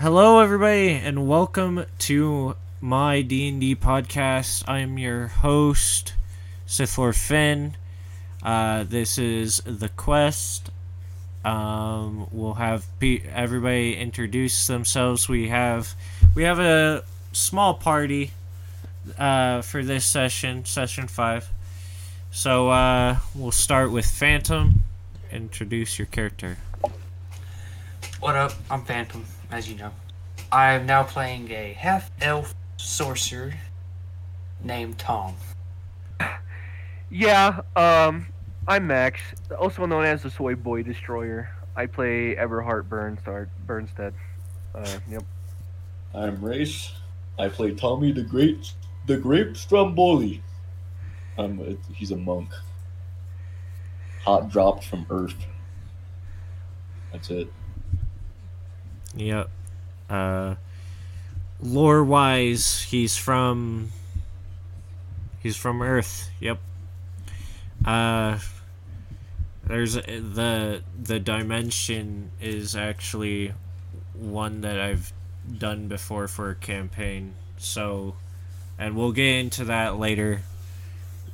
Hello, everybody, and welcome to my D and D podcast. I am your host, Sith Lord Finn. Uh, this is the quest. Um, we'll have pe- everybody introduce themselves. We have we have a small party uh, for this session, session five. So uh, we'll start with Phantom. Introduce your character. What up? I'm Phantom, as you know. I'm now playing a half elf sorcerer named Tom. Yeah, um, I'm Max, also known as the Soy Boy Destroyer. I play Everhart Bernstad. Bernstead. Uh, yep. I'm Race. I play Tommy the Great, the Grape Stromboli. Um, it- he's a monk. Hot dropped from Earth. That's it. Yep. Uh, lore wise, he's from. He's from Earth. Yep. Uh, there's the the dimension is actually one that I've done before for a campaign. So, and we'll get into that later.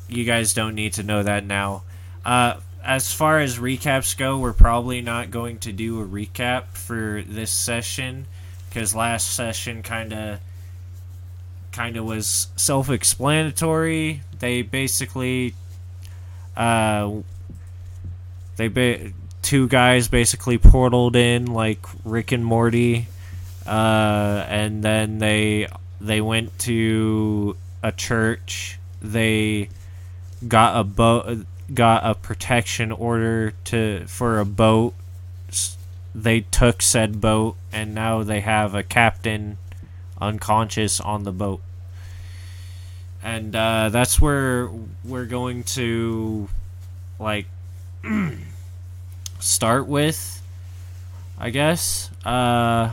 You guys don't need to know that now. Uh, as far as recaps go, we're probably not going to do a recap for this session because last session kind of kind of was self-explanatory. They basically uh they ba- two guys basically portaled in like Rick and Morty uh and then they they went to a church. They got a boat got a protection order to for a boat. They took said boat and now they have a captain unconscious on the boat. And uh, that's where we're going to like start with i guess. Uh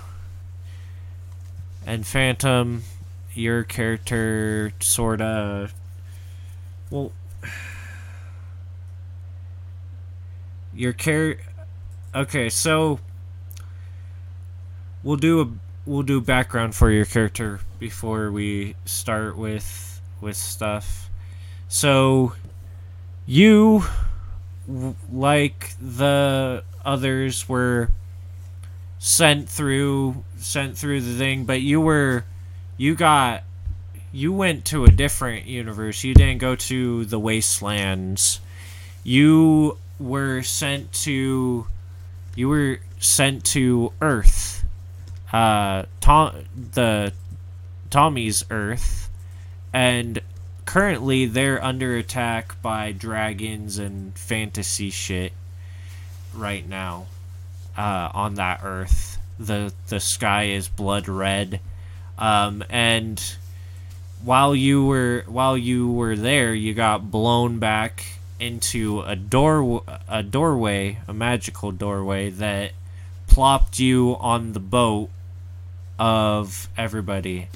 and phantom your character sort of well your char okay so we'll do a we'll do background for your character before we start with with stuff. So you like the others were sent through sent through the thing but you were you got you went to a different universe. You didn't go to the wastelands. You were sent to you were sent to Earth. Uh Tom the Tommy's Earth and currently they're under attack by dragons and fantasy shit right now uh on that earth. The the sky is blood red. Um and while you were while you were there, you got blown back into a door a doorway, a magical doorway that plopped you on the boat of everybody,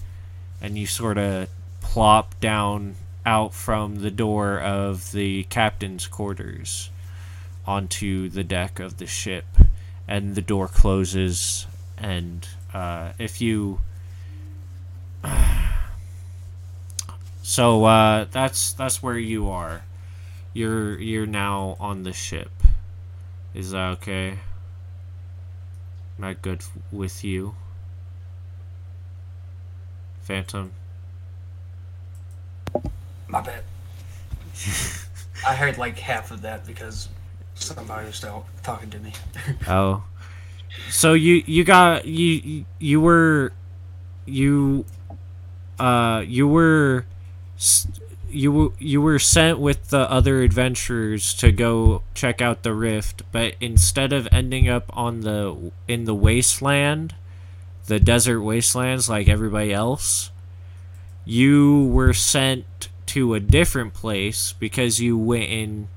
and you sort of plop down out from the door of the captain's quarters onto the deck of the ship, and the door closes. And uh, if you so uh, that's that's where you are. You're you're now on the ship. Is that okay? Am I good with you? Phantom. My bad. I heard like half of that because somebody was still talking to me. Oh. So you you got you you- were you uh you were you you were sent with the other adventurers to go check out the rift, but instead of ending up on the in the wasteland, the desert wastelands like everybody else, you were sent to a different place because you went in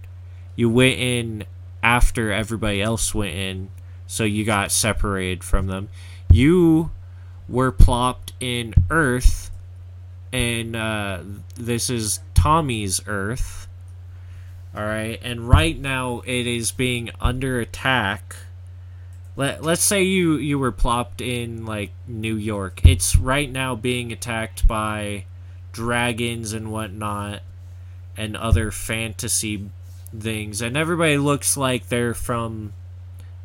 you went in after everybody else went in, so you got separated from them. You were plopped in Earth, and uh, this is Tommy's Earth. All right, and right now it is being under attack let, let's say you you were plopped in like New York. It's right now being attacked by dragons and whatnot and other fantasy things and everybody looks like they're from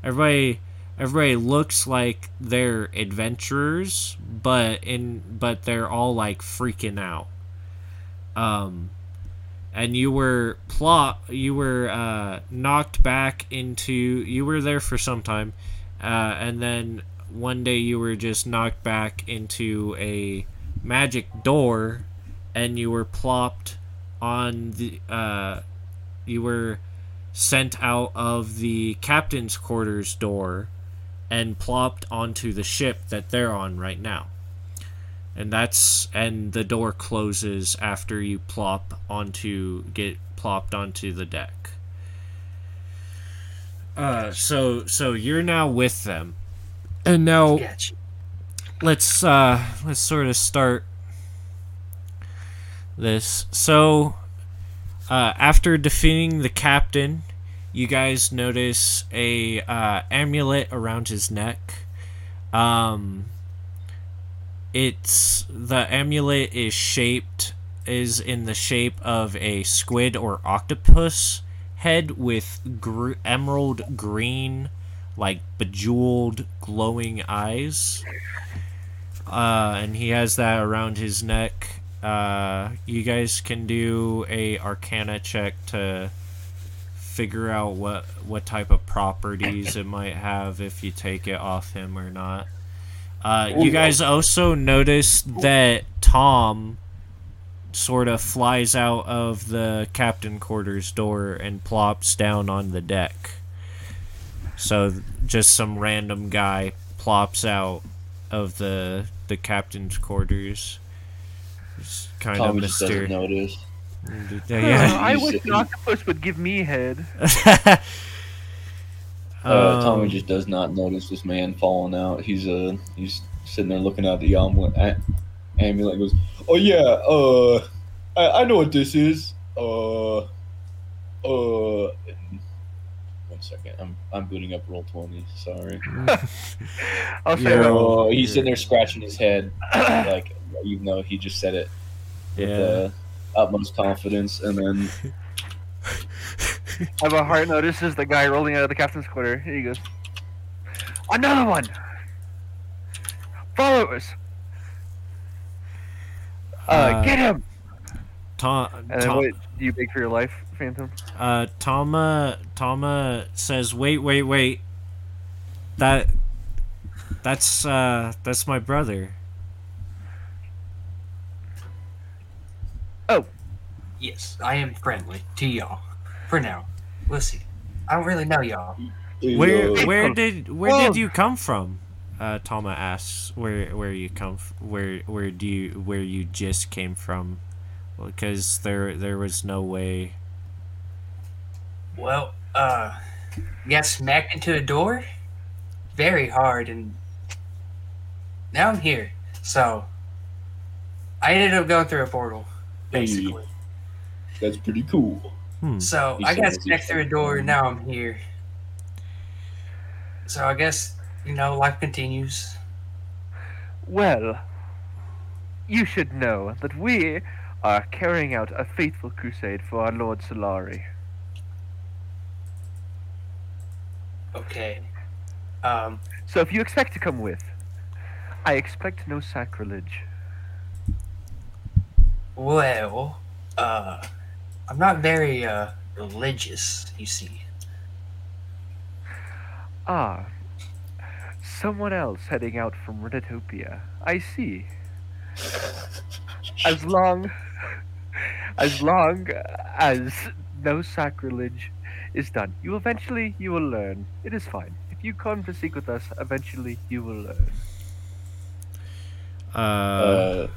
everybody everybody looks like they're adventurers but in but they're all like freaking out. Um and you were plot you were uh knocked back into you were there for some time uh and then one day you were just knocked back into a magic door and you were plopped on the uh you were sent out of the captain's quarters door and plopped onto the ship that they're on right now. And that's and the door closes after you plop onto get plopped onto the deck. Uh so so you're now with them. And now Gotcha. let's uh let's sort of start this. So uh, after defeating the captain, you guys notice a uh, amulet around his neck. Um, it's the amulet is shaped is in the shape of a squid or octopus head with gr- emerald green, like bejeweled, glowing eyes. Uh, and he has that around his neck. Uh, you guys can do a Arcana check to figure out what what type of properties it might have if you take it off him or not. Uh, you guys also notice that Tom sort of flies out of the captain quarters door and plops down on the deck. So just some random guy plops out of the the captain's quarters. It's kind Tommy of mysterious. Notice. Uh, Yeah. I wish sitting- an octopus would give me a head. Uh, Tommy Um, just does not notice this man falling out. He's uh he's sitting there looking at the amulet, a- amulet goes, "Oh yeah, uh, I, I know what this is. Uh, uh." One second, I'm I'm booting up Roll20. Sorry. I'll say Yeah. Oh, he's sitting there scratching his head, like even though he just said it with yeah. uh, utmost confidence, and then I Everhart notices the guy rolling out of the captain's quarter. Here he goes. Another one. Follow us. Uh, Uh, get him. Tom, And then Tom, what do you beg for your life, Phantom? uh, Tama, Tama says, "Wait, wait, wait. That, that's uh, that's my brother." Yes, I am friendly to y'all. For now. We'll see. I don't really know y'all. Where where did where Whoa. did you come from? Uh, Tama asks where where you come f- where where do you where you just came from, because there there was no way. Well, uh, got smacked into a door very hard, and now I'm here. So, I ended up going through a portal, basically. That's pretty cool. Hmm. So, He I got says smacked he's- through a door, and now I'm here. So, I guess, you know, life continues. Well, you should know that we are carrying out a faithful crusade for our Lord Solari. Okay. Um, So if you expect to come with, I expect no sacrilege. well, uh, I'm not very, uh, religious, you see. Ah, someone else heading out from Reditopia. I see. As long, as long as no sacrilege is done, you eventually you will learn. It is fine. If you come to seek with us, eventually you will learn. Uh, Uh,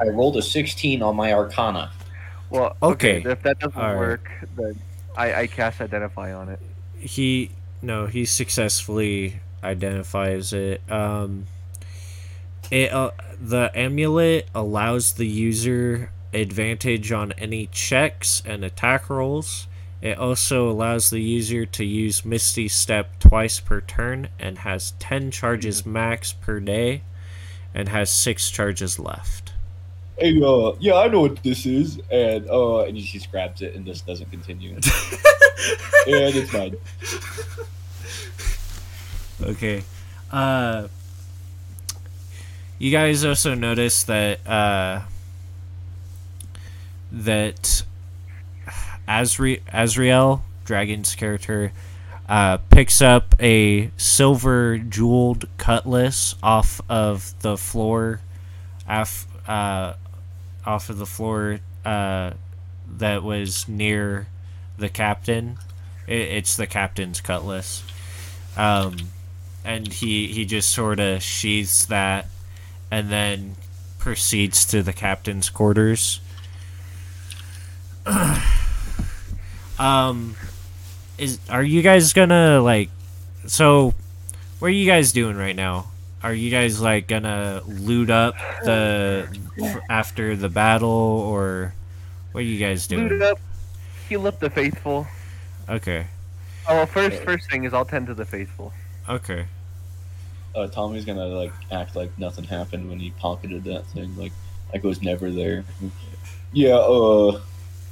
I rolled a 16 on my Arcana. Well, Okay. If that doesn't right. work, then I, I cast identify on it. he no he successfully identifies it um it uh, the amulet allows the user advantage on any checks and attack rolls It also allows the user to use Misty Step twice per turn and has 10 charges max per day and has 6 charges left. Hey, uh, yeah, I know what this is, and uh, and he just grabs it and just doesn't continue. and it's mine. Okay. Uh you guys also notice that uh that Azri- Azriel, Dragon's character, uh, picks up a silver jeweled cutlass off of the floor, off, uh, off of the floor uh, that was near the captain. It, it's the captain's cutlass. Um, and he, he just sort of sheaths that and then proceeds to the captain's quarters. um is are you guys gonna like so what are you guys doing right now are you guys like gonna loot up the after the battle or what are you guys doing Loot up, heal up the faithful. okay Oh, well, first first thing is I'll tend to the faithful. okay Uh, Tommy's gonna like act like nothing happened when he pocketed that thing, like like it was never there. Yeah, uh,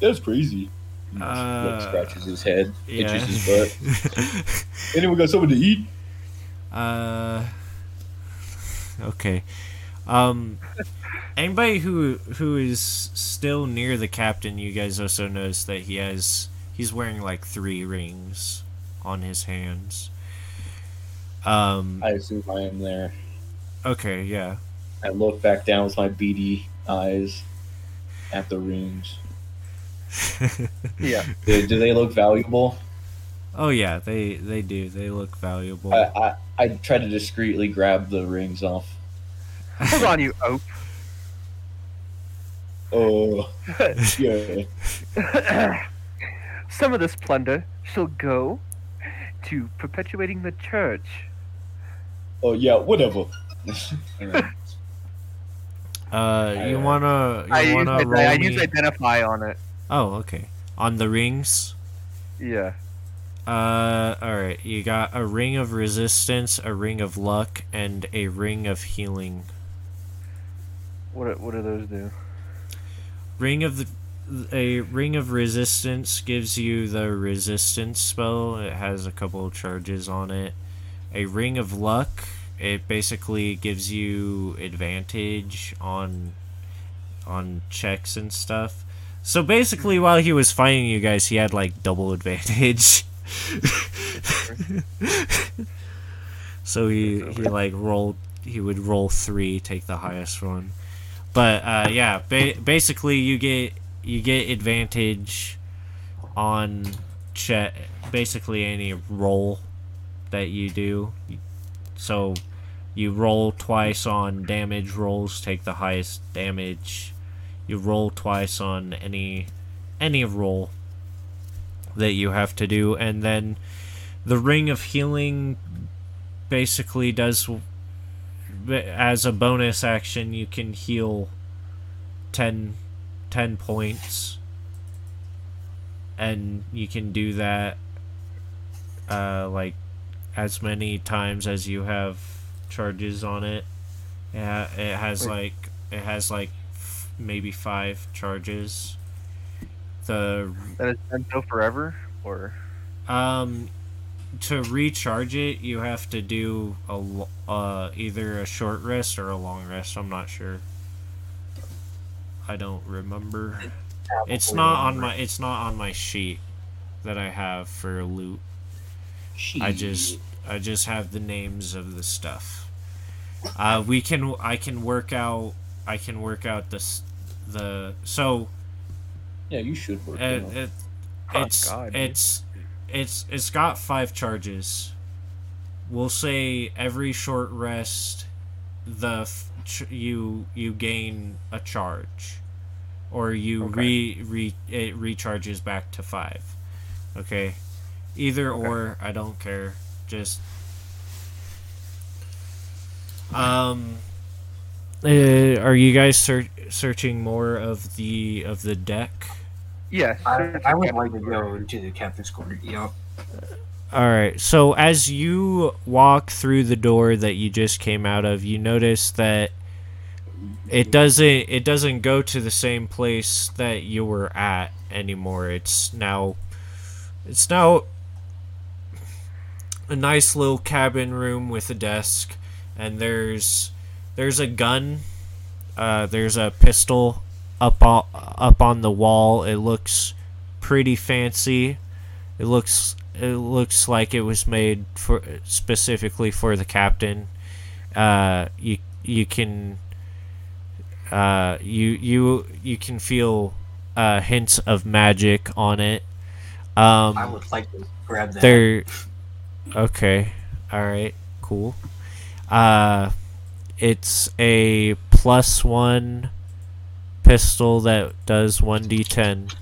that's crazy. He just, Uh, like, scratches his head, yeah itches his butt. Anyone got something to eat? Uh, okay. Um, anybody who who is still near the captain, you guys also notice that he has he's wearing like three rings on his hands. Um. I assume I am there. Okay. Yeah. I look back down with my beady eyes at the rings. Yeah. Do, do they look valuable? oh yeah. They they do. They look valuable. I, I I try to discreetly grab the rings off. Hold on, you oaf. Oh, yeah. Some of this plunder shall go to perpetuating the church. Oh, yeah. Whatever. uh, you wanna you I wanna I, roll I me? use identify on it. Oh, okay. On the rings. Yeah. Uh, alright. You got a ring of resistance, a ring of luck, and a ring of healing. What do- what do those do? Ring of the a ring of resistance gives you the resistance spell. It has a couple of charges on it. A ring of luck, it basically gives you advantage on on checks and stuff. So basically while he was fighting you guys, he had like double advantage. so he he like rolled he would roll 3, take the highest one. But uh, yeah, ba- basically you get you get advantage on basically any roll that you do. So you roll twice on damage rolls, take the highest damage. You roll twice on any any roll that you have to do and then the ring of healing basically does as a bonus action you can heal 10, 10 points. And you can do that uh, like as many times as you have charges on it. It, ha- it has like it has like f- maybe five charges the That is done so forever, or um, to recharge it, you have to do a lo- uh either a short rest or a long rest. I'm not sure. I don't remember. It's not on my. It's not on my sheet that I have for loot. I just. I just have the names of the stuff. Uh, we can. I can work out. I can work out this. The so Yeah, you should work. it, it Oh, it's God, dude. it's it's it's got five charges. We'll say every short rest, the f- ch- you you gain a charge, or you Okay. re re it recharges back to five. Okay, either Okay. or I don't care. Just um. Uh, are you guys ser- searching more of the of the deck Yes. I, I would like to go into the captain's quarters. Yup. All right. So as you walk through the door that you just came out of, you notice that it doesn't it doesn't go to the same place that you were at anymore. It's now it's now a nice little cabin room with a desk and there's there's a gun. Uh, there's a pistol up on, up on the wall. It looks pretty fancy. It looks it looks like it was made for specifically for the captain. Uh, you you can uh, you you you can feel uh, hints of magic on it. Um, I would like to grab that. there. Okay. All right. Cool. Uh, it's a plus one pistol that does one d10.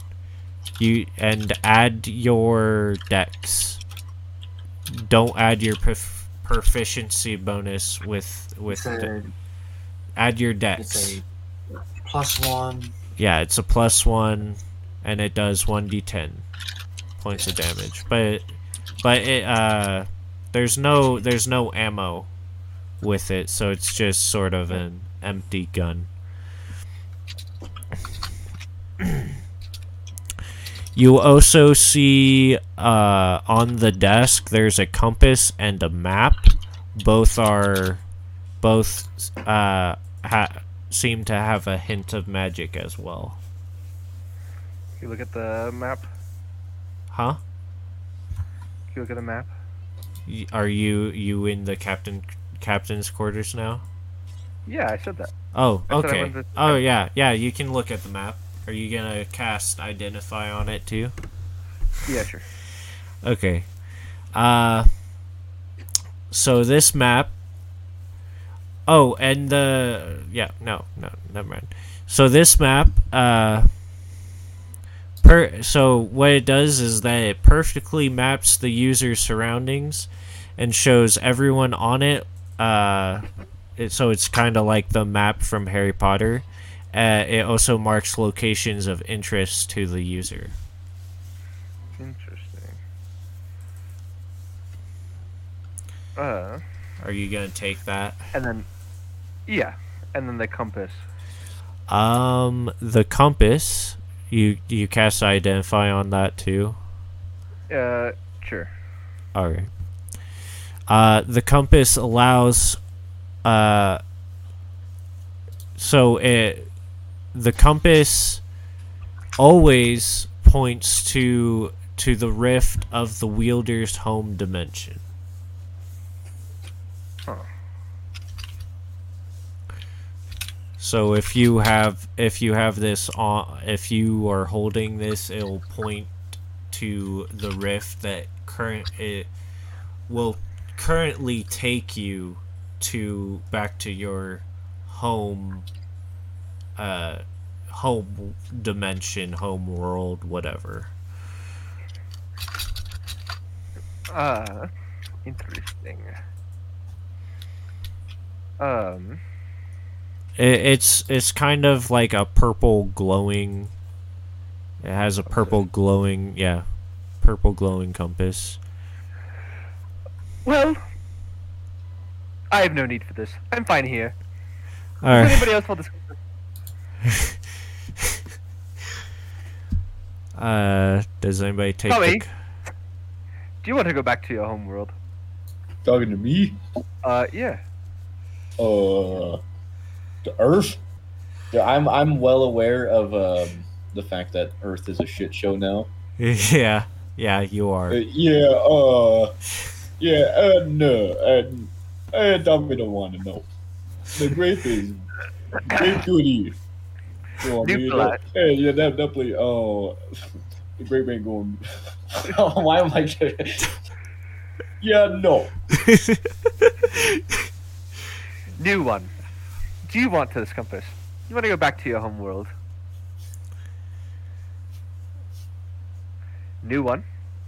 You and add your dex. Don't add your prof- proficiency bonus with with. A, add your it's dex. a plus one. Yeah, it's a plus one, and it does one d10 points of damage. But but it uh, there's no there's no ammo with it, so it's just sort of an empty gun. You also see uh, on the desk there's a compass and a map. Both are both uh, ha- seem to have a hint of magic as well. You look at the map. Huh? You look at the map. Y- Are you you in the captain captain's quarters now? Yeah, I said that. Oh, okay. to- Oh yeah, yeah. You can look at the map. Are you gonna cast identify on it too? Yeah, sure. Okay. Uh so this map Oh, and the yeah, no, no, never mind. So this map uh per so what it does is that it perfectly maps the user's surroundings and shows everyone on it uh it, so it's kind of like the map from Harry Potter. Uh, it also marks locations of interest to the user. Interesting. Uh, Are you gonna take that? and then, yeah, and then the compass. Um, the compass. You you cast identify on that too. Uh, sure. All right. Uh, the compass allows. Uh. So it, the compass, always points to to the rift of the wielder's home dimension. So if you have if you have this on if you are holding this, it'll point to the rift that current it will currently take you to back to your home uh home dimension, home world, whatever. Uh, interesting. Um, It, it's it's kind of like a purple glowing it has a purple glowing yeah, purple glowing compass. well, I have no need for this. I'm fine here. All Does anybody else want this? Uh, does anybody take Tommy? the, Do you want to go back to your home world? Talking to me? Uh, yeah. Uh, the Earth. Yeah, I'm I'm well aware of um, the fact that Earth is a shit show now. Yeah, yeah, you Uh, are. yeah. Uh. Yeah. Uh. No. And. Uh, Tommy don't want to know. The great is grape goodie. You want New me to- Hey, yeah, that definitely. Oh, the grape ain't going. Why am I? yeah. No. New one. Do you want to this compass? You want to go back to your home world? New one.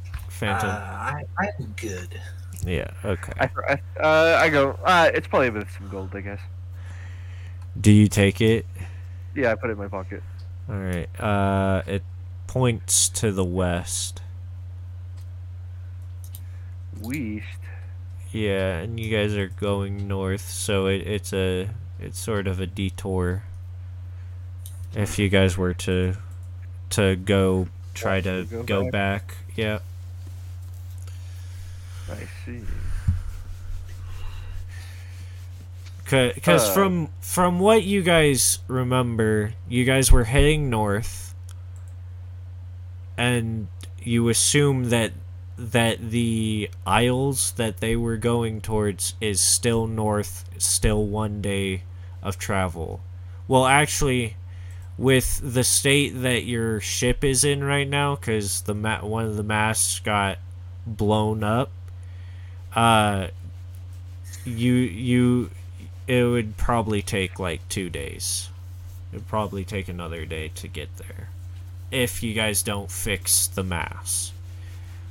Uh, Phantom. I, I'm good. yeah, okay. I, I, uh, I go. Uh, it's probably with some gold, I guess. Do you take it? Yeah, I put it in my pocket. All right. Uh, it points to the west. West. Yeah, and you guys are going north, so it, it's a it's sort of a detour. If you guys were to to go try to Go go back. back, yeah. I see. Because Uh. from from what you guys remember, you guys were heading north, and you assume that that the isles that they were going towards is still north, still one day of travel. Well, actually, with the state that your ship is in right now, because the ma- one of the masts got blown up, uh, you you it would probably take like two days. It would probably take another day to get there, if you guys don't fix the mass.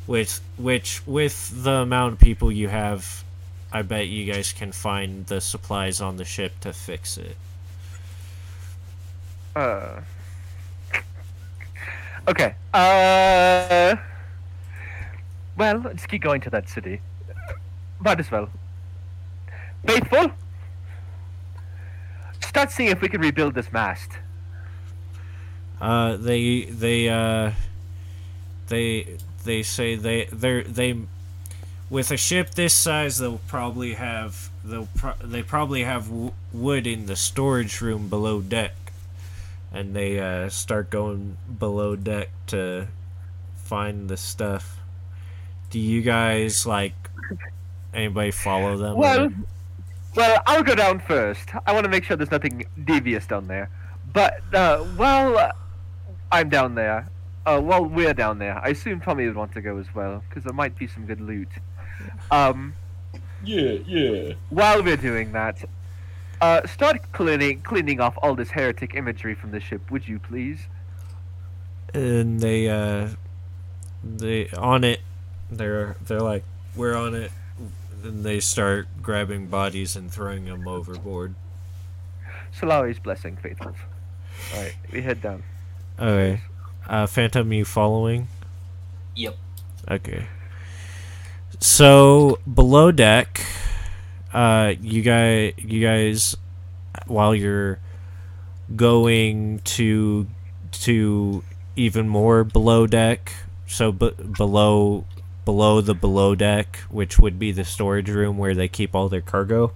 With which with the amount of people you have, I bet you guys can find the supplies on the ship to fix it. Uh. Okay. Uh. Well, let's keep going to that city. Might as well. Faithful. Start seeing if we can rebuild this mast. Uh, they they uh, they they say they they they with a ship this size they'll probably have they'll pro- they probably have w- wood in the storage room below deck, and they uh, start going below deck to find the stuff. Do you guys like anybody follow them? or- Well, well, I'll go down first. I want to make sure there's nothing devious down there. But uh, while uh, I'm down there, uh, while we're down there, I assume Tommy would want to go as well because there might be some good loot. Um, Yeah, yeah. while we're doing that, uh, start cleaning cleaning off all this heretic imagery from the ship, would you please? and they uh they on it they're they're like we're on it and they start grabbing bodies and throwing them overboard Solari's blessing, faithful. All right, we head down. okay uh phantom you following Yep. okay so below deck uh you guys you guys while you're going to to even more below deck so b- below below the below deck which would be the storage room where they keep all their cargo.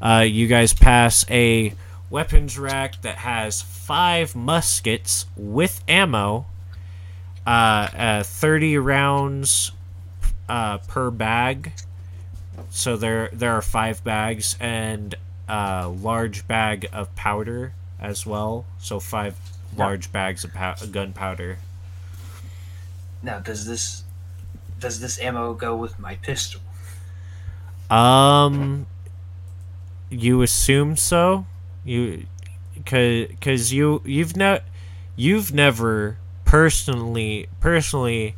Uh, you guys pass a weapons rack that has five muskets with ammo uh, uh, 30 rounds uh, per bag. So there there are five bags and a large bag of powder as well. So five large bags of pow- gunpowder. Now, does this does this ammo go with my pistol? Um, you assume so? You, cause, cause you you've not you've never personally personally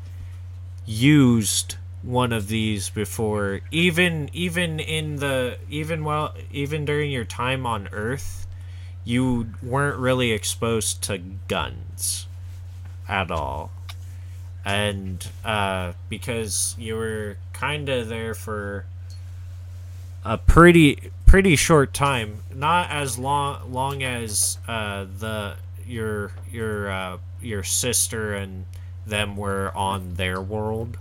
used one of these before. Even even in the even while even during your time on Earth, you weren't really exposed to guns at all and uh, because you were kind of there for a pretty pretty short time, not as long long as uh, the your your uh, your sister and them were on their world,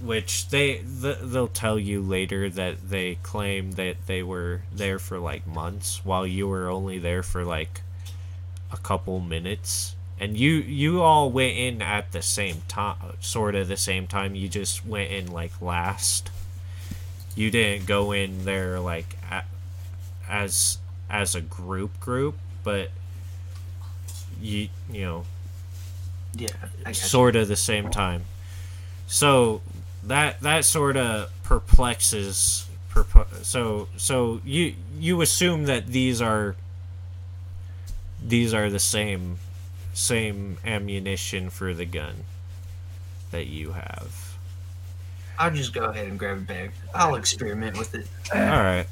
which they th- they'll tell you later that they claim that they were there for like months, while you were only there for like a couple minutes and you you all went in at the same time sort of the same time you just went in like last. You didn't go in there like a, as as a group group but you you know Yeah, sort of the same time. So that that sort of perplexes perp- so so you you assume that these are these are the same same ammunition for the gun that you have I'll just go ahead and grab a bag. I'll experiment with it. All right.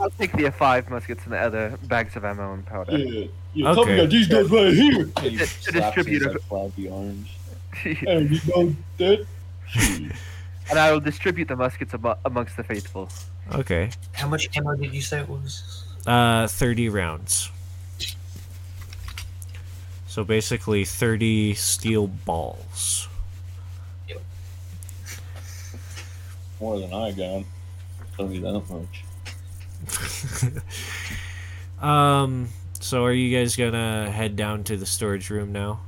I'll take the five muskets and the other bags of ammo and powder. Yeah, yeah. Tommy Okay. got these guys right here. And he To distribute his, it. flabby arms. And you know that. And I will distribute the muskets amo- amongst the faithful. Okay. How much ammo did you say it was? Uh, 30 rounds. So basically 30 steel balls. Yep. More than I got. Tell me that much. um, so are you guys gonna head down to the storage room now?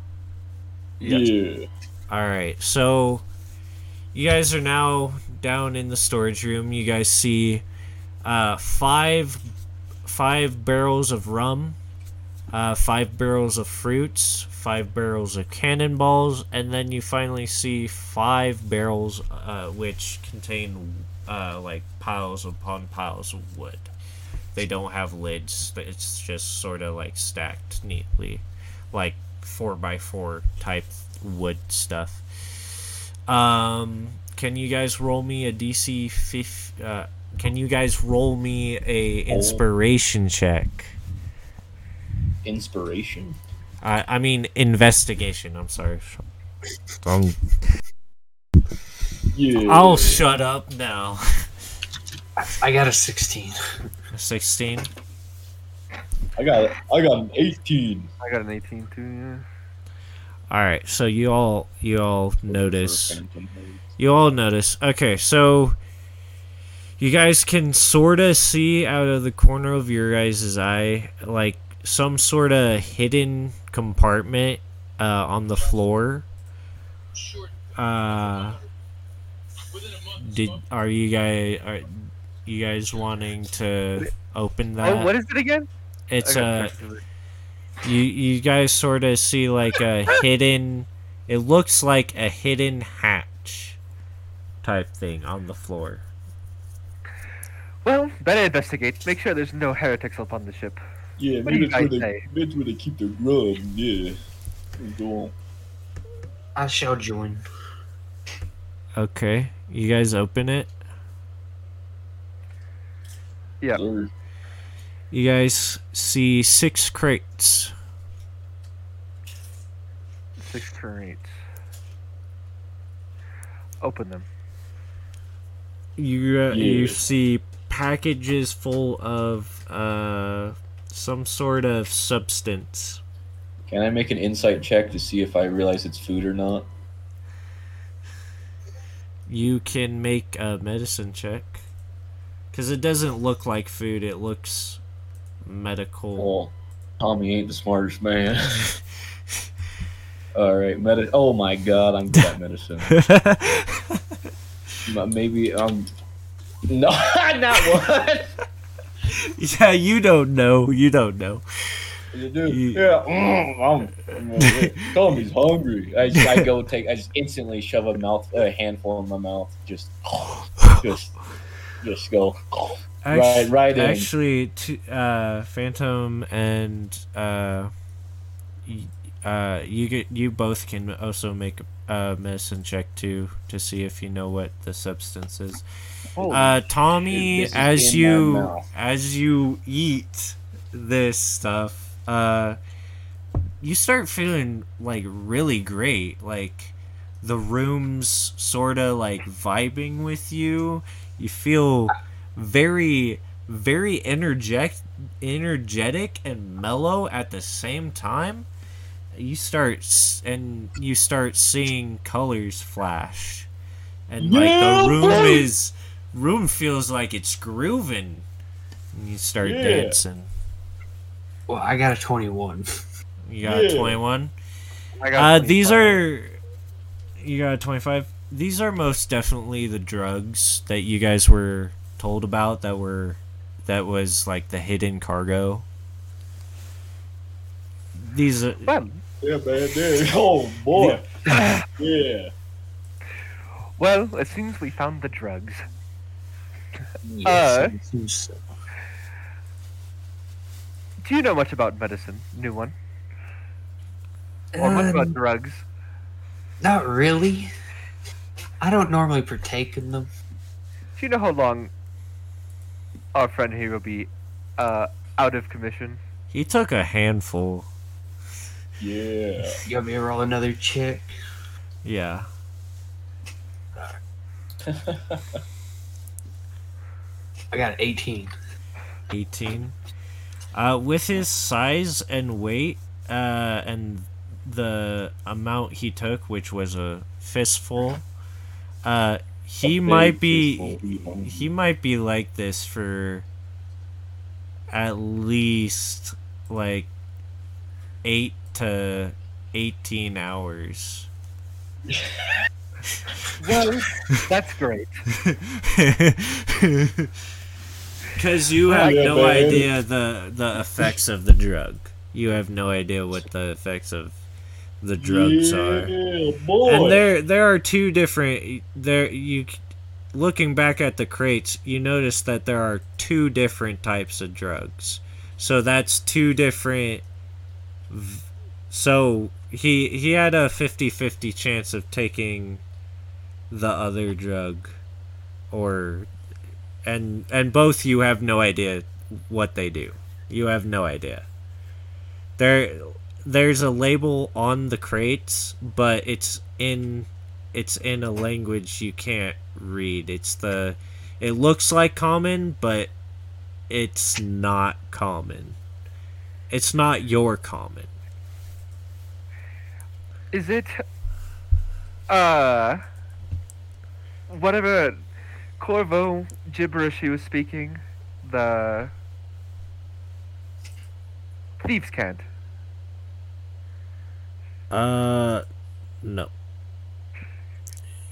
Yeah. All right. So you guys are now down in the storage room. You guys see uh, five five barrels of rum, uh, five barrels of fruits, five barrels of cannonballs, and then you finally see five barrels uh, which contain uh, like piles upon piles of wood. They don't have lids. It's just sort of like stacked neatly, like four by four type wood stuff. Um, can you guys roll me a DC fif- uh can you guys roll me a inspiration check? Inspiration. I I mean investigation, I'm sorry. Um, Yeah. I'll shut up now. I got a 16. A 16. I got I got an 18. I got an 18 too. Yeah. All right, so you all you all notice For Phantom Blade. You all notice. Okay, so you guys can sort of see out of the corner of your guys' eye, like some sort of hidden compartment uh, on the floor. Uh, did are you guys are you guys wanting to open that? Oh, what is it again? it's a you you guys sort of see like a hidden it looks like a hidden hatch type thing on the floor Well, better investigate. Make sure there's no heretics upon the ship. Yeah, What maybe you that's where they say? that's where they keep their grub. Yeah. Go on. I shall join. okay you guys open it Yeah. Sir. you guys see six crates Six crates. Open them. you uh, you see packages full of uh some sort of substance Can I make an insight check to see if I realize it's food or not? you can make a medicine check because it doesn't look like food it looks medical Tommy ain't the smartest man. All right, medi- Oh my god, I'm good at medicine. Maybe um, no, not what. yeah, you don't know. You don't know. You do? You- Yeah. Mm, I'm, I'm- Tommy's hungry. I, just, I go take. I just instantly shove a mouth, a handful in my mouth. Just, just, just go. Right, right in. Actually, t- uh, Phantom and uh, uh, you get you both can also make a medicine check too to see if you know what the substance is. Oh, Uh, Tommy, is as you as you eat this stuff, uh, you start feeling like really great. Like the room's sort of like vibing with you. You feel very, very energetic, energetic and mellow at the same time. You start and you start seeing colors flash, and like Yeah, the room boy. is room feels like it's grooving. And you start Yeah. dancing. Well, I got a 21. You got Yeah. 21. I got Uh, these are. You got a 25. These are most definitely the drugs that you guys were told about that were. That was like the hidden cargo. These are. Well, Yeah, man. Yeah. Oh boy. Yeah. well, it seems we found the drugs. Yes, Uh, it seems so. Do you know much about medicine, new one? Or much Uh, about drugs? not really. I don't normally partake in them. Do you know how long our friend here will be uh, out of commission? He took a handful. Yeah. You want me to roll another check? Yeah. I got an 18. 18. Uh, with his size and weight, uh, and the amount he took, which was a fistful, uh, he might be he might be like this for at least like eight to eighteen hours. Well, that's great. Because you have Yeah, no man. idea the the effects of the drug. You have no idea what the effects of the drugs are. Boy. And there there are two different there you looking back at the crates, you notice that there are two different types of drugs. So that's two different v- so he he had a 50-50 chance of taking the other drug or and and both you have no idea what they do. You have no idea. There there's a label on the crates, but it's in it's in a language you can't read. It's the it looks like common, but it's not common. It's not your common. Is it uh whatever Corvo gibberish he was speaking? The Thieves' Cant. Uh, no.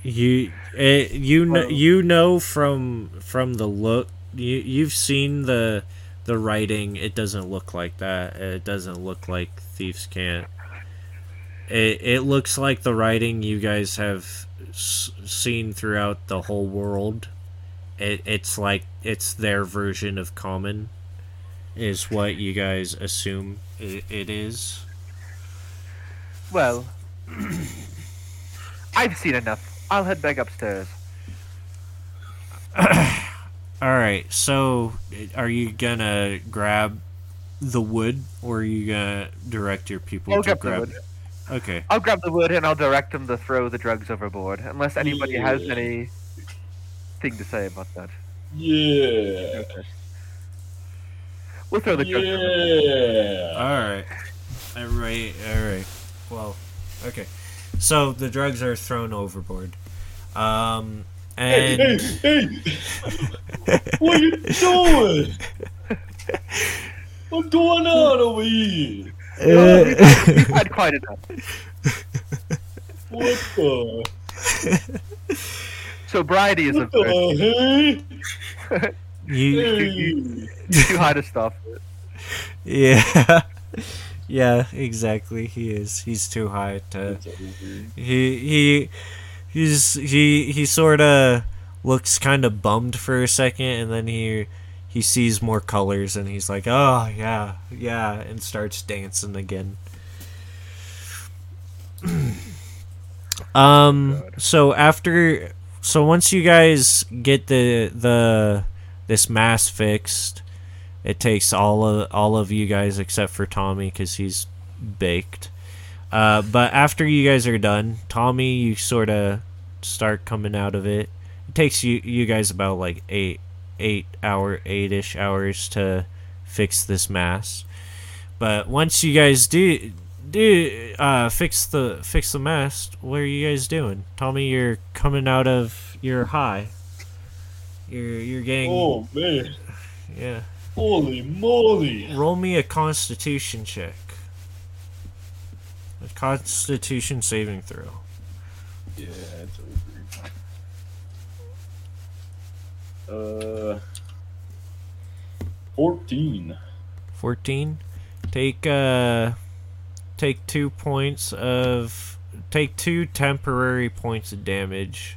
You, it, you know, you know from from the look. You you've seen the the writing. It doesn't look like that. It doesn't look like Thieves' Cant. It it looks like the writing you guys have s- seen throughout the whole world. It it's like it's their version of common. Is what you guys assume it, it is. Well, I've seen enough. I'll head back upstairs. All right. So, are you gonna grab the wood, or are you gonna direct your people I'll to grab the wood. Okay. I'll grab the wood and I'll direct them to throw the drugs overboard, unless anybody has Yeah. any thing to say about that. Yeah. We'll throw the drugs. overboard. Yeah. All right. All right. All right. Well, okay. So the drugs are thrown overboard. Um, Hey, and hey, hey! what are you doing? What's going on over here? We've, we've had quite enough. What the? Sobriety is a What the hey? you, Hey! too high to stop. it. yeah, yeah, exactly. He is. He's too high to. He he he's he he sort of looks kind of bummed for a second and then he he sees more colors and he's like oh yeah yeah and starts dancing again um God. so after so once you guys get the the this mass fixed it takes all of all of you guys except for Tommy cuz he's baked uh, but after you guys are done, Tommy, you sort of start coming out of it. It takes you you guys about like eight eight hour eight ish hours to fix this mass. But once you guys do do uh, fix the fix the mast, what are you guys doing? Tommy, you're coming out of your high. You're you're getting Oh man! yeah. Holy moly! Roll me a Constitution check. A Constitution saving throw. Yeah, it's over. Uh, fourteen. 14 take uh take 2 points of take 2 temporary points of damage.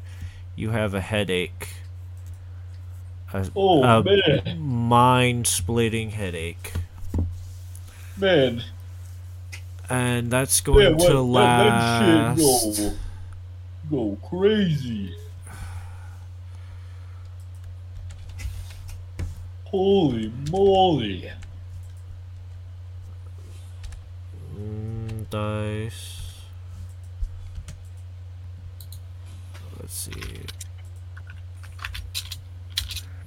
You have a headache. A Oh Uh, man, mind splitting headache. Man, and that's going man, to that, that last shit go, go crazy. Holy moly! Mm, dice. Let's see.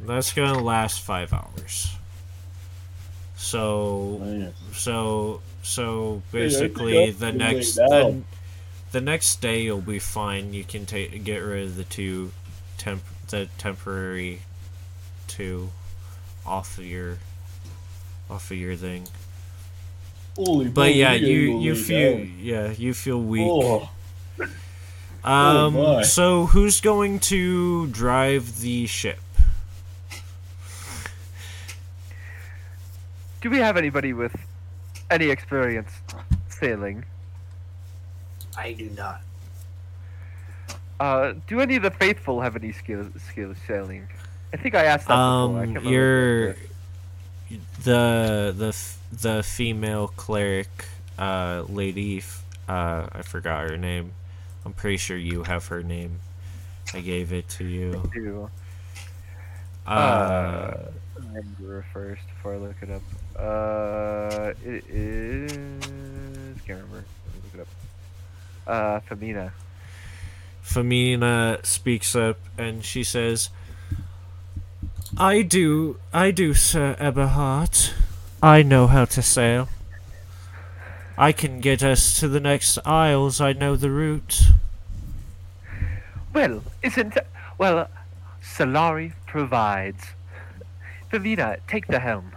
That's gonna last five hours. So so so Hey, basically I'm the next the next day you'll be fine. You can take get rid of the two temp the temporary two off of your off of your thing. Holy But yeah, you you feel down. yeah you feel weak. Oh, um. my. so who's going to drive the ship? Do we have anybody with any experience sailing? I do not. Uh, do any of the faithful have any skills skills sailing? I think I asked that Um, can't you're the the the female cleric, uh, lady. Uh, I forgot her name. I'm pretty sure you have her name. I gave it to you. I do. Uh, remember first before I look it up. Uh, it is. Can't remember. Let me look it up. Uh, Femina. Femina speaks up and she says, "I do, I do, Sir Everhart. I know how to sail. I can get us to the next isles. I know the route." Well, isn't well? Solari provides. Femina, take the helm.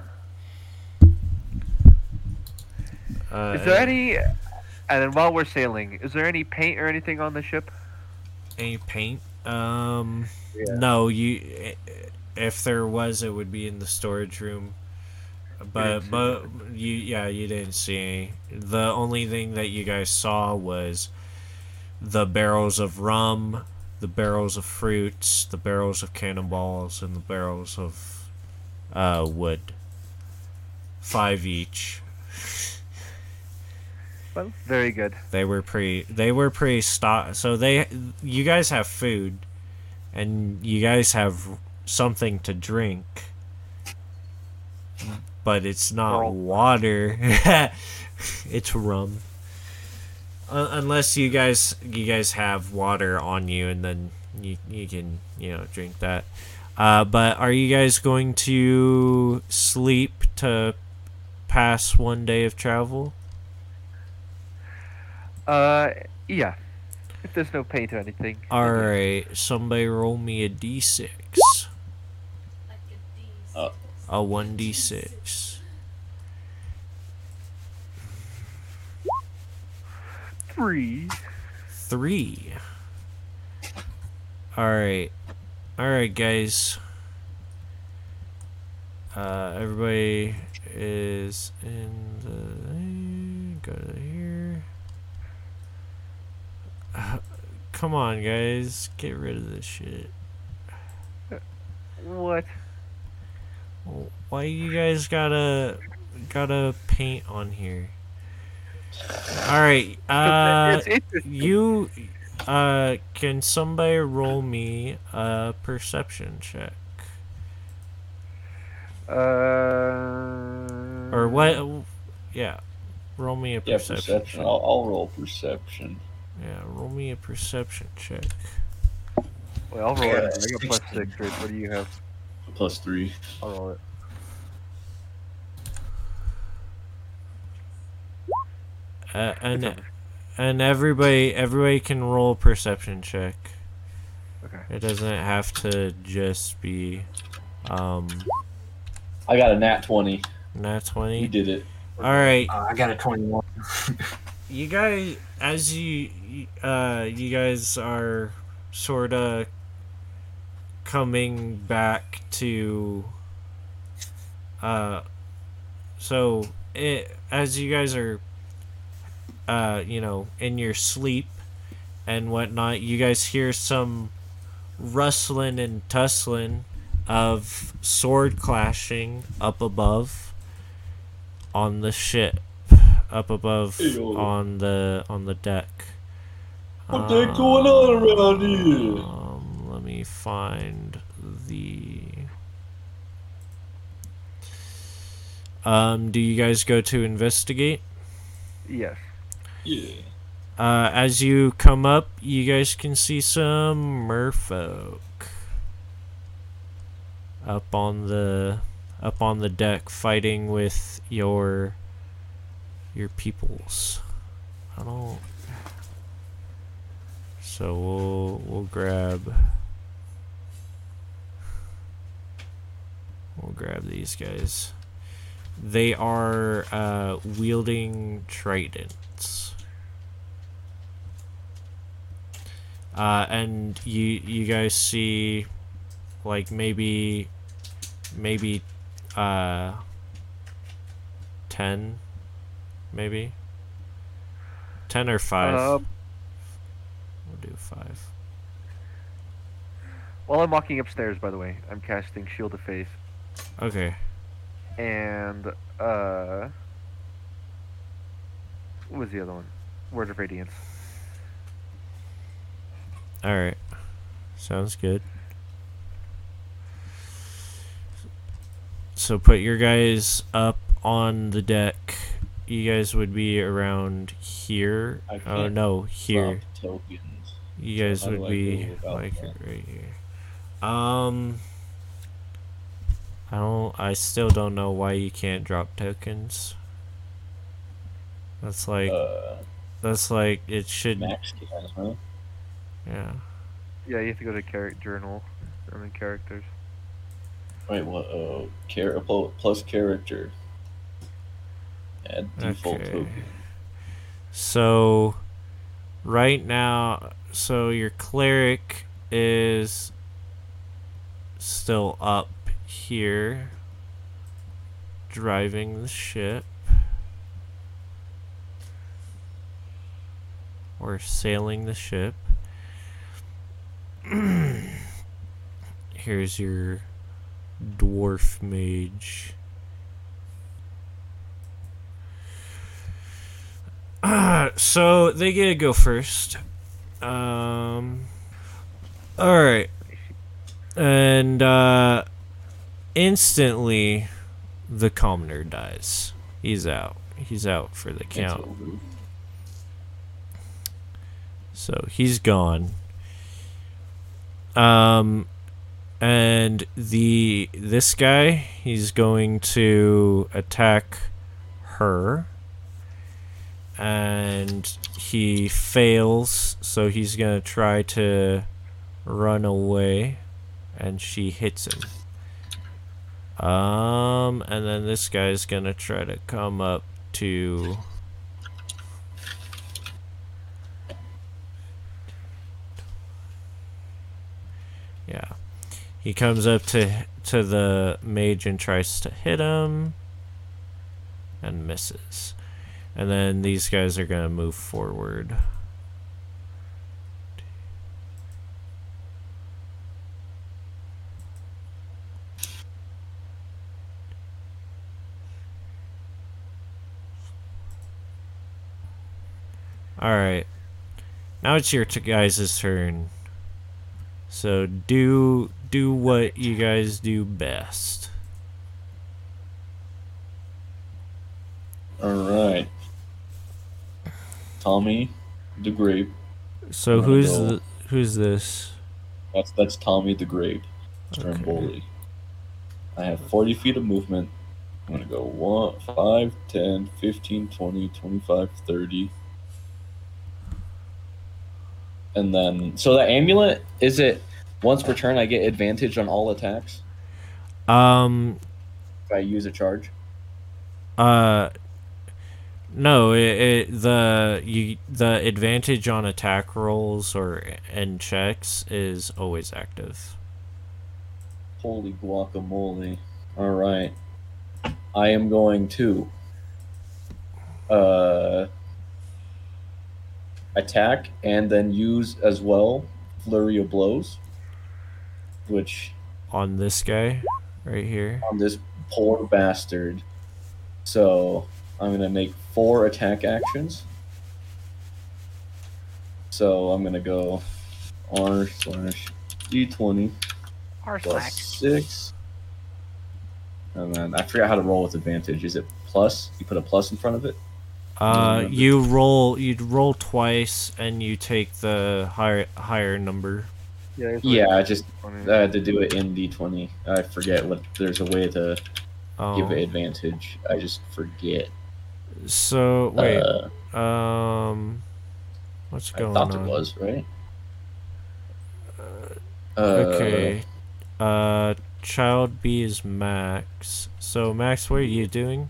Uh, Is there any? And then while we're sailing, is there any paint or anything on the ship? any paint? Um, Yeah. no. You, if there was, it would be in the storage room. But didn't but you yeah you didn't see any. The only thing that you guys saw was the barrels of rum, the barrels of fruits, the barrels of cannonballs, and the barrels of uh, wood. Five each. Well, very good. They were pretty. They were pretty stock. So they, you guys have food, and you guys have something to drink, but it's not Girl. water. it's rum. Uh, unless you guys, you guys have water on you, and then you you can you know drink that. Uh, but are you guys going to sleep to pass one day of travel? Uh, yeah. If there's no paint or anything. Alright, somebody roll me a d6. A 1d6. Three. 3. Alright. Alright, guys. Uh, everybody is in the. Go to here. Uh, come on, guys. Get rid of this shit. What? Why you guys gotta gotta paint on here? All right, uh, you uh, can somebody roll me a perception check Uh. or what? Yeah, roll me a yeah, perception. perception. check. I'll, I'll roll perception. Yeah, roll me a perception check. Well, I'll roll Yeah, it. I got plus 16. six. Rich. What do you have? Plus three. I'll roll it. Uh, and and everybody everybody can roll a perception check. Okay. It doesn't have to just be um I got a nat 20. nat twenty. You did it. All right, Uh, I got a 21. you guys as you uh you guys are sort of coming back to uh so it as you guys are uh you know in your sleep and whatnot you guys hear some rustling and tussling of sword clashing up above on the ship up above on the on the deck What the heck going on around here? Let me find the. Um, do you guys go to investigate? Yes. Yeah. Uh, as you come up, you guys can see some merfolk up on the up on the deck fighting with your your peoples. I don't. So we'll we'll grab we'll grab these guys. They are uh, wielding tridents. Uh, and you you guys see like maybe maybe uh 10 maybe 10 or 5 Uh, we'll do 5 while I'm walking upstairs, by the way, I'm casting Shield of Faith okay and uh, what was the other one? Word of Radiance. all right sounds good so put your guys up on the deck you guys would be around here I oh can't no here tokens. You guys how do would be like that? right here. Um, I don't. I still don't know why you can't drop tokens. That's like Uh, that's like it should. max can, huh? Yeah. Yeah, you have to go to character journal and then characters. Wait, what? Uh, char- plus character. Add default Okay. token. So, right now, so your cleric is still up here, driving the ship. Or sailing the ship. Here's your dwarf mage. so they get to go first. Um. All right. And uh, instantly, the commoner dies. He's out. He's out for the count. So he's gone. Um and the this guy, he's going to attack her. And he fails, so he's going to try to run away and she hits him. Um and then this guy's to try to come up to Yeah. He comes up to to the mage and tries to hit him and misses. And then these guys are going to move forward. All right. Now it's your t- guys' turn. So do do what you guys do best. All right. Tommy, the grape. So Wanna who's the, who's this? That's that's Tommy the grape. Stromboli. I have 40 feet of movement. I'm gonna go 1, 5, 10, 15, 20, 25, 30. And then, so the amulet, is it once per turn I get advantage on all attacks Um if I use a charge? uh no, it, it the you the advantage on attack rolls or and checks is always active. Holy guacamole. Alright. I am going to uh attack and then use as well flurry of blows. Which On this guy right here. on this poor bastard. So I'm gonna make four attack actions. So I'm gonna go R slash D twenty R plus six And then I forgot how to roll with advantage. Is it plus? You put a plus in front of it? Uh, you roll. You'd roll twice, and you take the higher higher number. Yeah, Yeah, I just I had to do it in D20. I forget what. There's a way to Oh, give it advantage. I just forget. so wait. Uh, um, what's going I going thought on? there was right. Uh, Okay. Uh, child B is Max. So Max, what are you doing?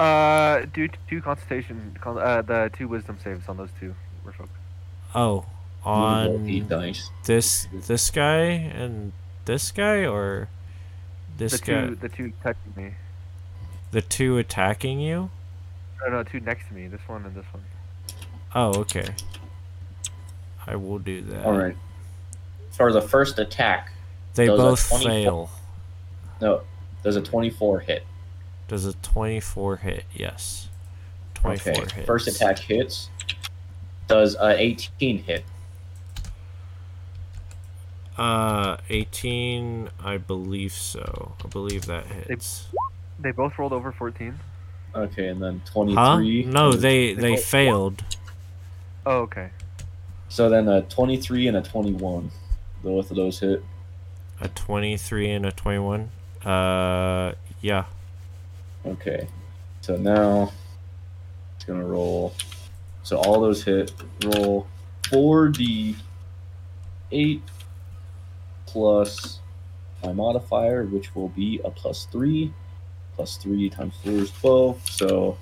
Uh, do t- two consultation, uh, the two wisdom saves on those two. We're focused. Oh, you roll eight on dice. this this guy and this guy, or this the guy, two, the two attacking me. the two attacking you? No, no, two next to me. This one and this one. Oh, okay. I will do that. All right. For the first attack, They both 24. fail. no, there's a 24 hit. Does a 24 hit? Yes. 24 Okay. hits. First attack hits. Does a 18 hit? Uh, 18, I believe so. I believe that hits. They both rolled over 14. Okay, and then 23. Huh? No, they They they failed. Oh, okay. So then a 23 and a 21. Both of those hit. A 23 and a 21. Uh, yeah. Okay. So now it's gonna roll. So all those hit. Roll 4d8 plus my modifier, which will be a plus three. Plus three times four is 12. So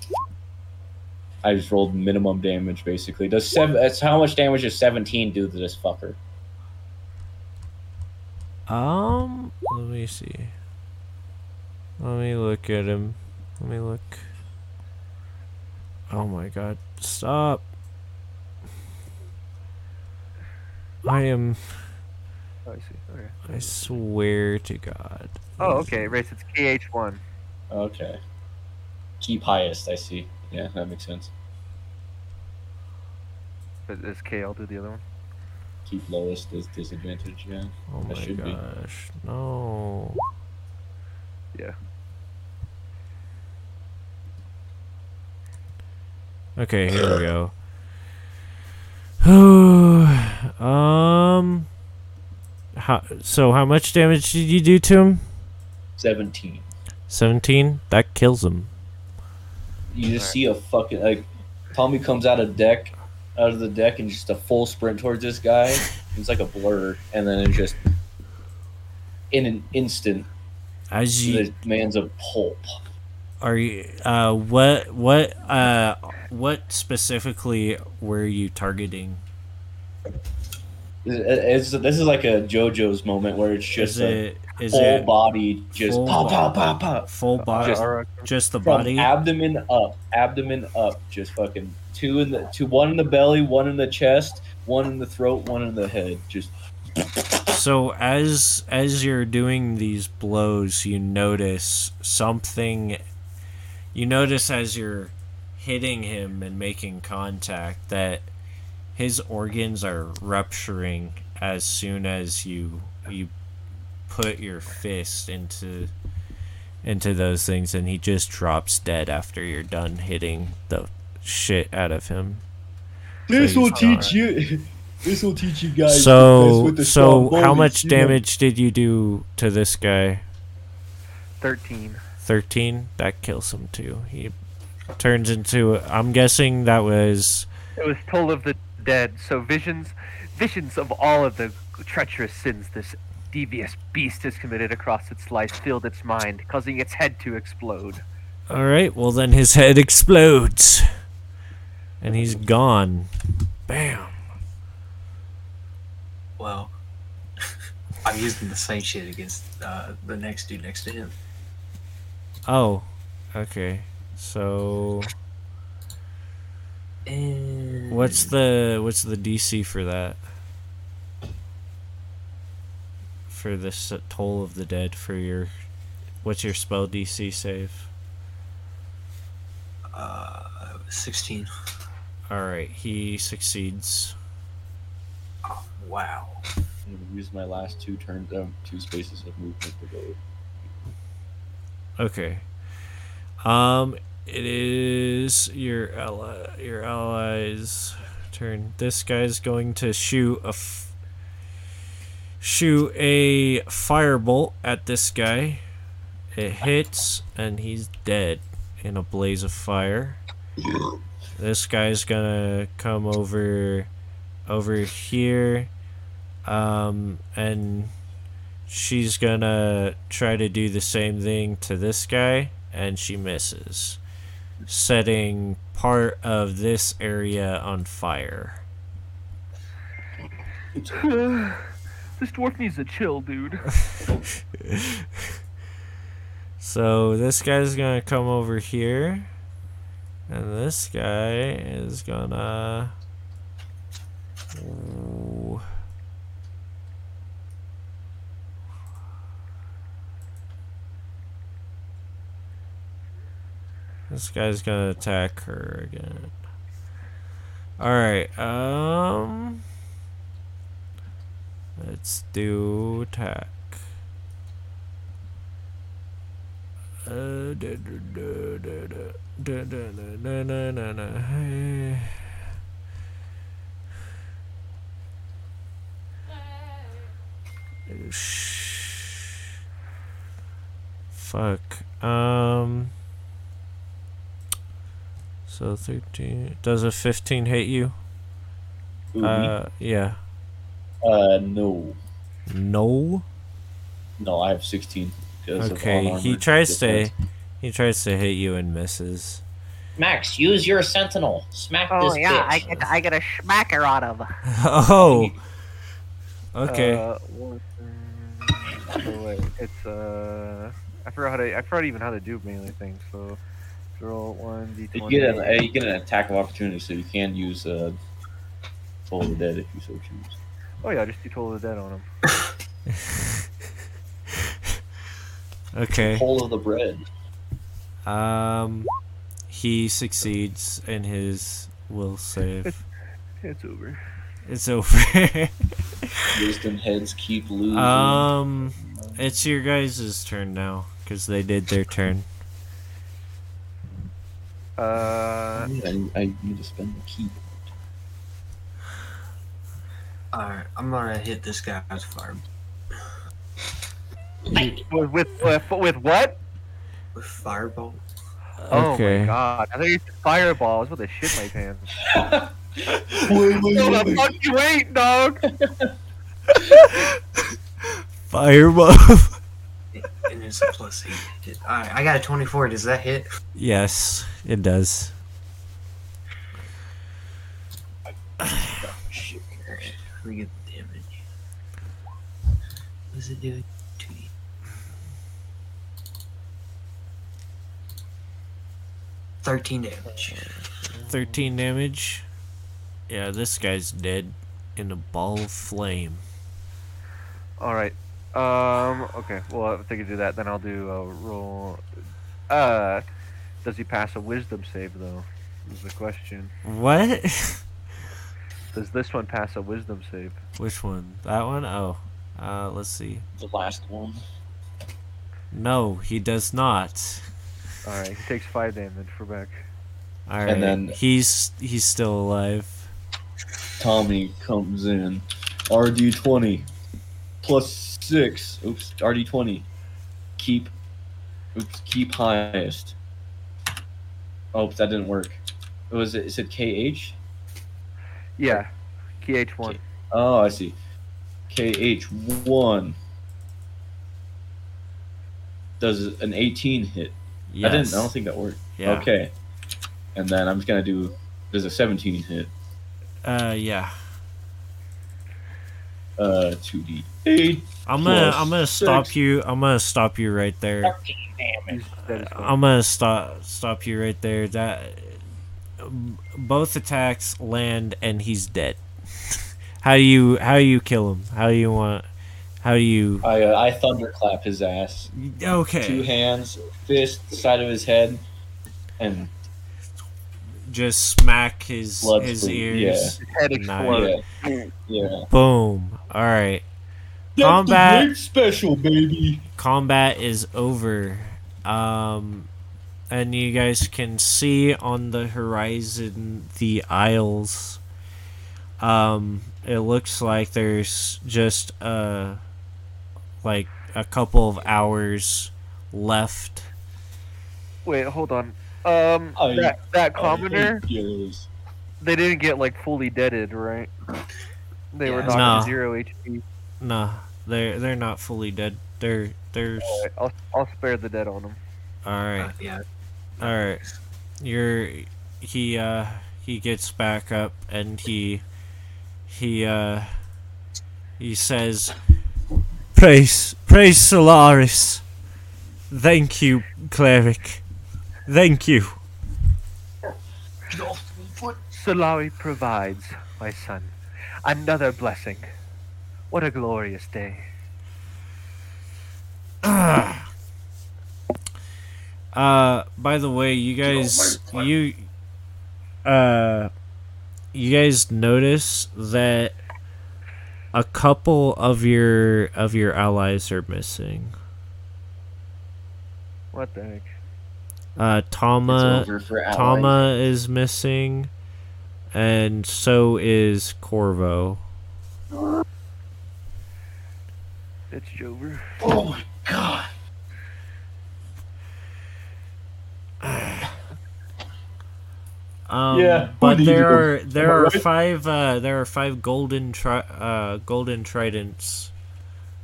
I just rolled minimum damage basically. Does seven? That's how much damage does 17 do to this fucker? Um, let me see. Let me look at him. Let me look. Oh my god, stop. I am. Oh, I see. Okay. I swear to God. Oh, okay. Race, it's KH1. Okay. Keep highest. I see. Yeah, that makes sense. But Is K, I'll do the other one. Keep lowest is disadvantage. Yeah. Oh That my should be. gosh. No. Yeah. Okay, here we go. um. How, so, how much damage did you do to him? 17. 17? That kills him. You just see a fucking like Tommy comes out of deck out of the deck and just a full sprint towards this guy. It's like a blur, and then it just in an instant As you. the man's a pulp. Are you. Uh, what. What. Uh. What specifically were you targeting? It's, this is like a JoJo's moment where it's just Is a it. Is whole it body just full pop, body? pop, pop, pop. full body? Just- Just the From body? abdomen up, abdomen up, just fucking two in the two, one in the belly, one in the chest, one in the throat, one in the head. Just So as as you're doing these blows, you notice something. You notice as you're hitting him and making contact that his organs are rupturing as soon as you you put your fist into into those things, and he just drops dead after you're done hitting the shit out of him. this will will teach teach you. This will teach you guys. So so how much damage did you do to this guy? 13. 13 that kills him too. He turns into i'm guessing that was It was Toll of the Dead, so visions visions of all of the treacherous sins this devious beast has committed across its life filled its mind, causing its head to explode. all right well then his head explodes. And he's gone. Bam. Well, I'm using the same shit against uh, the next dude next to him. Oh okay so And what's the what's the dc for that for this toll of the dead for your what's your spell dc save uh, 16? all right he succeeds Oh, wow. I'm gonna use my last two turns, um, two spaces of movement to go. Okay. Um, it is your ally, your allies' turn. This guy's going to shoot a f- shoot a firebolt at this guy. It hits, and he's dead in a blaze of fire. This guy's gonna come over, over here, um, and she's gonna try to do the same thing to this guy, and she misses, setting part of this area on fire. this dwarf needs a chill, dude. So this guy's gonna come over here, and this guy is gonna. Ooh. This guy's gonna attack her again. Alright, um. Let's do attack. Uh. Fuck. Um. So thirteen. Does a fifteen hit you? Ooh, me? Uh, yeah. uh, no, No. no, I have sixteen. 'cause of Okay. He tries to. He tries to hit you and misses. Max, use your sentinel. Smack Oh this yeah, I bitch. get I get a smacker on him. Oh. Okay. Uh, one, so wait, it's uh, I forgot how to. I forgot even how to do melee things. So, roll one d You get an you get an attack of opportunity, so you can use uh, Toll of the Dead if you so choose. Oh yeah, just do total of the dead on him. Okay. Toll of the Bread. Um, he succeeds in his will save. It's over. It's over. Wisdom heads keep losing. um, it's your guys' turn now because they did their turn. Uh, I, I need to spend the key. Alright, I'm gonna hit this guy's fire with with uh, with what? with firebolt. Oh Okay. my god! I think it's fireballs with a shit my pants. Wait, wait, No, wait, the wait. fuck you ain't, dog. Fireball. And it's a plus eight. Hit. I got a 24. Does that hit? yes, it does. Shit. Alright, let me get the damage. What does it do? 2d. Thirteen damage. Thirteen damage. Yeah, this guy's dead in a ball of flame. All right. Um. Okay. Well, if they can do that, then I'll do a roll. Uh, does he pass a wisdom save though? Is the question. What? Does this one pass a wisdom save? Which one? That one? Oh. Uh, let's see. The last one. No, he does not. All right. He takes five damage for back. All right. And then- he's he's still alive. Tommy comes in. RD20 plus six. Oops. RD20. Keep. Oops. Keep highest. Oops, that didn't work. It was it said KH? Yeah. KH one. Oh, I see. KH1 does an 18 hit. Yes. I didn't. I don't think that worked. Yeah. Okay. And then I'm just gonna do. Does a 17 hit? Uh, yeah. Uh, 2d8. I'm gonna Plus I'm gonna stop six. you. I'm gonna stop you right there. 13 damage. He's dead as fuck. I'm gonna stop stop you right there. That both attacks land and he's dead. how do you how do you kill him? How do you want? How do you? I uh, I thunderclap his ass. Okay. Two hands, fist, side of his head, and just smack his Blood his spurt, ears. His head explodes. yeah, yeah. Boom. All right. That's Combat. the great special, baby. Combat is over. Um, and you guys can see on the horizon the Isles. Um, it looks like there's just uh, like a couple of hours left. Wait, hold on. Um, I- that that commoner, they didn't get like fully deaded, right? They were Yeah. knocked No. to zero HP. Nah, they're they're not fully dead. They're there's Alright, I'll I'll spare the dead on them. all right. Uh, yeah. All right. You're he uh he gets back up and he he uh he says praise praise Solaris. Thank you, cleric. Thank you. What Solari provides, my son. Another blessing. What a glorious day. Uh by the way, you guys you uh you guys notice that a couple of your of your allies are missing. What the heck? Uh Tama over for allies. Tama is missing, and so is Corvo. It's Jover. Oh my god. Um, Yeah, but there are there are five uh, there are five golden tri- uh, golden tridents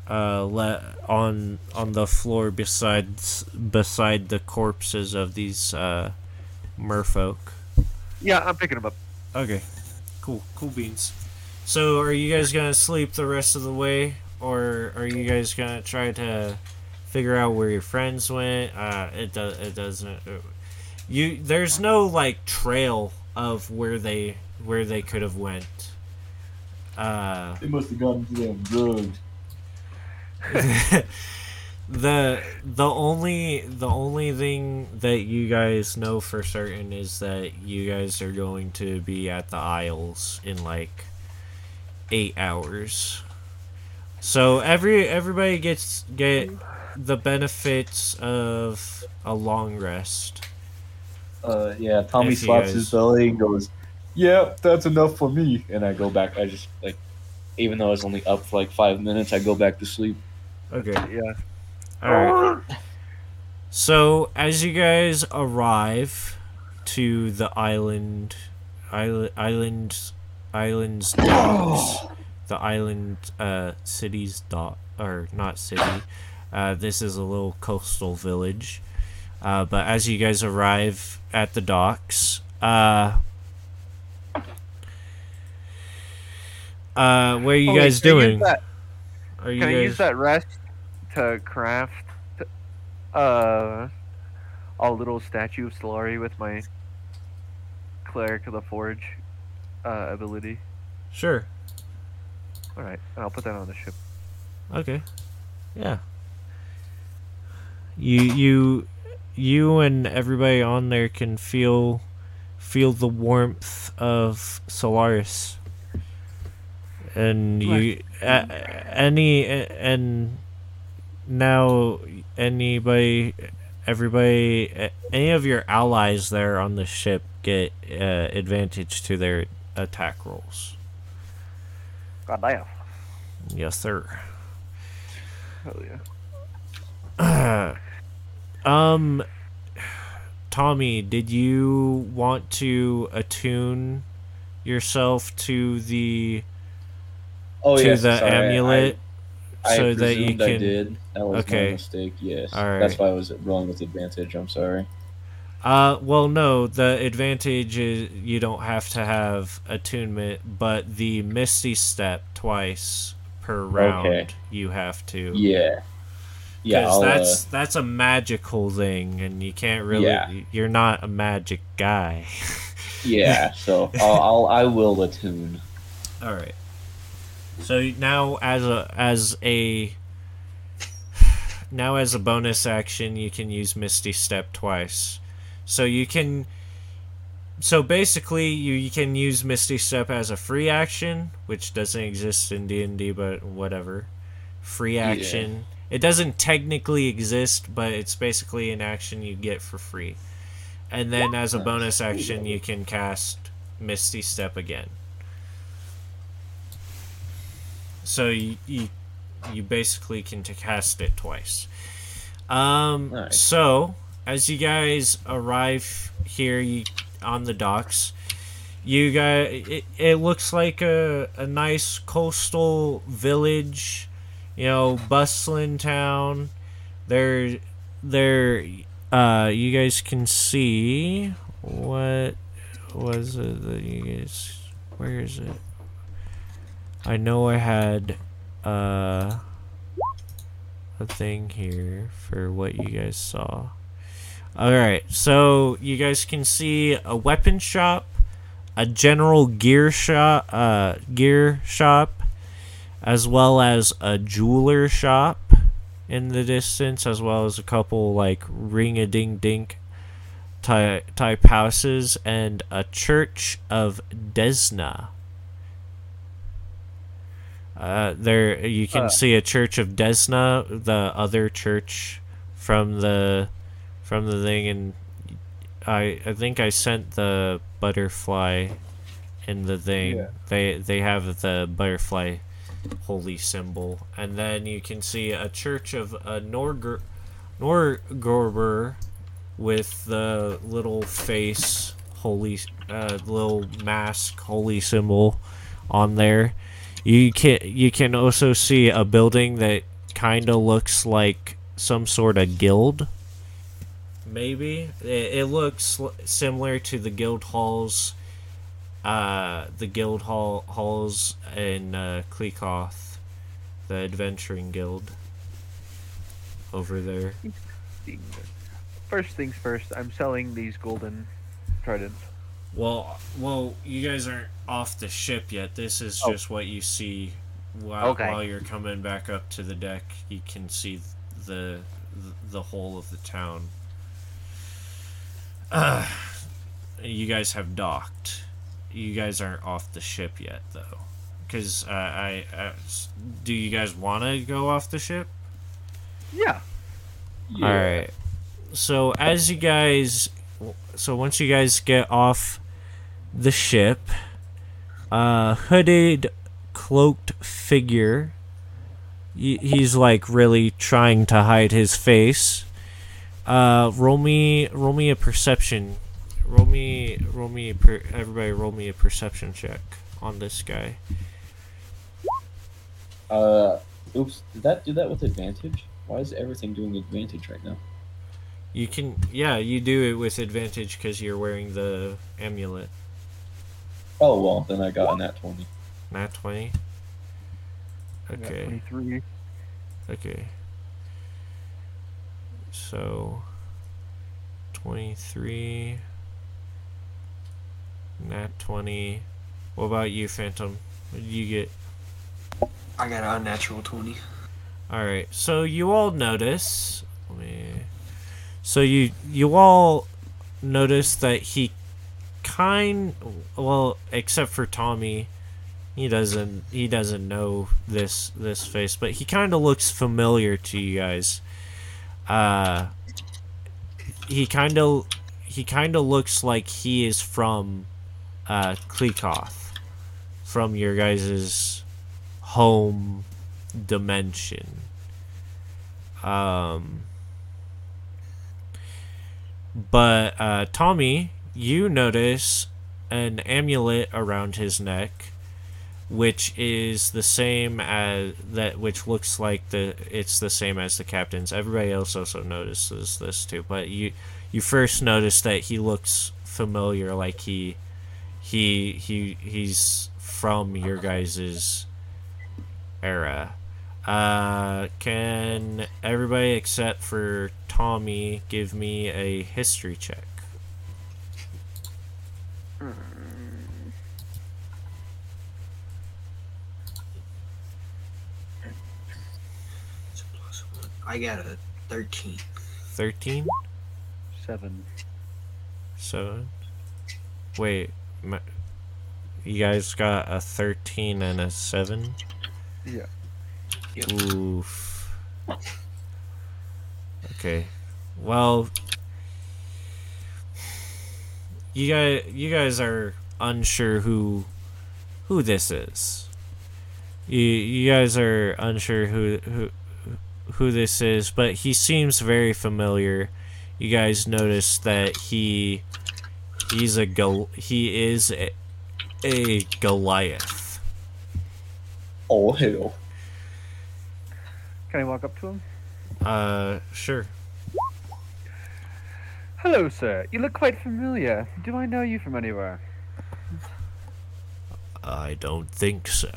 uh, le- on on the floor besides beside the corpses of these uh, merfolk. Yeah, I'm picking them up. Okay, cool, cool beans. So, are you guys gonna sleep the rest of the way, or are you guys gonna try to figure out where your friends went? Uh, it does. It doesn't. uh, You there's no like trail of where they where they could have went. Uh, They must have gone to them drugs. the the only the only thing that you guys know for certain is that you guys are going to be at the Isles in like eight hours. So every everybody gets get the benefits of a long rest. Uh, yeah, Tommy If slaps guys- his belly and goes, "Yeah, that's enough for me." And I go back. I just like, even though I was only up for like five minutes, I go back to sleep. Okay. Yeah. All right. So as you guys arrive to the island, island, island, island's docks, the island uh, city's dock, or not city. Uh, this is a little coastal village. Uh, but as you guys arrive at the docks, uh, uh, what are you Oh, wait, guys can I use doing? that- Are you Can I use that rest to craft uh a little statue of Solari with my cleric of the forge uh, ability? Sure. All right, I'll put that on the ship. Okay. Yeah. You you you and everybody on there can feel feel the warmth of Solaris. And you a, any and now anybody everybody any of your allies there on the ship get uh, advantage to their attack rolls. God damn. Yes, sir. Hell yeah. um, Tommy, did you want to attune yourself to the Oh yeah to yes, the sorry, amulet I, so that you presumed I can? That was Okay. my mistake. Yes, All that's why I was rolling with advantage. I'm sorry. Uh, well, no. The advantage is you don't have to have attunement, but the Misty Step twice per round Okay. you have to. Yeah, yeah. Because that's uh, that's a magical thing, and you can't really. Yeah. You're not a magic guy. yeah. So I'll, I'll I will attune. All right. So now, as a as a now as a bonus action, you can use Misty Step twice. So you can. So basically, you, you can use Misty Step as a free action, which doesn't exist in D and D, but whatever. Free action, Yeah. It doesn't technically exist, but it's basically an action you get for free. And then as a bonus action, you can cast Misty Step again. So you you, you basically can t- cast it twice. Um, Nice. so as you guys arrive here you, on the docks, you guys it, it looks like a, a nice coastal village, you know, bustling town. There there uh you guys can see what was it that you guys where is it? I know I had uh a thing here for what you guys saw. Alright, so you guys can see a weapon shop, a general gear shop uh gear shop, as well as a jeweler shop in the distance, as well as a couple like ring a ding dink type type houses and a church of Desna. Uh, there you can Uh. see a church of Desna, the other church from the from the thing, and I I think I sent the butterfly in the thing. Yeah. They they have the butterfly holy symbol, and then you can see a church of a Norger Norgorber with the little face holy uh, little mask holy symbol on there. You can you can also see a building that kind of looks like some sort of guild. Maybe it, it looks similar to the guild halls, uh, the guild hall halls in uh, the adventuring guild. Over there. First things first, I'm selling these golden tridents. Well, well, you guys aren't off the ship yet. This is Oh. just what you see while, Okay. while you're coming back up to the deck. You can see the the whole of the town. Uh, you guys have docked. You guys aren't off the ship yet, though. Because uh, I, I, do you guys want to go off the ship? Yeah. Yeah. All right. So as you guys, so once you guys get off the ship, a hooded, cloaked figure. he- He's like really trying to hide his face. Uh, roll me, roll me a perception. Roll me, roll me. A per, everybody, roll me a perception check on this guy. Uh, oops. Did that do that with advantage? Why is everything doing advantage right now? You can, yeah, you do it with advantage because you're wearing the amulet. Oh well, then I got a nat twenty. Nat 20. Okay, 23. okay. So, 23. Nat 20. What about you, Phantom? What did you get? I got an unnatural 20. Alright, so you all notice. Let me. So you you all notice that he kind well, except for Tommy, he doesn't he doesn't know this this face, but he kind of looks familiar to you guys. Uh, he kind of he kind of looks like he is from uh Klekoth, from your guys's home dimension. Um, but uh, Tommy, you notice an amulet around his neck, which is the same as that, which looks like the it's the same as the captain's. Everybody else also notices this too, but you you first notice that he looks familiar, like he he he he's from your guys's era. Uh, can everybody except for Tommy give me a history check? I got a 13. 13? Seven. 7? Wait, my, you guys got a 13 and a 7? Yeah. Oof. Okay. Well, you guys, you guys are unsure who who this is. You you guys are unsure who who who this is, but he seems very familiar. You guys notice that he he's a Gol- he is a, a Goliath. Oh hell. Can I walk up to him? Uh, sure. Hello, sir. You look quite familiar. Do I know you from anywhere? I don't think so.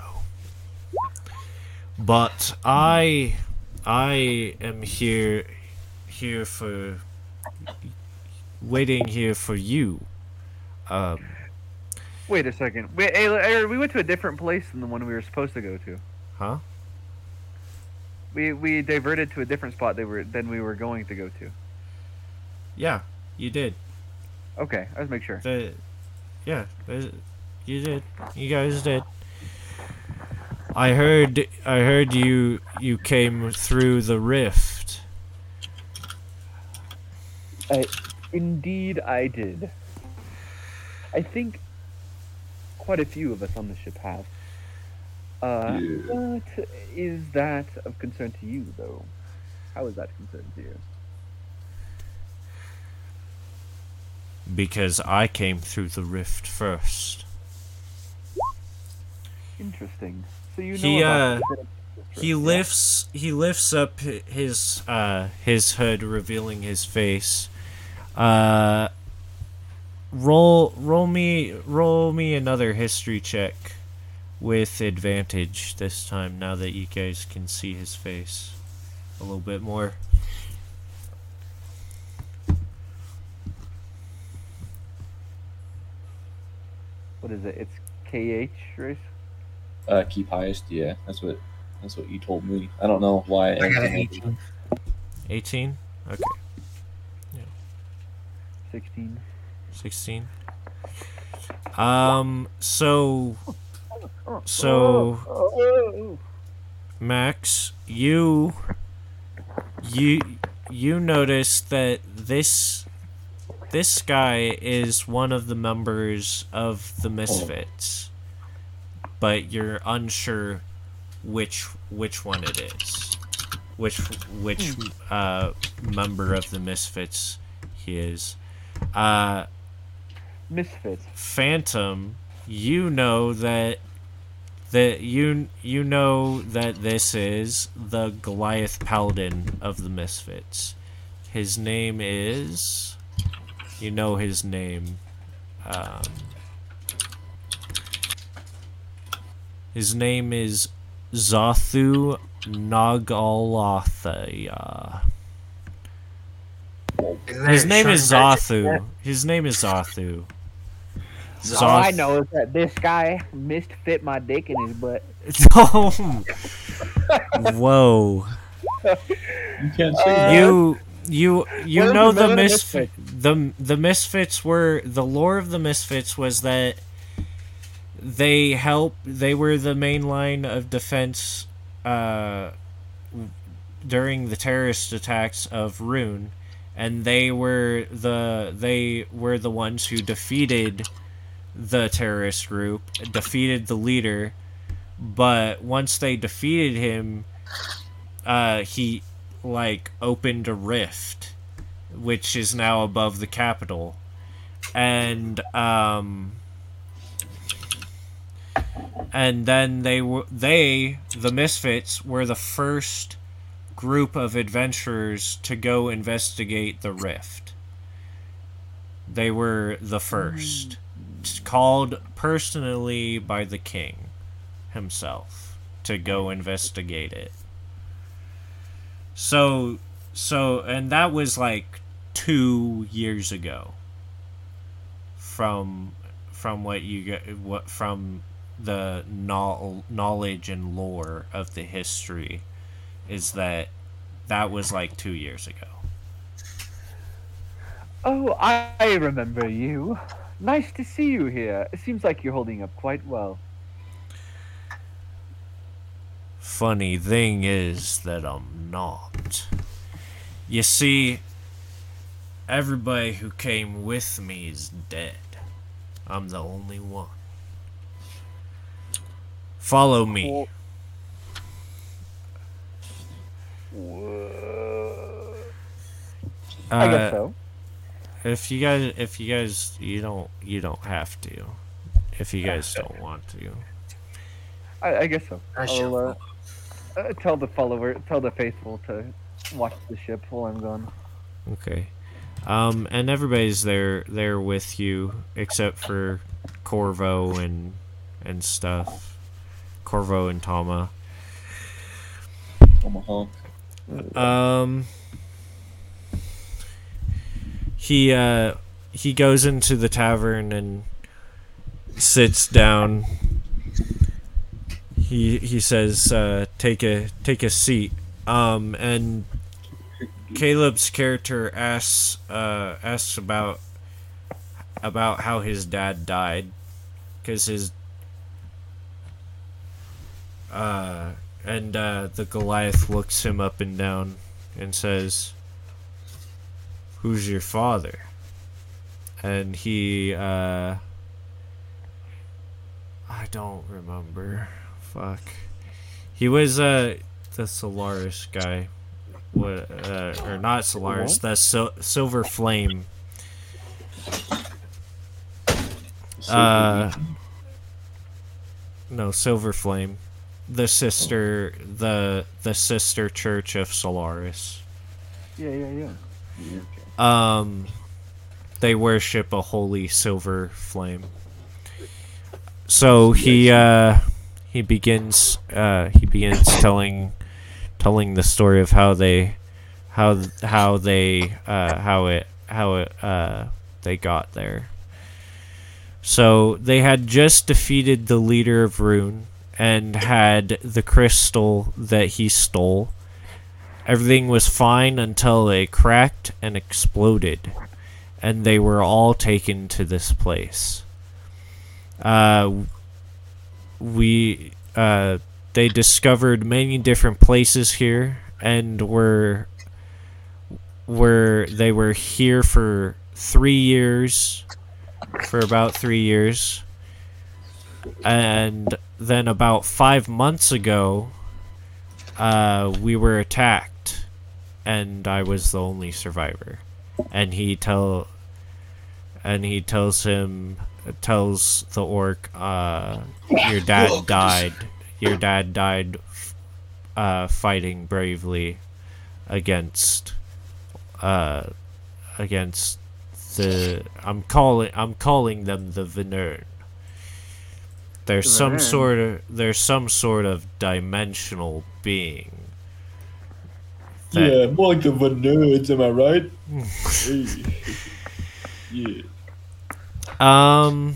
But I I am here here for waiting here for you. Um Wait a second. Wait, we went to a different place than the one we were supposed to go to. huh? We we diverted to a different spot they were than we were going to go to. Yeah, you did. Okay, I was make sure. The yeah, the, you did. You guys did. I heard I heard you you came through the rift. Indeed, I did. I think quite a few of us on the ship have. Uh, Yeah. What is that of concern to you, though? How is that concern to you? Because I came through the rift first. Interesting. So you know He, about uh, He lifts he lifts up his uh his hood revealing his face. Uh roll roll me roll me another history check with advantage this time now that you guys can see his face a little bit more. What is it? It's KH race. Uh, keep highest. Yeah, that's what that's what you told me. I don't know why. I got an 18. 18? Okay. Yeah. Sixteen. 16. Um so so Max, you you you notice that this this guy is one of the members of the Misfits, but you're unsure which which one it is, which which uh, member of the Misfits he is. Uh, Misfits. Phantom, you know that that you you know that this is the Goliath Paladin of the Misfits. His name is you know his name. Um, his name is Zathu Nagalathaya. His name is Zathu. His name is Zathu. All I know is that this guy misfit my dick in his butt. Whoa. You can't say that. you you you Where's know the the villain misfit the the misfits were the lore of the misfits was that they help they were the main line of defense uh during the terrorist attacks of Rune and they were the they were the ones who defeated the terrorist group defeated the leader but once they defeated him uh he like opened a rift which is now above the capital and um and then they were they the misfits were the first group of adventurers to go investigate the rift. They were the first. It's called personally by the king himself to go investigate it so, so, and that was like two years ago. From, from what you get, what from the knowledge and lore of the history, is that that was like two years ago. Oh, I remember you. Nice to see you here. It seems like you're holding up quite well. Funny thing is that I'm not. You see, everybody who came with me is dead. I'm the only one. Follow me. I guess Uh, so. If you guys, if you guys, you don't, you don't have to. If you guys don't want to. I, I guess so. I I'll shall uh, tell the follower, tell the faithful to watch the ship while I'm gone. Okay. Um, and everybody's there there with you except for Corvo and and stuff. Corvo and Tama. Omaha. Um he uh he goes into the tavern and sits down. He he says uh take a take a seat. Um and Caleb's character asks uh asks about about how his dad died cuz his uh and uh, the Goliath looks him up and down and says, Who's your father? And he, uh. I don't remember. Fuck. He was, uh, the Solaris guy. What, uh, or not Solaris, the Sil- Silver Flame. Uh. No, Silver Flame the sister the the sister church of Solaris. Yeah, yeah, yeah. Yeah. Um they worship a holy silver flame. So he uh he begins uh he begins telling telling the story of how they how how they uh how it how it uh they got there. So they had just defeated the leader of Rune and had the crystal that he stole. Everything was fine until it cracked and exploded, and they were all taken to this place. Uh, we uh, they discovered many different places here, and were were they were here for three years, for about three years, and then about five months ago, uh, we were attacked, and I was the only survivor. And he tell, and he tells him, tells the orc, uh, your dad died. Your dad died, uh, fighting bravely against, uh, against the. I'm calling. I'm calling them the Venern there's some sort of there's some sort of dimensional being that- Yeah, more like the nerds, am I right? hey. Yeah. Um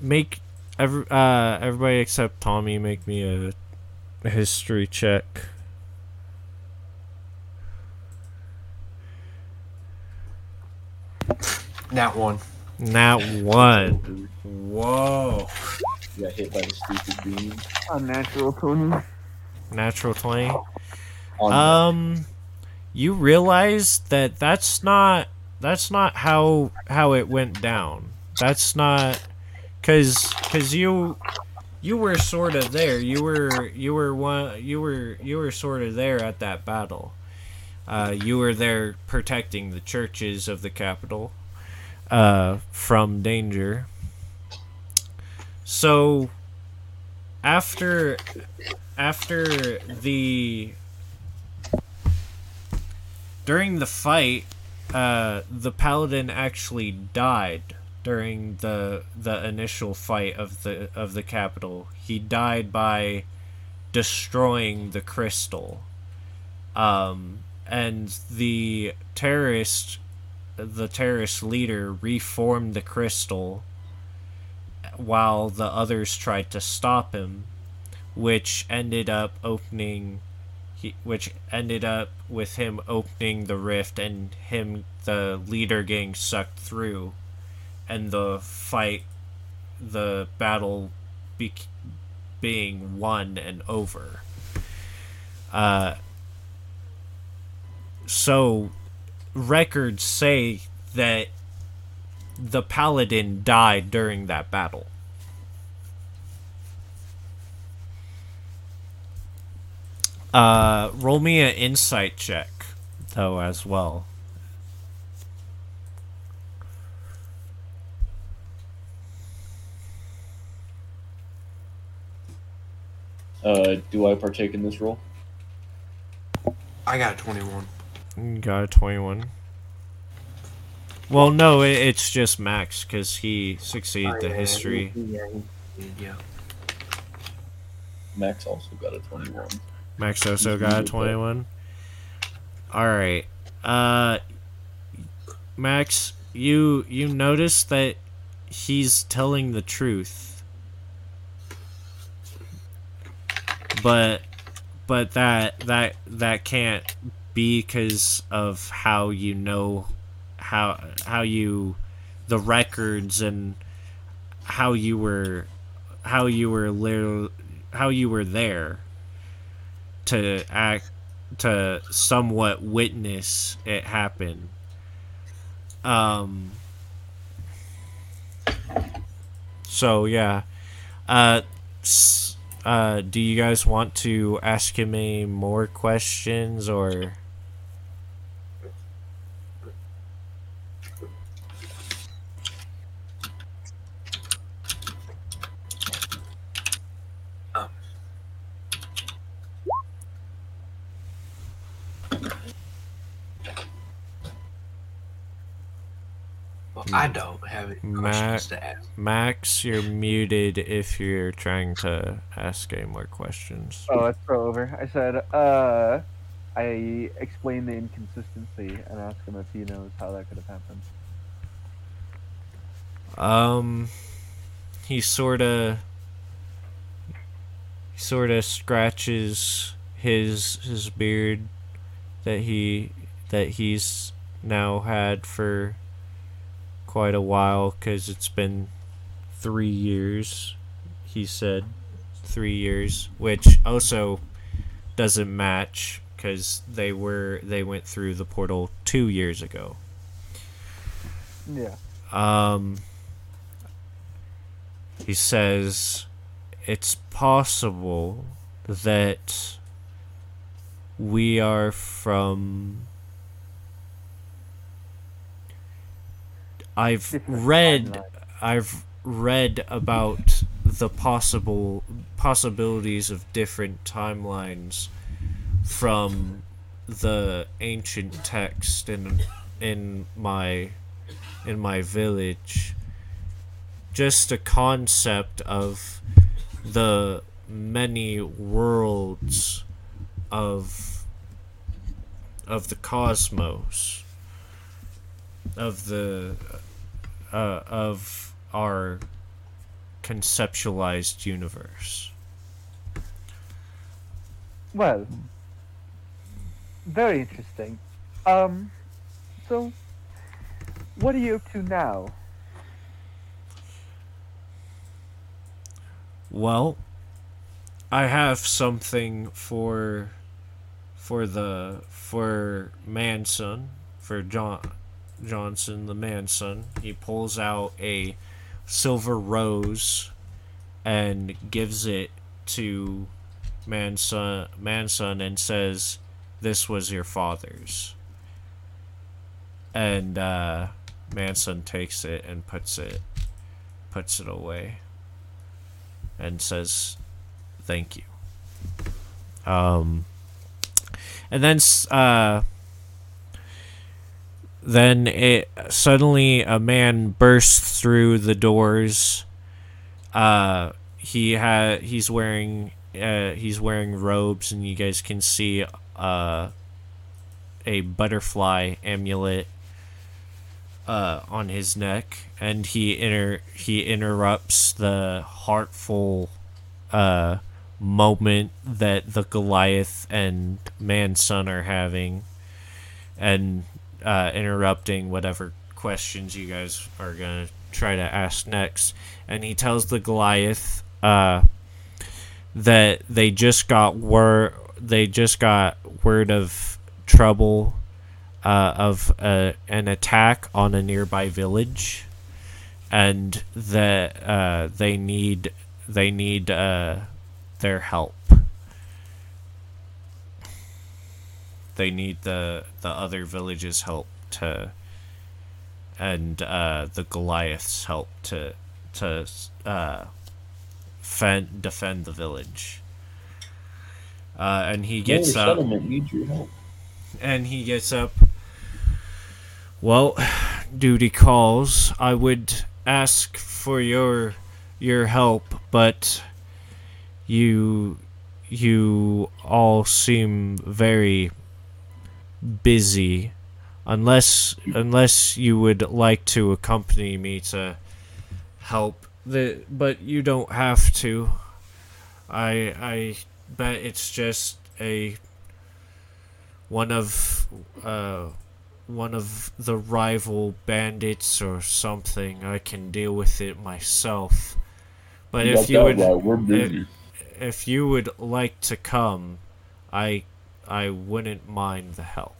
make every uh everybody except tommy make me a history check That one. Nat one whoa Got hit by the stupid beam. Unnatural tuning. natural 20 um you realize that that's not that's not how how it went down. That's not cuz cuz you you were sort of there. You were you were one you were you were sort of there at that battle. Uh you were there protecting the churches of the capital uh from danger. So after after the during the fight, uh, the paladin actually died during the the initial fight of the of the capital. He died by destroying the crystal. Um, and the terrorist the terrorist leader reformed the crystal while the others tried to stop him, which ended up opening he, which ended up with him opening the rift and him the leader getting sucked through and the fight the battle bec- being won and over. Uh, so records say that the paladin died during that battle. Uh, roll me an insight check, though, as well. Uh, do I partake in this role? I got a 21. You Got a 21. Well, no, it, it's just Max, because he succeeded Oh, the history. Yeah, yeah. Max also got a 21. Max also got a 21. Alright. Uh, Max, you you notice that he's telling the truth. But but that that that can't be because of how you know how how you the records and how you were how you were how you were there to act to somewhat witness it happen. Um so yeah. Uh uh do you guys want to ask him any more questions or I don't have any Ma- questions to ask. max you're muted if you're trying to ask any more questions Oh, let's throw over. I said, uh, I explained the inconsistency and asked him if he knows how that could have happened. Um, he sort of, sort of scratches his his beard that he that he's now had for quite a while because it's been three years. He said three years, which also doesn't match because they were they went through the portal two years ago. Yeah. Um, he says it's possible that we are from. I've read. I've read about the possible possibilities of different timelines from the ancient text in in my in my village just a concept of the many worlds of of the cosmos of the uh, of our conceptualized universe Well, very interesting. Um, so, what are you up to now? Well, I have something for for the for Manson for John Johnson the Manson. He pulls out a silver rose and gives it to Manson Manson and says, "This was your father's." And uh, Manson takes it and puts it puts it away and says thank you. Um, and then uh, then it suddenly a man bursts through the doors. Uh, he had he's wearing uh, he's wearing robes, and you guys can see uh, a butterfly amulet uh, on his neck, and he inter he interrupts the heartful uh, moment that the Goliath and Manson are having, and uh, interrupting whatever questions you guys are gonna try to ask next. And he tells the Goliath, uh, that they just got word they just got word of trouble uh, of uh, an attack on a nearby village and that uh, they need they need uh, their help they need the the other villages help to and uh, the Goliaths help to to uh, fend, defend the village. Uh, and he gets up, settlement needs your help. and he gets up. Well, duty calls. I would ask for your your help, but you you all seem very busy unless unless you would like to accompany me to help. The but you don't have to. I i bet it's just a one of uh one of the rival bandits or something. I can deal with it myself. But if you would right, if you would like to come i i wouldn't mind the help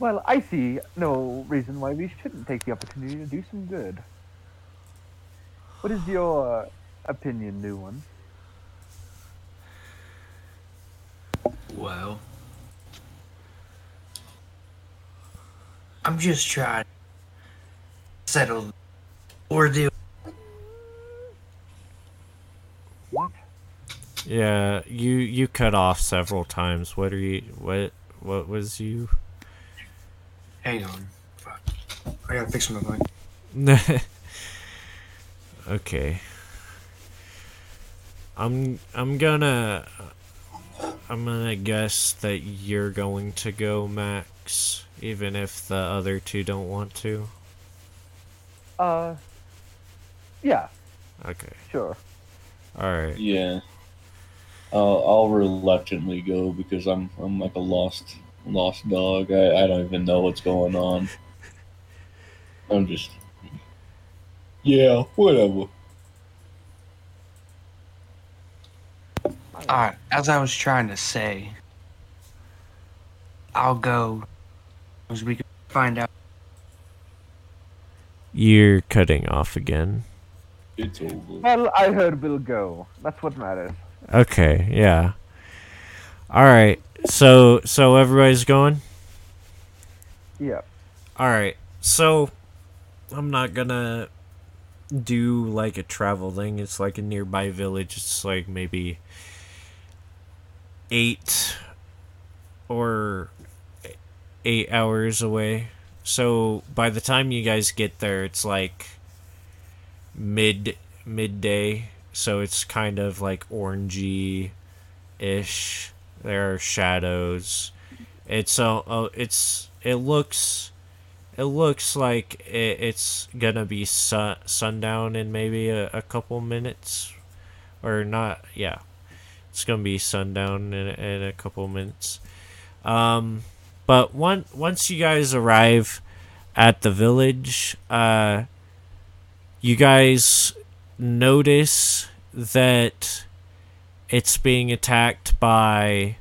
Well, I see no reason why we shouldn't take the opportunity to do some good. What is your opinion, new one? Well, I'm just trying to settle the ordeal. What? Yeah, you you cut off several times. What are you? What what was you? Hang on. Fuck. I gotta fix my mic. okay. I'm I'm gonna I'm gonna guess that you're going to go, Max, even if the other two don't want to. Uh, yeah, Okay. sure. All right. Yeah. I'll, I'll reluctantly go because I'm I'm like a lost lost dog. I, I don't even know what's going on. I'm just Yeah, whatever. Alright, as I was trying to say, I'll go as we can find out. You're cutting off again. It's over. Well, I heard we'll go. That's what matters. Okay. Yeah. All right. So so everybody's going. Yeah. All right. So I'm not gonna do like a travel thing. It's like a nearby village. It's like maybe eight or eight hours away. So by the time you guys get there, it's like mid midday. So it's kind of like orangey ish. There are shadows. It's uh it's it looks it looks like it, it's gonna be sun, sundown in maybe a, a couple minutes or not yeah it's gonna be sundown in, in a couple minutes um but one, once you guys arrive at the village uh you guys notice that it's being attacked by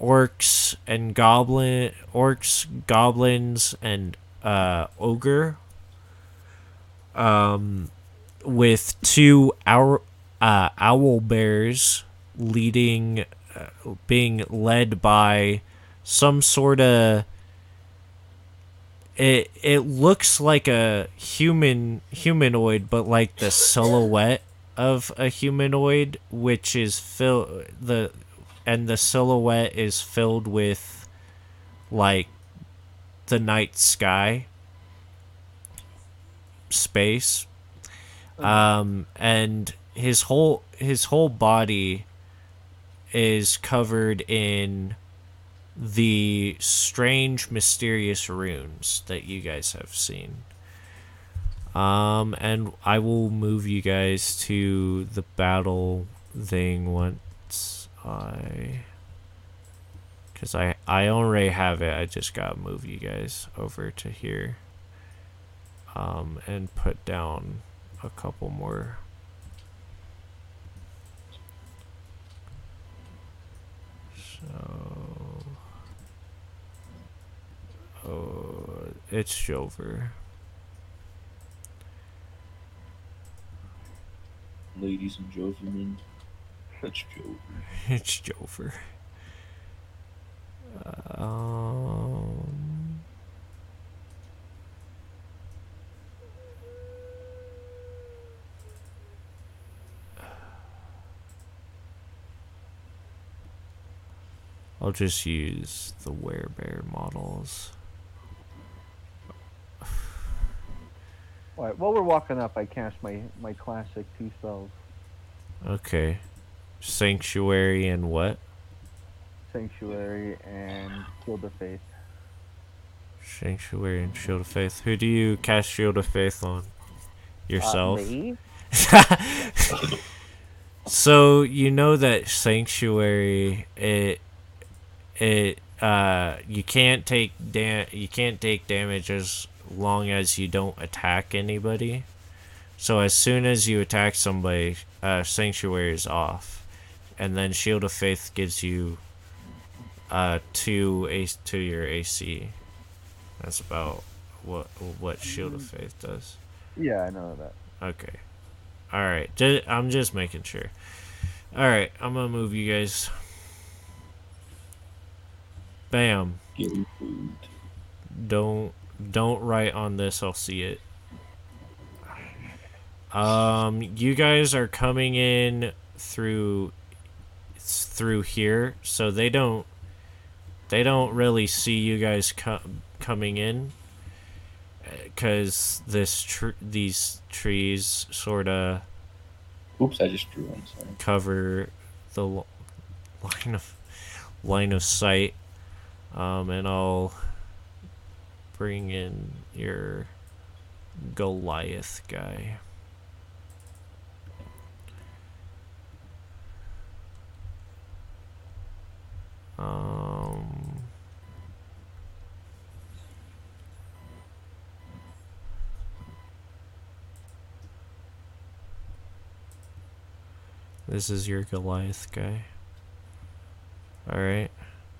orcs and goblin orcs goblins and uh ogre. Um with two owl uh owl bears leading uh, being led by some sort of it it looks like a human humanoid but like the silhouette of a humanoid which is fill the and the silhouette is filled with like the night sky space. Um and his whole his whole body is covered in the strange mysterious runes that you guys have seen um, and I will move you guys to the battle thing once I... Because I, I already have it, I just gotta move you guys over to here. Um, and put down a couple more So, oh, it's over. Ladies and gentlemen, it's Joe. It's Jover. Um. I'll just use the werebear models. Alright, while we're walking up, I cast my, my classic two spells. Okay. Sanctuary and what? Sanctuary and Shield of Faith. Sanctuary and Shield of Faith. Who do you cast Shield of Faith on? Yourself? Uh, me? so you know that Sanctuary it it uh you can't take da- you can't take damage as long as you don't attack anybody. So as soon as you attack somebody, uh, Sanctuary is off, and then Shield of Faith gives you uh two a to your AC. That's about what what Shield of Faith does. Yeah, I know that. Okay. All right. Ju- I'm just making sure. All right. I'm gonna move you guys. Bam. Getting food. Don't don't write on this. I'll see it. Um, you guys are coming in through through here, so they don't they don't really see you guys co- coming in because this tr- these trees sort of Oops, I just drew one. Sorry. cover the l- line of line of sight um, and I'll bring in your Goliath guy. Um, this is your Goliath guy. Alright.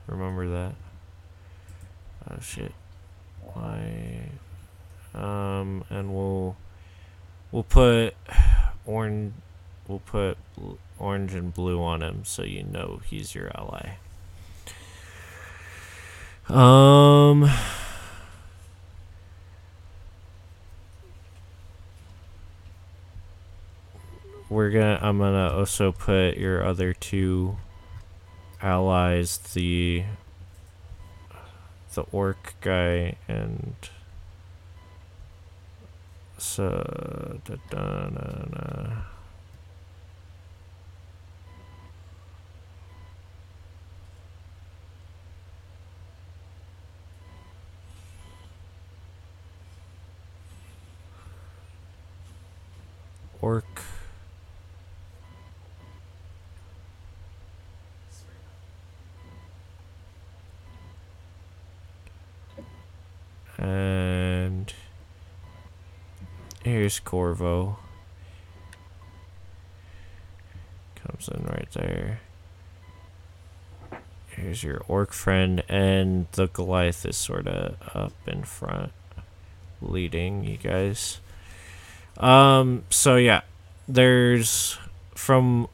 Remember that. Oh shit. Why um and we'll we'll put orange we'll put orange and blue on him so you know he's your ally. Um we're gonna I'm gonna also put your other two allies the the orc guy and so da, da, da, da. orc And here's Corvo. Comes in right there. Here's your orc friend, and the Goliath is sort of up in front, leading you guys. Um, so yeah, there's from.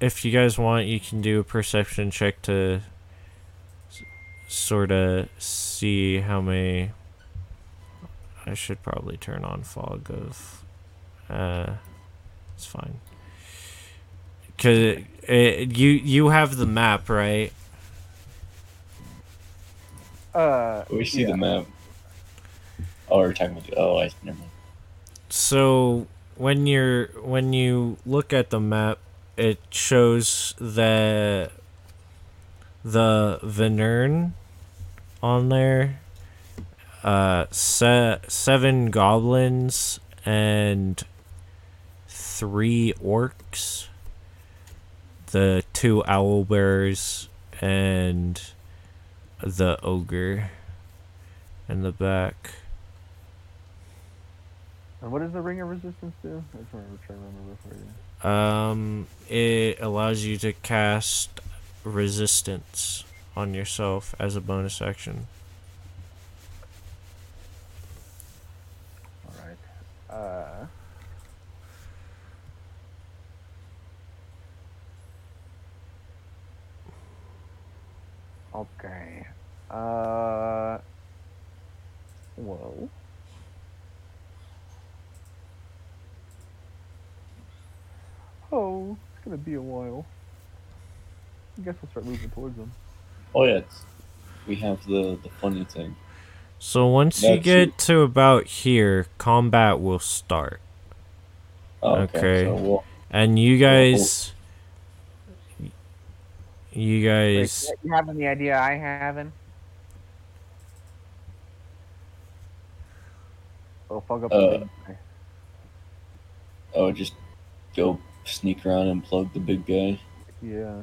If you guys want, you can do a perception check to sort of see how many I should probably turn on fog of uh it's fine cuz it, it, you you have the map right Uh, We see yeah. the map. Oh, we're talking about the. Oh, I never mind. so when you're when you look at the map it shows that the Venern on there uh se- seven goblins and three orcs the two owl bears and the ogre in the back And what does the Ring of Resistance do? I just to to remember for you. Um, it allows you to cast resistance on yourself as a bonus action. All right. Uh. Okay. Uh. Whoa. Oh, it's gonna be a while. I guess we'll start moving towards them. Oh yeah, we have the the funny thing. So once you get it. to about here, combat will start. Oh, Okay. So we'll, And you guys you Wait, guys you have any idea I haven't? Oh, fuck up the Uh, big guy. oh just go sneak around and plug the big guy, Yeah.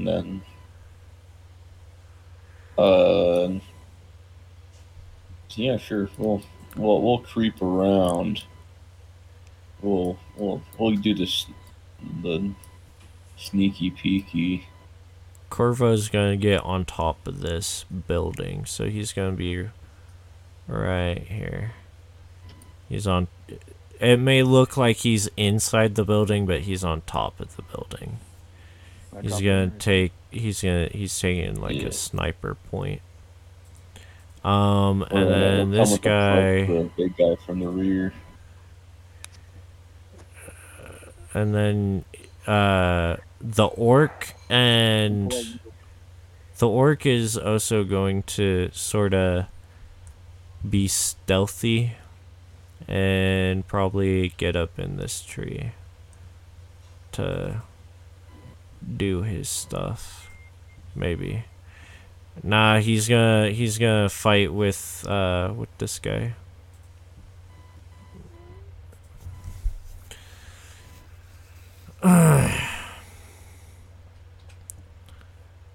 And then uh, yeah, sure. We'll we'll we'll creep around. We'll we'll we'll do this the sneaky peeky. Corvo's gonna get on top of this building, so he's gonna be right here. He's on. It may look like he's inside the building, but he's on top of the building. I He's gonna take. He's gonna. He's taking like Yeah. a sniper point. Um, and We'll- then this come with the guy, the big guy from the rear. and then uh, the orc and the orc is also going to sort of be stealthy and probably get up in this tree to do his stuff maybe nah he's gonna he's gonna fight with uh with this guy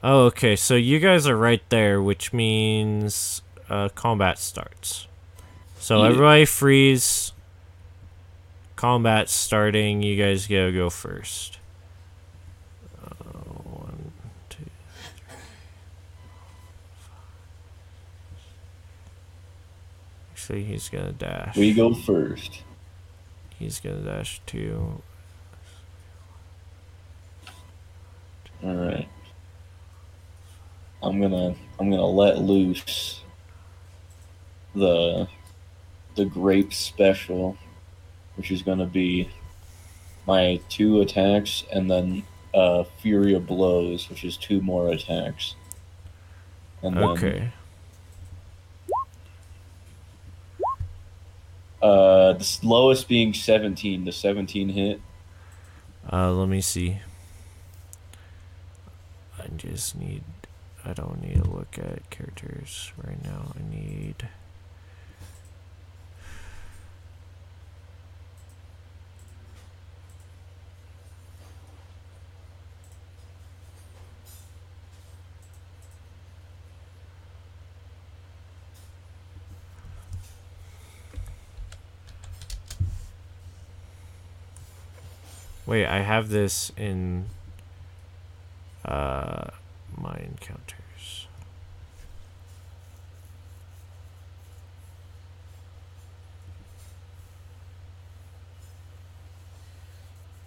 Oh, okay. So you guys are right there, which means uh, combat starts. So Yeah. everybody freeze. Combat starting. You guys gotta go first. Uh, one, two, three, four, five. Actually, he's gonna dash. We go first. He's gonna dash too. All right. I'm gonna I'm gonna let loose the the grape special, which is gonna be my two attacks and then uh, fury of blows, which is two more attacks. And then, Okay. Uh, the lowest being 17. The 17 hit. Uh, let me see. I just need. I don't need to look at characters right now. I need. Wait, I have this in uh my encounters.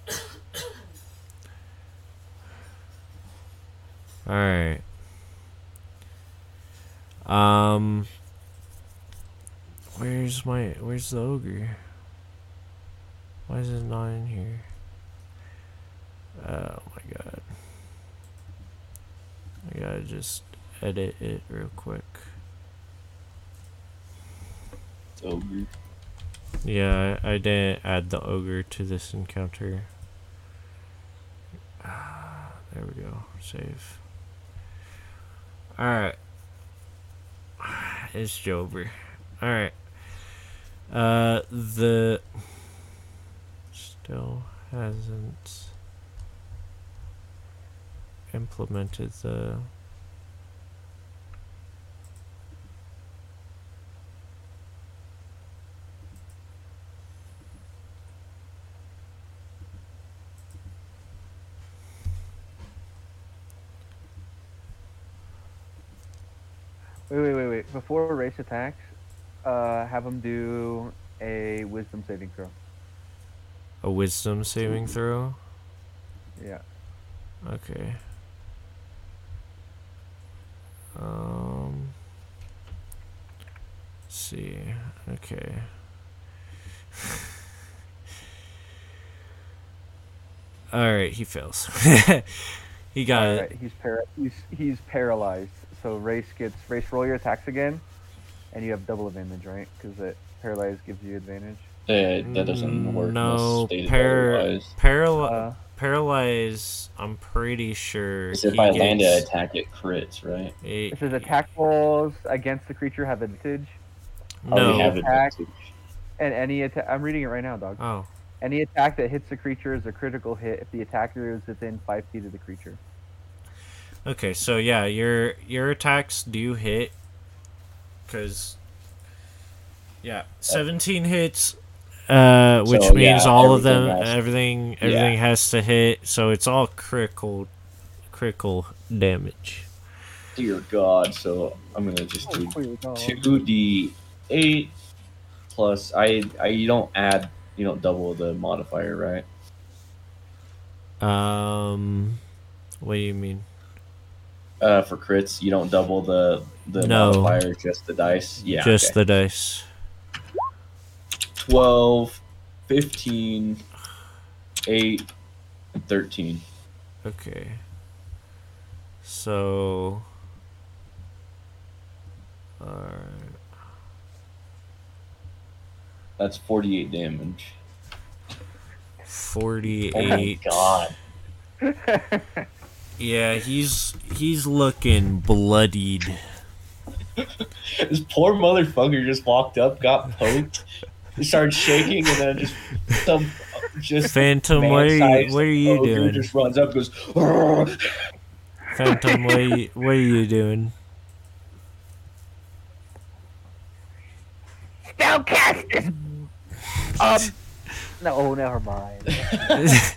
All right. Um Where's my where's the ogre? Why is it not in here? Oh my god. I gotta just edit it real quick. It's ogre. Yeah, I, I didn't add the ogre to this encounter. Ah, there we go. Save. Alright. It's Jober. Alright. Uh, the. Still hasn't implemented the Wait, wait, wait, wait. Before race attacks, uh, have them do a wisdom saving throw. A wisdom saving throw? Yeah. Okay. Um. let's see. Okay. All right, he fails. he got it. He's para- he's he's paralyzed. So race gets race roll your attacks again, and you have double advantage, right? Because it paralyzed gives you advantage. That, that doesn't work. No, unless stated par- otherwise. paraly- Uh, paralyze. I'm pretty sure. Because if he I land an attack, it crits, right? a- it says attack rolls against the creature have advantage, Oh, No. have Attack. advantage. and any attack. I'm reading it right now, dog. Oh, Any attack that hits the creature is a critical hit if the attacker is within five feet of the creature. okay. So yeah, your your attacks do hit. Cause. Yeah, seventeen hits. Uh, which So, means yeah, all of them, everything has- everything, everything has to hit. So it's all critical, critical damage. Dear God, so I'm gonna just do Oh, dear God. two D eight plus I I you don't add you don't double the modifier, right? Um, what do you mean? Uh, for crits, you don't double the the No. modifier, just the dice. Yeah, Just okay. the dice. 12, 15, 8, and 13. Okay. So. Alright. That's 48 damage. 48. Oh my 48. god. Yeah, he's he's looking bloodied. This poor motherfucker just walked up, got poked, started shaking, and then just some just Phantom, what are you, what are you doing? Just runs up, goes. "Argh." Phantom, what are you, what are you doing? Spellcasters. Um. No, never mind.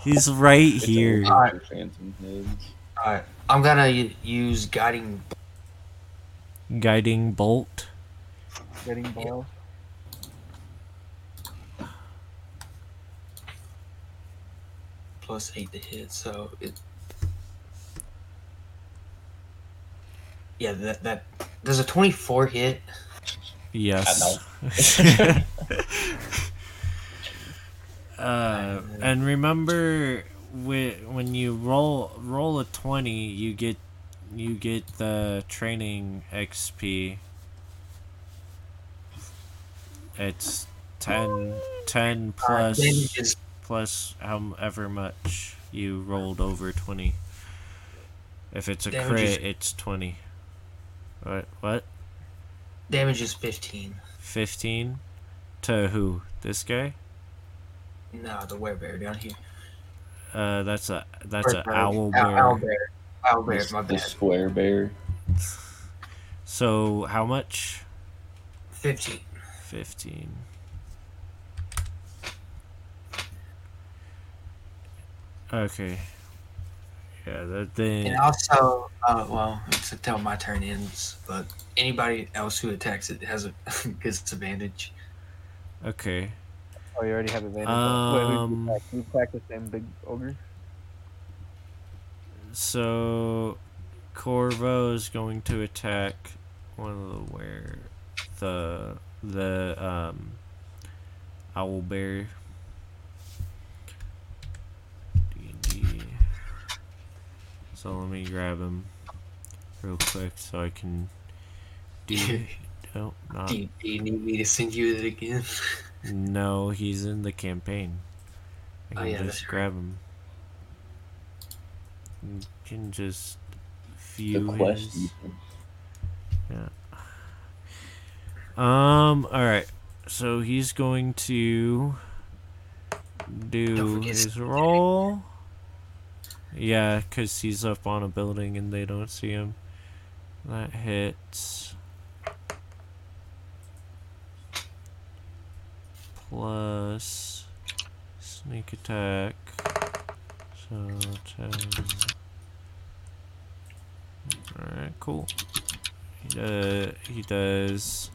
he's right It's here. All right. All right. I'm gonna use guiding. Guiding bolt. Getting balls. Plus eight to hit, so it. Yeah, that that does a twenty-four hit. Yes. uh, and remember, whe- when you roll roll a twenty, you get you get the training XP. It's 10, 10 Uh, plus damage is plus however much you rolled over twenty. If it's a Damage crit, is- it's twenty. What? What? damage is fifteen. 15 to who this guy No, the werebear down here. uh that's a that's a Or- or- owl bear Owl bear. Owl bear. The, My the bad. square bear. so how much Fifteen. 15 okay yeah that thing And also, uh, well, it's until my turn ends, but anybody else who attacks it has a gets advantage. okay Oh, you already have advantage. Um, Wait, who you attack? You attack the same big ogre? so corvo is going to attack one of the where the the um owl bear so let me grab him real quick so i can do no not Do you, do you need me to send you that again? no he's in the campaign i Oh, can yeah, just that's right. grab him you can just The view quest. his- even. Um. All right. So he's going to Don't do forget his sneak roll. Yeah, cause he's up on a building and they don't see him. That hits. Plus sneak attack. So ten. All right. Cool. He, Uh, he does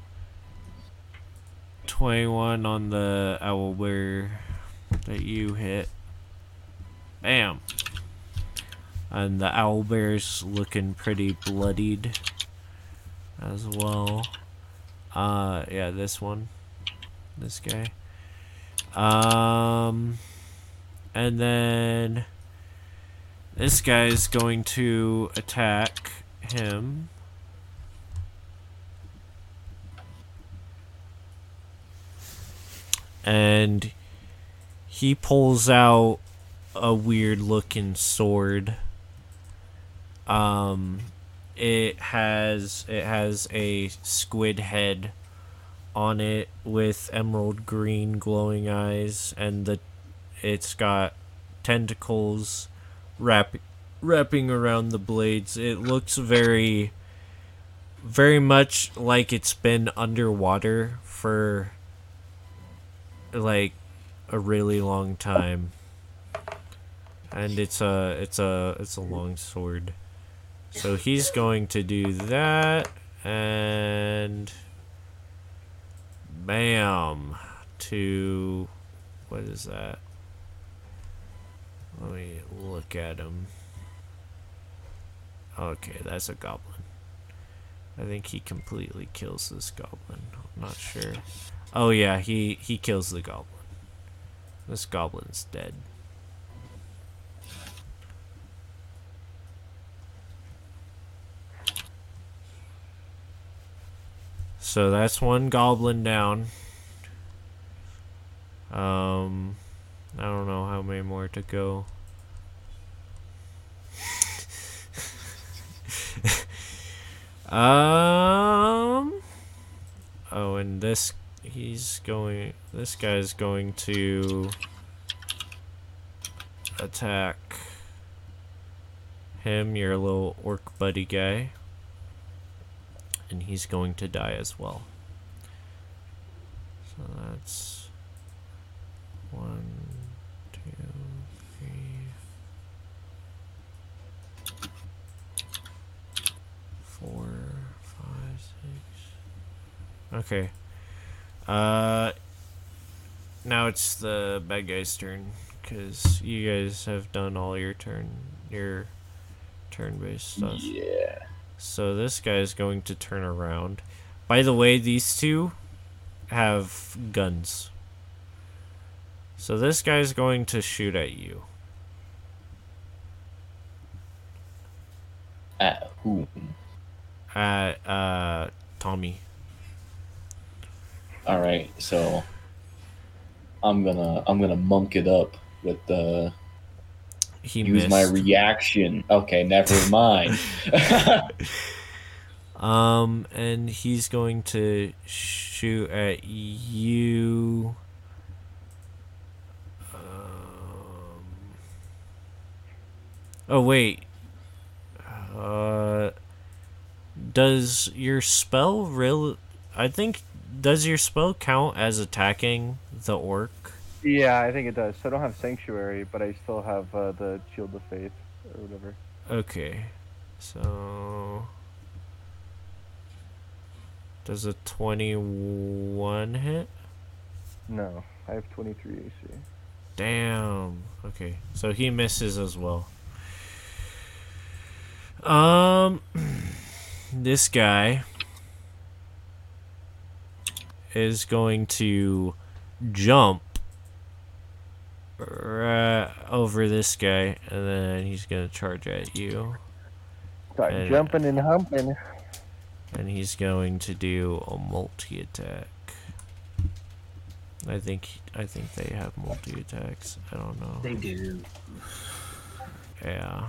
21 on the owlbear that you hit. Bam. And the owl owlbear's looking pretty bloodied as well. Uh, yeah, this one. This guy. Um, and then this guy's going to attack him. And he pulls out a weird looking sword. Um it has it has a squid head on it with emerald green glowing eyes and the it's got tentacles wrap, wrapping around the blades. It looks very very much like it's been underwater for like a really long time. And it's a it's a it's a long sword. So he's going to do that and bam to what is that? Let me look at him. Okay, that's a goblin. I think he completely kills this goblin. I'm not sure. Oh yeah, he he kills the goblin. This goblin's dead. So that's one goblin down. Um, I don't know how many more to go. um. Oh, and this he's going. This guy's going to attack him, your little orc buddy guy, and he's going to die as well. So that's one, two, three, four, five, six. Okay. Uh, now it's the bad guy's turn because you guys have done all your turn, your turn-based stuff. Yeah. So this guy is going to turn around. By the way, these two have guns. So this guy's going to shoot at you. At whom? At uh Tommy. All right, so I'm gonna I'm gonna monk it up with the He use missed. my reaction. Okay, never mind. um and he's going to shoot at you. Um, oh wait. Uh does your spell real I think does your spell count as attacking the orc? Yeah, I think it does. So I don't have Sanctuary, but I still have uh, the Shield of Faith or whatever. Okay. So does a 21 hit? No, I have 23 AC. Damn. Okay. So he misses as well. Um this guy is going to jump right over this guy and then he's going to charge at you Start And- jumping and humping. and he's going to do a multi attack. I think I think they have multi attacks. I don't know. They do. Yeah.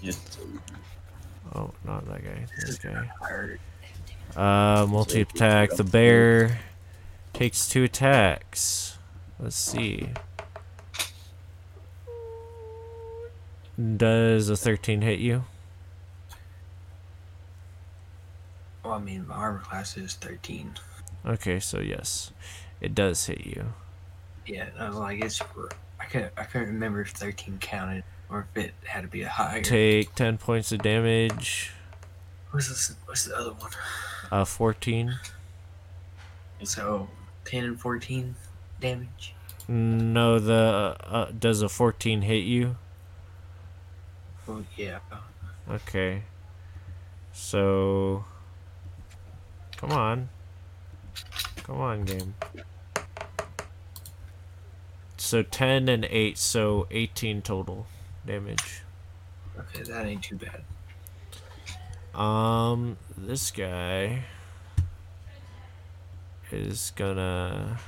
Yes. Oh, not that guy. This guy. Uh, multi attack. The bear takes two attacks. Let's see. Does a 13 hit you? Well, I mean, my armor class is 13. Okay, so yes, it does hit you. Yeah, I was like, it's. I couldn't, I couldn't remember if 13 counted or if it had to be a higher. Take 10 points of damage. What's this? What's the other one? Uh, 14. So, 10 and 14 damage. No, the uh, does a 14 hit you? Oh, yeah. Okay. So Come on. Come on, game. So 10 and 8, so 18 total damage. Okay, that ain't too bad. Um, this guy is gonna.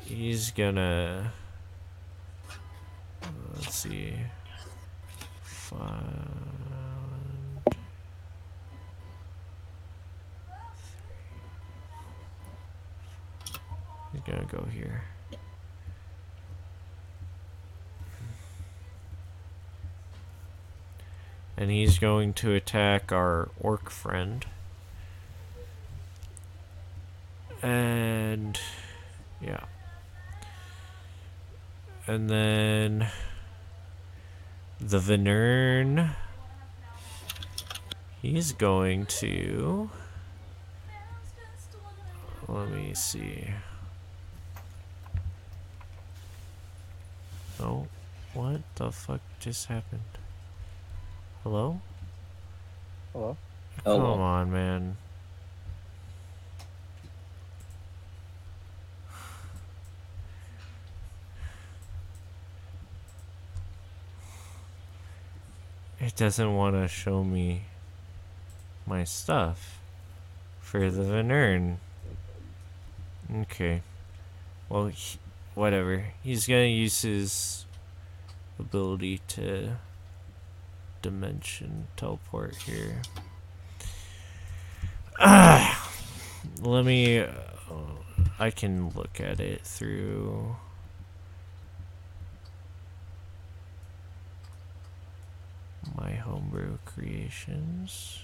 He's gonna. Let's see. Five. He's gonna go here. and he's going to attack our orc friend. And yeah. And then the Venern he's going to let me see. Oh, what the fuck just happened? Hello? Hello? Oh, Come well. on, man. It doesn't want to show me my stuff for the Venern. Okay. Well, he- whatever. He's gonna use his ability to dimension teleport here. Ah, let me. Uh, I can look at it through. My homebrew creations.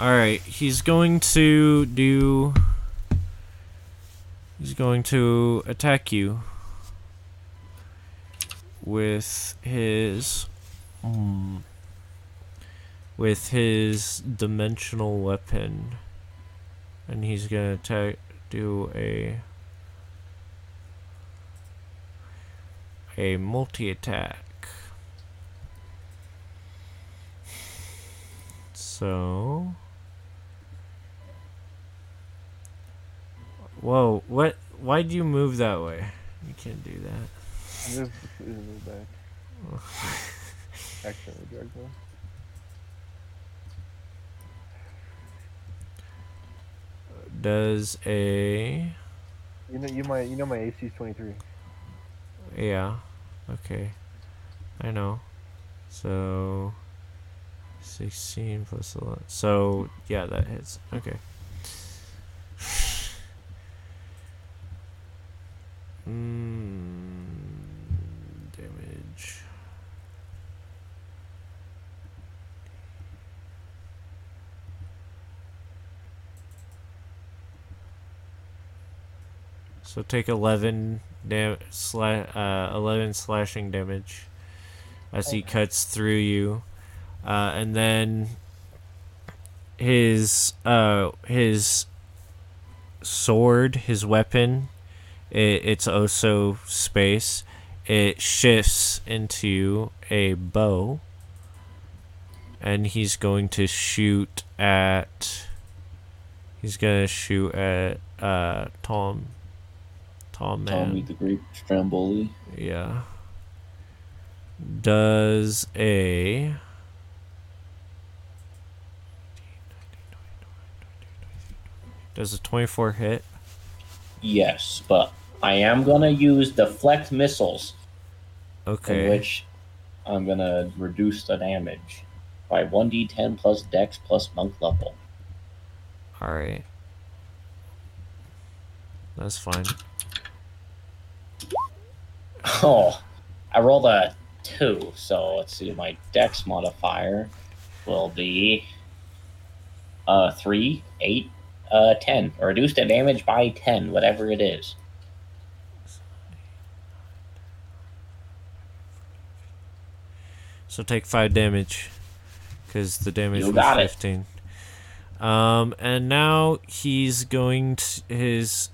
Alright, he's going to do. He's going to attack you with his mm, with his dimensional weapon, and he's gonna attack do a a multi attack. So. Whoa, what? Why'd you move that way? You can't do that. Move back. Accidentally dragged one. Does a. You know, you might, you know my AC is 23. Yeah. Okay. I know. So. 16 plus 11. So, yeah, that hits. Okay. Mm, damage. So take 11 dam- sla- uh, 11 slashing damage as he cuts through you. Uh, and then his uh his sword, his weapon, it, it's also space. It shifts into a bow, and he's going to shoot at. He's gonna shoot at uh Tom. Oh, Tom man. Tommy the Great Stromboli. Yeah. Does a. Does a 24 hit? Yes, but I am gonna use deflect missiles, in Okay. which I'm gonna reduce the damage by 1d10 plus dex plus monk level. Alright. That's fine. Oh, I rolled a two, so let's see. My dex modifier will be uh three, eight, uh, 10. Or reduce the damage by 10, whatever it is. So take five damage, because the damage You was got it. fifteen. Um, and now he's going to his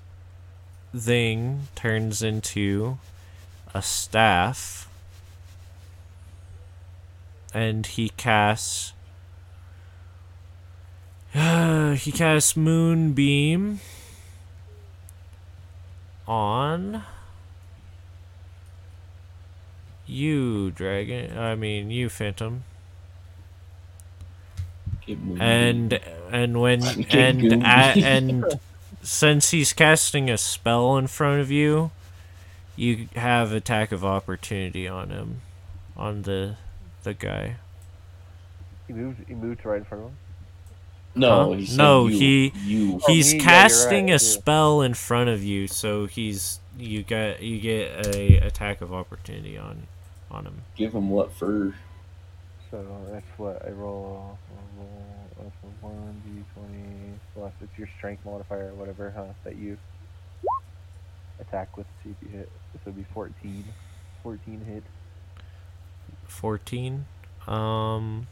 thing turns into a staff, and he casts. he casts moonbeam on you, dragon. I mean, you, phantom. And and when and goofy. a, and since he's casting a spell in front of you, you have attack of opportunity on him, on the the guy. He moved. He moved right in front of him. no, Huh? he No, you, he- you. Oh, he's me? Yeah, casting right, a yeah. spell in front of you, so he's you get you get a attack of opportunity on on him. give him what for? So that's what I roll. I roll that's a one d twenty plus it's your strength modifier or whatever, huh? That you attack with. See if you hit. This would be 14. 14 hit. Fourteen. Um.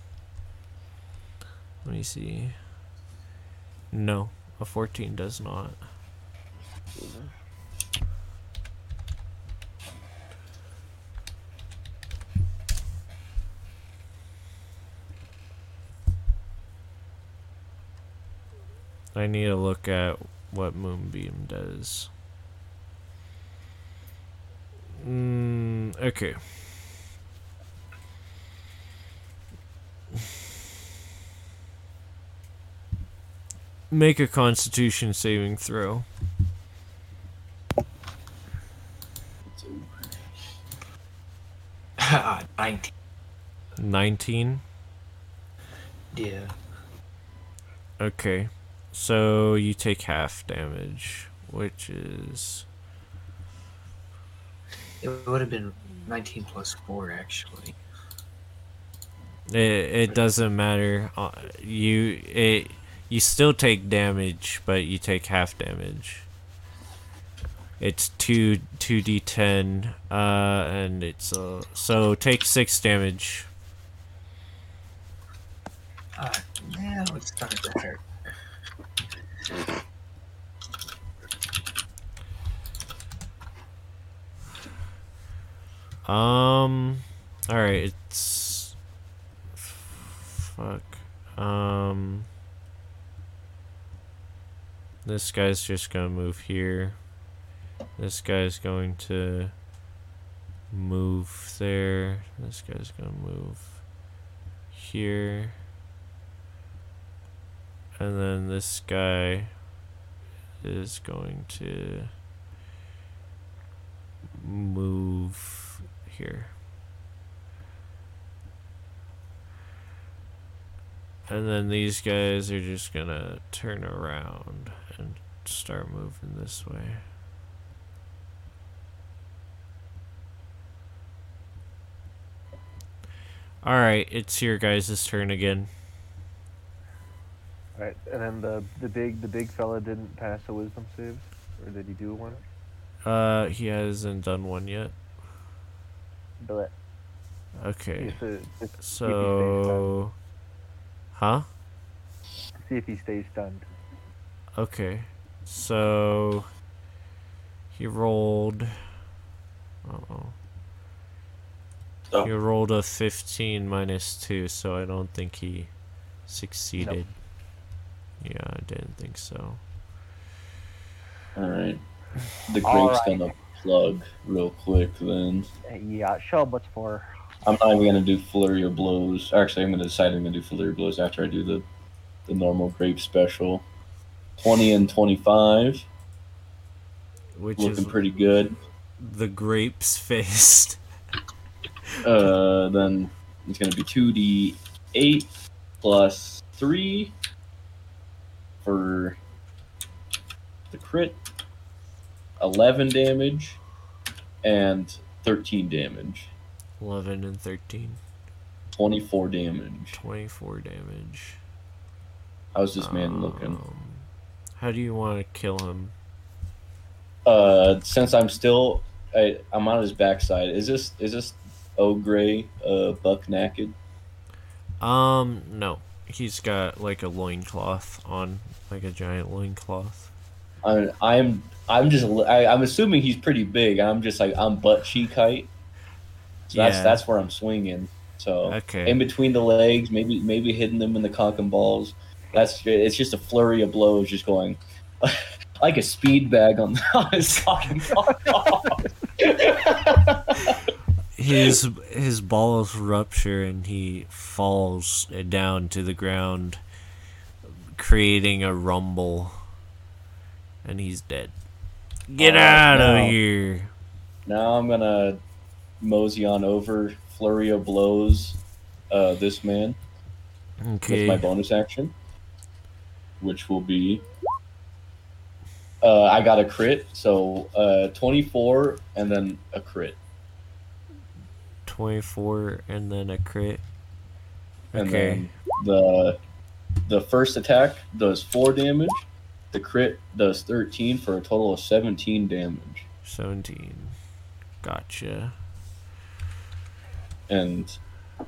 Let me see. No, a fourteen does not. I need to look at what Moonbeam does. Mm, okay. Make a constitution saving throw. 19. 19. Yeah. Okay. So you take half damage, which is It would have been 19 plus 4, actually. it, it doesn't matter. Uh, you it you still take damage, but you take half damage. It's 2 2d10 uh and it's uh so take 6 damage. Ah, now it's starting to hurt. Um all right, it's fuck. Um This guy's just to move here. This guy's going to move there. This guy's to move here. And then this guy is going to move here. And then these guys are just gonna turn around and start moving this way. Alright, it's your guys' turn again. All right, and then the the big the big fella didn't pass a wisdom save, or did he do one? Uh, he hasn't done one yet. But Okay, to, to so. Huh? see if he stays stunned. Okay. So he rolled uh-oh. Oh. He rolled a 15 minus 2, so I don't think he succeeded. Yeah, I didn't think so. All right. The All grape's right. gonna plug real quick. Then Yeah, show him what's for. I'm not even gonna do flurry of blows. Actually, I'm gonna decide I'm gonna do flurry of blows after I do the the normal grape special. Twenty and twenty-five, Which looking is pretty good. the grapes fist. Uh, then it's gonna be two d eight plus three for the crit, eleven damage, and thirteen damage. 11 and 13. Twenty-four damage. 24 damage. How's this man looking? Um, How do you want to kill him? Uh, since I'm still, I, I'm on his backside. Is this is this Ogre uh buck naked? Um, no. He's got like a loincloth on, like a giant loincloth. I'm I'm I'm just I, I'm assuming he's pretty big. I'm just like I'm butt cheek height. So that's Yeah. that's where I'm swinging. So Okay. in between the legs, maybe maybe hitting them in the cock and balls. That's it's just a flurry of blows, just going like a speed bag on, on his cock and balls. his his balls rupture and he falls down to the ground, creating a rumble, and he's dead. Get Oh, out of here! now I'm gonna mosey on over, flurry of blows, uh, this man okay. with my bonus action, which will be. Uh, I got a crit, so uh, 24 and then a crit. 24 and then a crit. And Okay. then the the first attack does 4 damage, the crit does 13 for a total of 17 damage. 17. Gotcha. And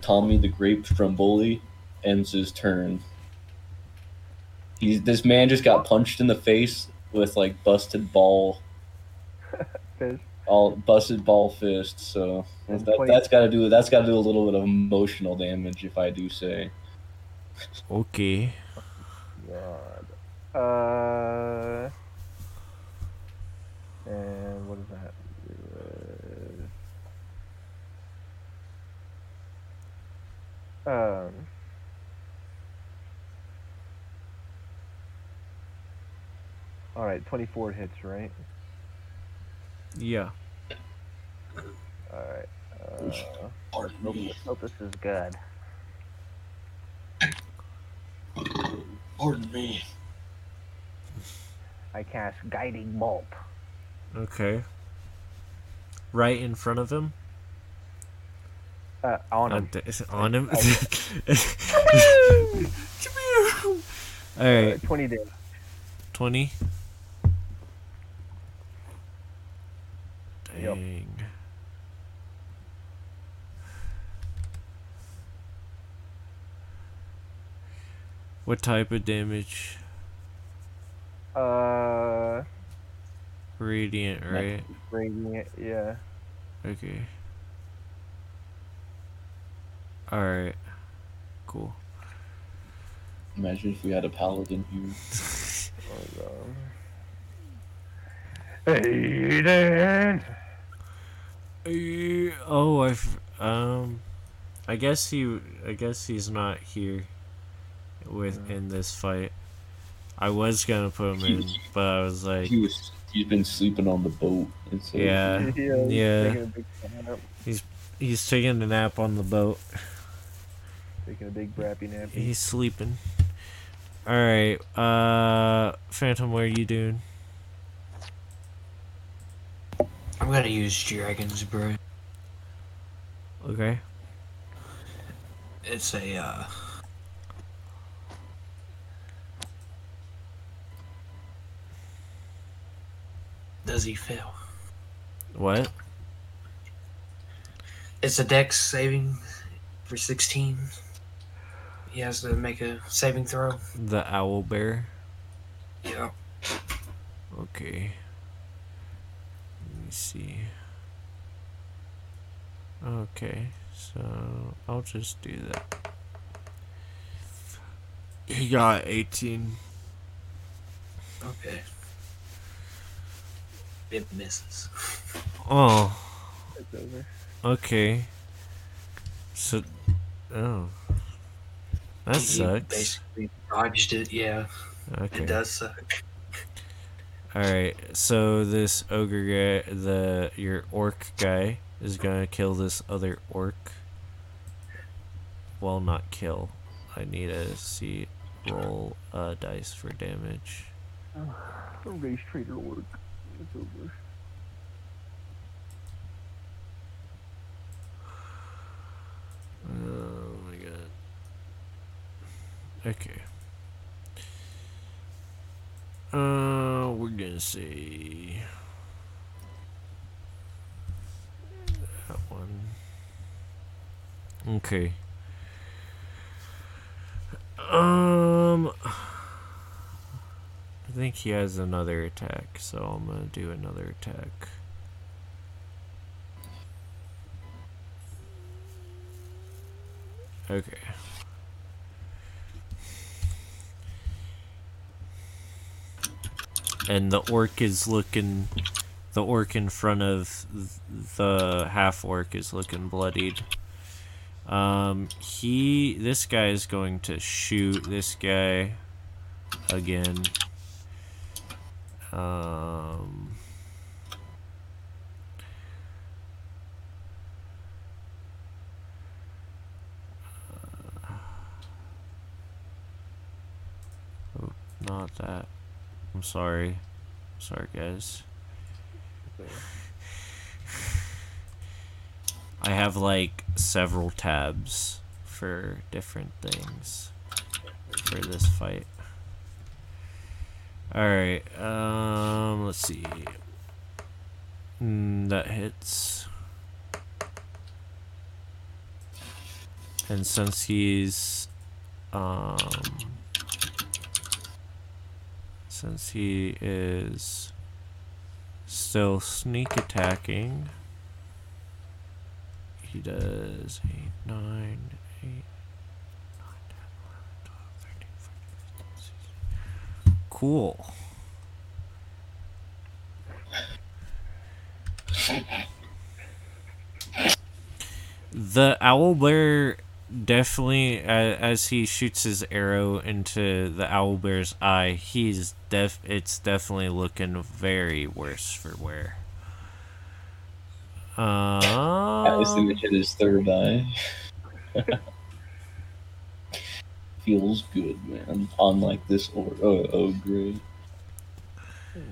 Tommy the Grape Stromboli ends his turn. He's this man just got punched in the face with like busted ball Fizz. all busted ball fist. So that, that's got to do that's got to do a little bit of emotional damage, if I do say. Okay. God. Uh. And what is that? Uh, Um. All right, twenty-four hits, right? Yeah. All right. Uh, Pardon hope, hope this is good. Pardon me. I cast guiding bolt. Okay. Right in front of him? Uh, on On, him. th- on him? Uh, Alright, Twenty damage. 20. Yep. Dang. What type of damage? Uh, Radiant, right? radiant. Yeah. Okay. Alright. Cool. Imagine if we had a paladin here. Aiden. Uh, oh, I f- um, I guess he, I guess he's not here with in this fight. I was gonna put him in, but I was like, He was he's been sleeping on the boat. And so yeah, Yeah. yeah. Taking a big, nap, he's taking a nap on the boat. taking a big brappy nap. He's sleeping. All right, uh, Phantom, what are you doing? I'm gonna use Dragon's Breath. Okay. It's a uh Does he fail? What? It's a dex saving for 16. He has to make a saving throw. The owl bear. Yeah. Okay. Let me see. Okay, so I'll just do that. He got 18. Okay. It misses. Oh, It's over. okay. So, oh. That He sucks. Basically dodged it. Yeah, Okay. it does suck. Alright, so this ogre guy, the your orc guy, is gonna kill this other orc. Well, not kill. I need to see roll uh, dice for damage. Race trader work. It's over. Oh my god. Okay. Uh, we're gonna say that one. Okay. Um, I think he has another attack, so I'm gonna do another attack. Okay. And the orc is looking. The orc in front of the half orc is looking bloodied. Um, he. This guy is going to shoot this guy again. Um. Oh, not that. I'm sorry. Sorry, guys. I have like several tabs for different things for this fight. Alright, um, let's see. Mm, that hits. And since he's, um, since he is still sneak attacking, he does 8, 9, 8, 9, 10, 11, 12, 13, 14, 15, 16. Cool. The owl bear definitely, uh, as he shoots his arrow into the owl bear's eye, he's def. It's definitely looking very worse for wear. I was Um, gonna hit his third eye. Feels good, man. Unlike this or oh, oh great. There.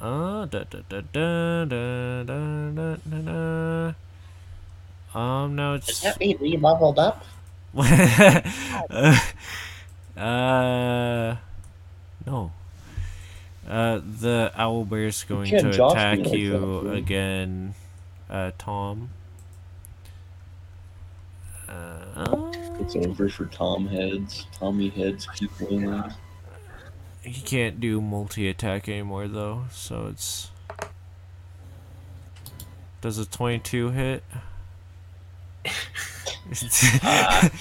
Uh, da, da, da, da, da, da, da, da, da. Um, now Does it's. that mean we leveled up? uh, no. Uh, the owlbear's going can't to josh attack like you dude. again, uh, Tom. Uh, It's over for Tom heads. Tommy heads keep winning. he can't do multi attack anymore though, so it's. Does a 22 hit?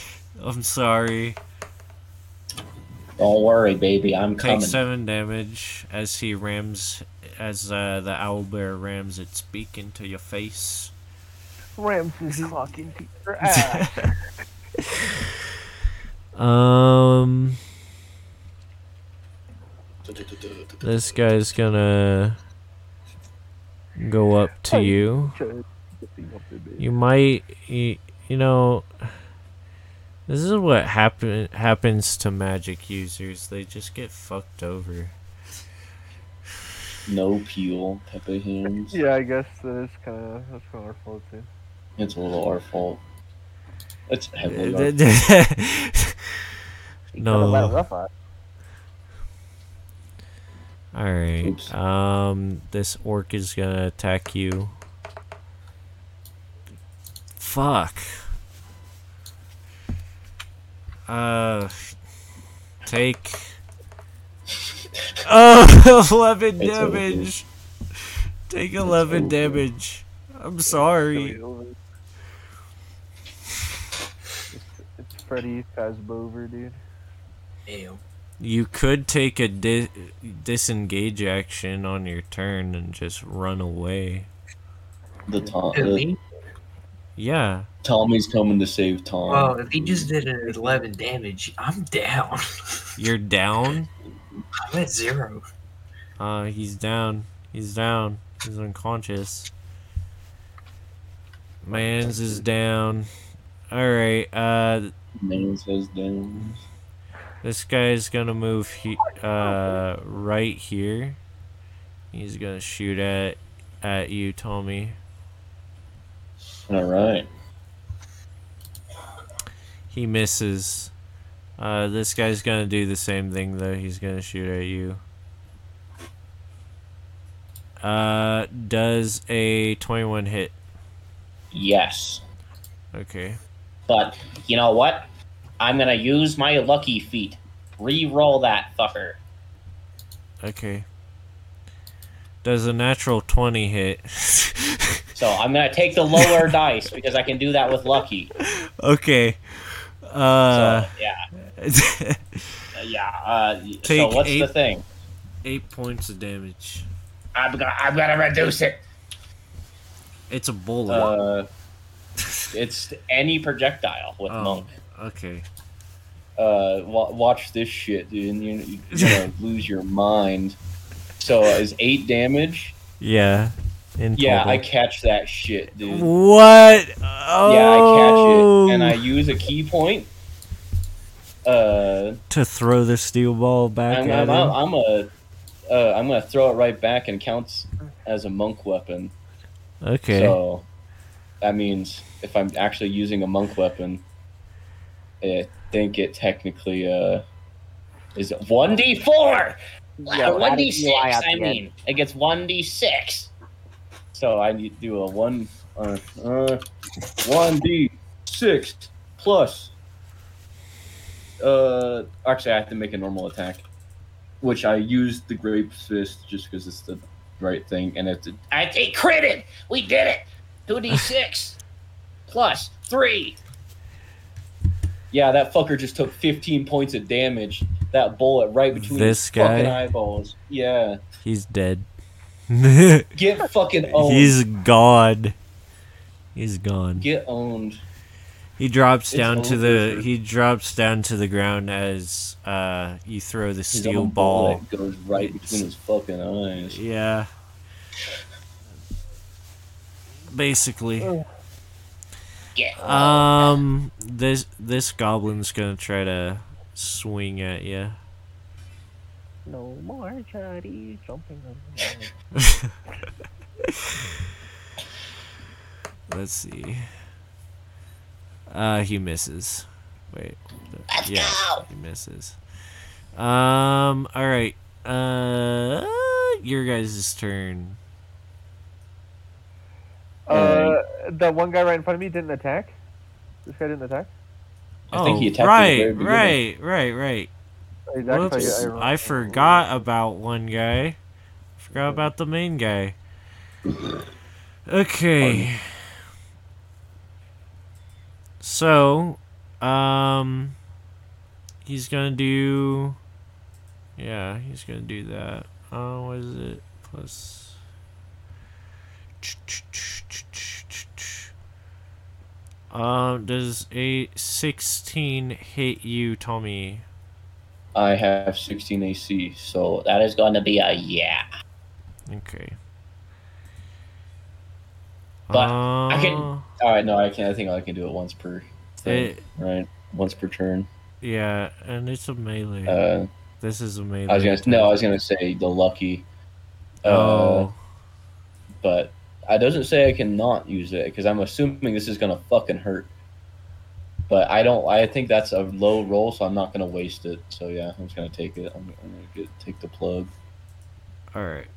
I'm sorry. Don't worry, baby. I'm coming. Take seven damage as he rams, as uh, the owlbear rams its beak into your face. Rams is fucking your ass. Um, this guy's gonna go up to you. You might, you, you know, this is what happen happens to magic users. They just get fucked over. No peel, Pepe hands. yeah, I guess that is kind of that's kind of our fault too. It's a little our fault. That's No. Alright. Oops. Um this orc is gonna attack you. Fuck. Uh take Oh 11 it's damage. Okay. Take eleven damage. I'm sorry. Freddy Fazbear, dude. Ew. You could take a di- disengage action on your turn and just run away. the Tom. Who, The, me? Yeah. Tommy's coming to save Tom. Well, if he just did an 11 damage, I'm down. You're down? I'm at zero. Uh, he's down. He's down. He's unconscious. Mans is down. Alright, uh, Says down. this guy's gonna move he- uh, right here. He's gonna shoot at at you, Tommy. All right. He misses. Uh, this guy's gonna do the same thing though. He's gonna shoot at you. Uh, does a 21 hit? Yes. Okay. But you know what? I'm gonna use my lucky feat. Re-roll that fucker. Okay. Does a natural 20 hit? So I'm gonna take the lower dice because I can do that with lucky. okay. So Uh, yeah, Uh, yeah. Uh, so what's eight- the thing? eight points of damage. I'm gonna I'm gonna reduce it. It's a bullet. Uh, it's any projectile with oh, monk. okay. Uh, wa- watch this shit, dude. And you're, you're gonna lose your mind. So uh, is eight damage? Yeah. In Yeah. I catch that shit, dude. What? Oh. Yeah, I catch it, and I use a key point. Uh, to throw the steel ball back I'm, at I'm, him. I'm a, uh, I'm gonna throw it right back and counts as a monk weapon. okay. So that means if I'm actually using a monk weapon, I think it technically uh is one d four. Yeah, One d six. I mean, it gets one d six. So I need to do a one uh uh one d six plus. Uh, actually, I have to make a normal attack, which I used the grape fist just because it's the right thing, and it's I think critted. We did it. Two d six plus three. Yeah, that fucker just took 15 points of damage. That bullet right between This his fucking eyeballs. Yeah. He's dead. Get fucking owned. He's gone. He's gone. Get owned. He drops It's down to the he drops down to the ground as uh you throw the His steel ball. goes right between his fucking eyes. Yeah. Basically. Yeah. Um this this goblin's going to try to swing at you. No more Chinese jumping on the. Let's see. Uh he misses. Wait. Let's yeah, go. he misses. Um all right. Uh your guys' turn. Uh, the one guy right in front of me didn't attack. This guy didn't attack. I think he Oh, attacked at the right, very beginning. right, right, right. He's Whoops, actually- I forgot about one guy. Forgot about the main guy. Okay. So, um, he's gonna do. Yeah, he's gonna do that. Uh, what is it? Plus. Um, does a 16 hit you, Tommy? I have 16 AC, so That is going to be a yeah. Okay. But I can- Uh, all right. No, I can. I think I can do it once per thing, It, right? Once per turn. yeah, and it's a melee. Uh, this is a melee. I was gonna attack. no, I was gonna say the lucky. Uh, Oh, but it doesn't say I cannot use it because I'm assuming this is gonna fucking hurt. But I don't. I think that's a low roll, so I'm not gonna waste it. So yeah, I'm just gonna take it. I'm, I'm gonna get take the plug. all right.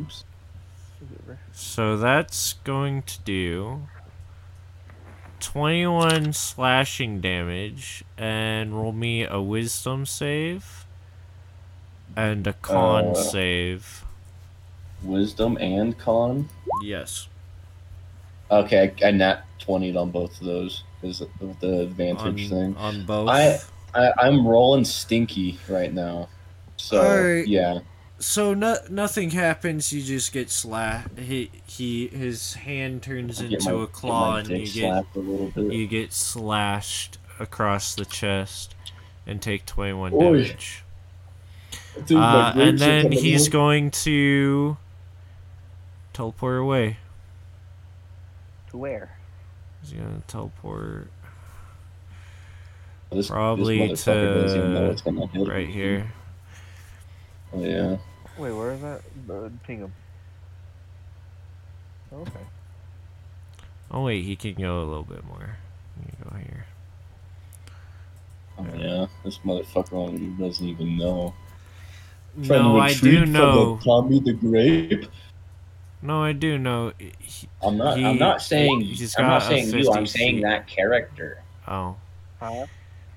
Oops. So that's going to do 21 slashing damage and roll me a wisdom save and a con Uh. save. Wisdom and con. Yes. Okay, I, I nat 20 on both of those because of the advantage On, thing. on both. I, I I'm rolling stinky right now. So Alright. yeah. So no, nothing happens. You just get slapped. He he his hand turns into my- a claw, and you get a you get slashed across the chest and take twenty one damage. Dude, Uh, and then he's out. going to teleport away. To where? He's gonna teleport This- this probably motherfucker doesn't even know to gonna hit right me. here. Yeah. Wait, where is that? Uh, ping him. Okay. Oh wait, he can go a little bit more. You he go here. Oh, yeah, this motherfucker doesn't even know. No, Trying to I retreat do know. Tommy the Grape. No, I do know. He- I'm not. He- I'm not saying. he's I'm not saying you. I'm saying feet. that character. Oh, Huh?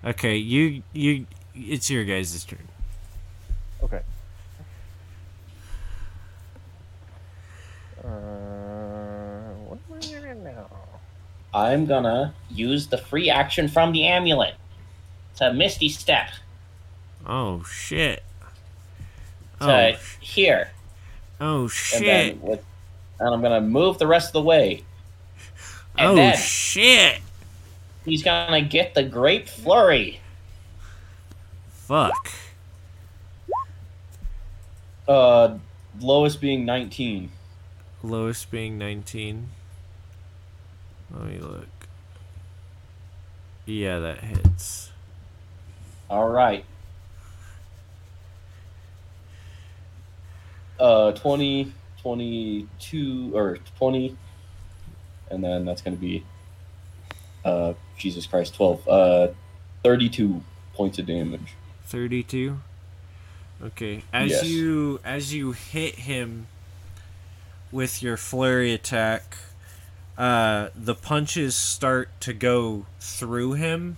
okay. You you. It's your guys' turn. Okay. Uh, what am I gonna now? I'm gonna use the free action from the amulet. It's a Misty Step. Oh shit. To Oh, here, oh and shit. then with, and I'm gonna move the rest of the way. And Oh then shit. he's gonna get the Great Flurry. Fuck. Uh, lowest being 19. Lowest being 19. Let me look. Yeah, that hits. All right. Uh, 20, 22, or 20. And then that's going to be, uh, Jesus Christ, 12. Uh, 32 points of damage. 32 okay as Yes. you as you hit him with your flurry attack uh the punches start to go through him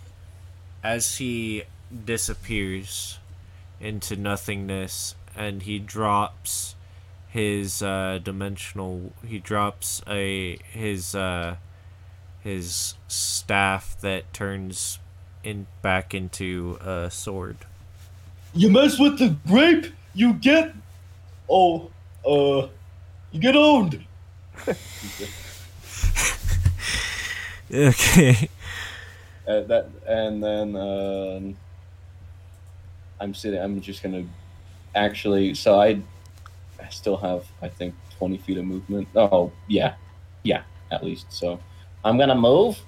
as he disappears into nothingness and he drops his uh dimensional he drops a his uh his staff that turns in back into a sword You mess with the grape, you get. Oh, uh, you get owned. Okay. Uh, that and then um, I'm sitting. I'm just gonna actually. So I, I still have I think 20 feet of movement. Oh yeah, yeah, at least. So I'm gonna move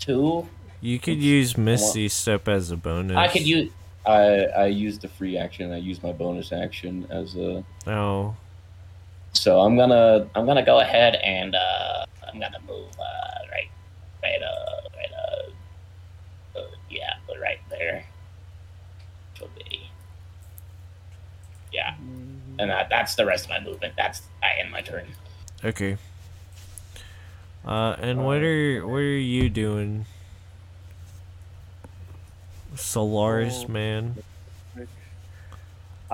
to. You could use Misty Step as a bonus. I could use. I I used the free action. I used my bonus action as a. Oh, So I'm gonna. I'm gonna go ahead and uh, I'm gonna move uh, right, right, uh, right, uh, uh yeah, right there. Be. Yeah, and that, that's the rest of my movement. That's I end my turn. okay. Uh, and what are what are you doing, Solaris Oh. man?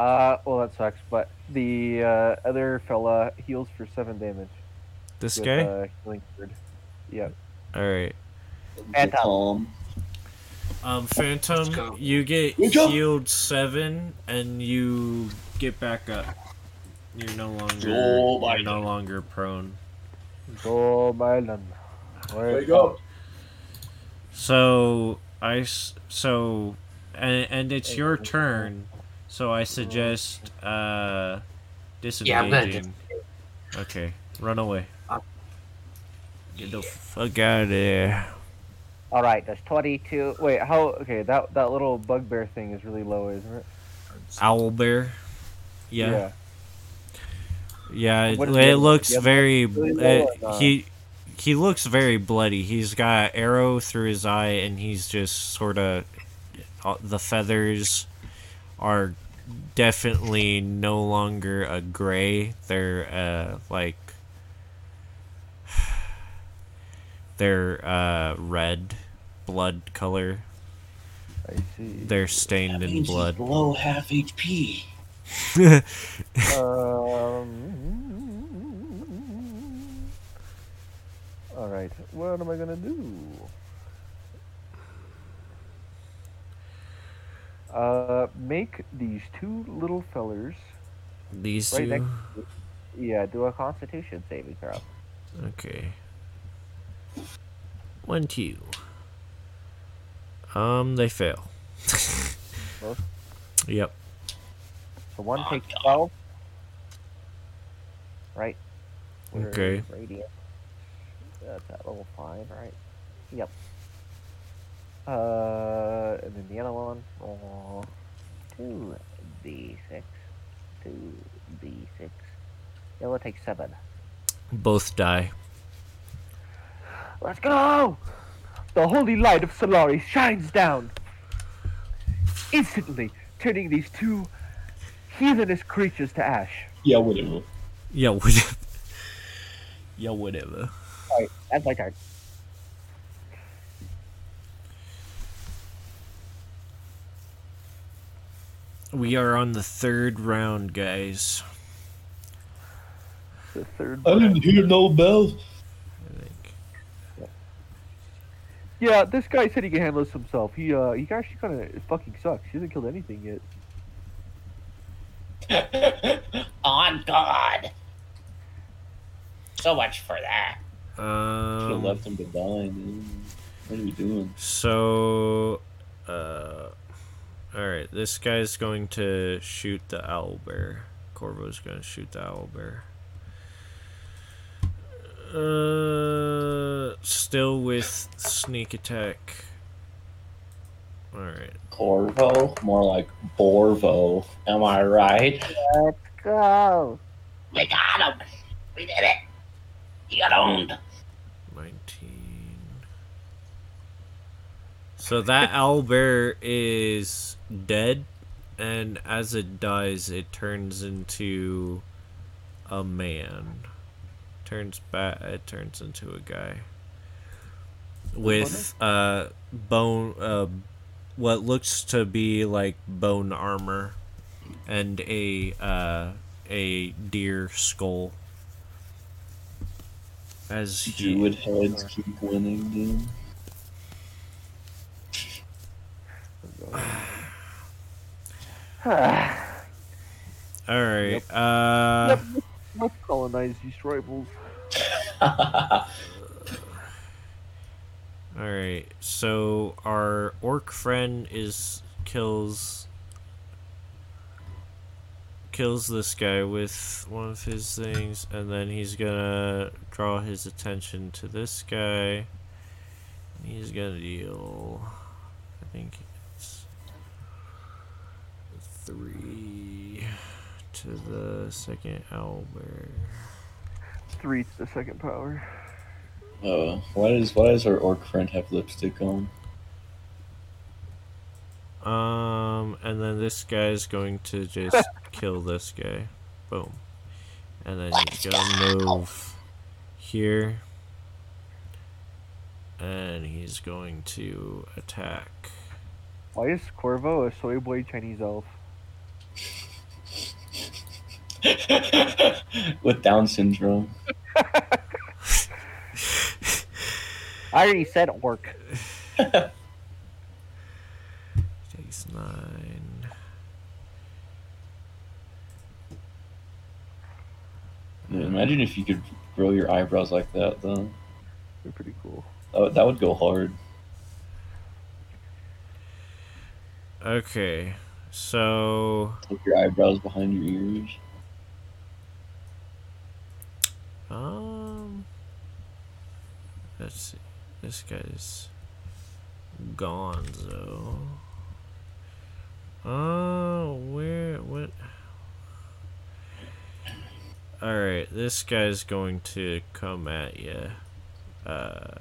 Uh, well, that sucks. But the uh, other fella heals for seven damage. This with, guy. Uh, healing word. Yep. All right. And Tom. Tom. Um, Phantom, you get Good healed seven, and you get back up. You're no longer Joe you're no longer prone. Go Biden. Where Wake go. So I s- so and and it's your turn. So I suggest uh Yeah, I'm. Okay, run away. Uh, Get the fuck out of there. All right, that's twenty-two. Wait, how? Okay, that that little bugbear thing is really low, isn't it? Owl bear. Yeah, yeah. it, it one? looks very. really uh, he he looks very bloody. He's got arrow through his eye, and he's just sort of. The feathers are definitely no longer a gray. They're uh like. They're uh red, blood color. I see. They're stained in blood. below half HP. Um. All right. What am I gonna do? Uh, make these two little fellers. These Right two. next Yeah, do a Constitution saving throw. Okay. One, two. Um, they fail. Both? Yep. So one Oh, takes God. twelve. Right. Where Okay. is Radiant. That's at level five, right? Yep. Uh, and then the other one, roll two d six, two d six. Yellow takes seven. Both die. Let's go! The holy light of Solari shines down. instantly turning these two heathenish creatures to ash. Yeah, whatever. Yeah, whatever. yeah, whatever. Alright, that's my turn. We are on the third round, guys. The third. I didn't hear no bells. I think. Yeah, this guy said he can handle this himself. He uh, he actually kind of fucking sucks. He hasn't killed anything yet. On God. So much for that. Um, Should have left him to die, dude. What are we doing? So, uh, all right. This guy's going to shoot the owl bear. Corvo's going to shoot the owl bear. Uh, still with sneak attack. All right. Corvo? More like Borvo. Am I right? Let's go. We got him. We did it. He got owned. 19. So that owl bear is dead, and as it dies, it turns into a man. Turns back. It turns into a guy with uh bone. Uh, what looks to be like bone armor, and a uh a deer skull. As he, would heads keep winning, dude. All right. Uh, Yep. Let's colonize these tribals. all right. So our orc friend is kills kills this guy with one of his things, and then he's gonna draw his attention to this guy. He's gonna deal. I think three to the second owlbear. Three to the second power. Uh, why does why does our orc friend have lipstick on? Um, and then this guy's going to just kill this guy. Boom. And then he's gonna move here. And he's going to attack. Why is Corvo a soy boy Chinese elf? With Down syndrome. I already said orc. Takes nine. Yeah, imagine if you could grow your eyebrows like that, though. They're pretty cool. That would, that would go hard. Okay. So Take your eyebrows behind your ears. Um, let's see. This guy's Gonzo. Oh, where? What? All right, this guy's going to come at you. Uh.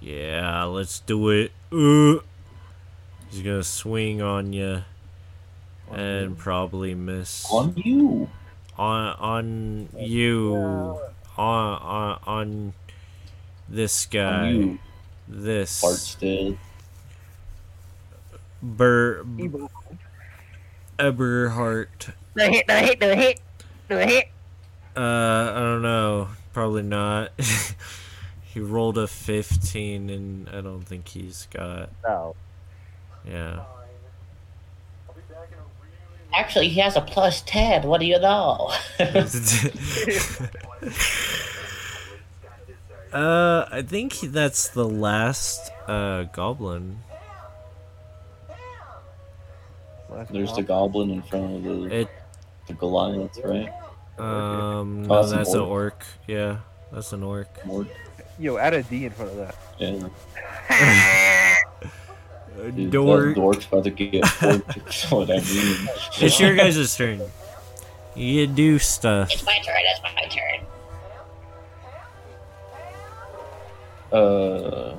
Yeah, let's do it. Uh, he's gonna swing on you and probably miss On you. on on you on on on this guy On you. this Fartstead. Ber Evil. Everhart Do a hit, do a hit, do a hit, do a hit. uh I don't know probably not he rolled a 15 and I don't think he's got No. Yeah Actually, he has a plus 10. What do you know? uh I think that's the last uh goblin There's the goblin in front of the, it the Goliath, right? um Oh, that's an that's an orc. orc yeah that's an orc More, Yo, add a D in front of that. yeah. Dude, dork dork's about to get forked. That's what I mean. It's your guys' turn. You do stuff. it's my turn. It's my turn. Uh,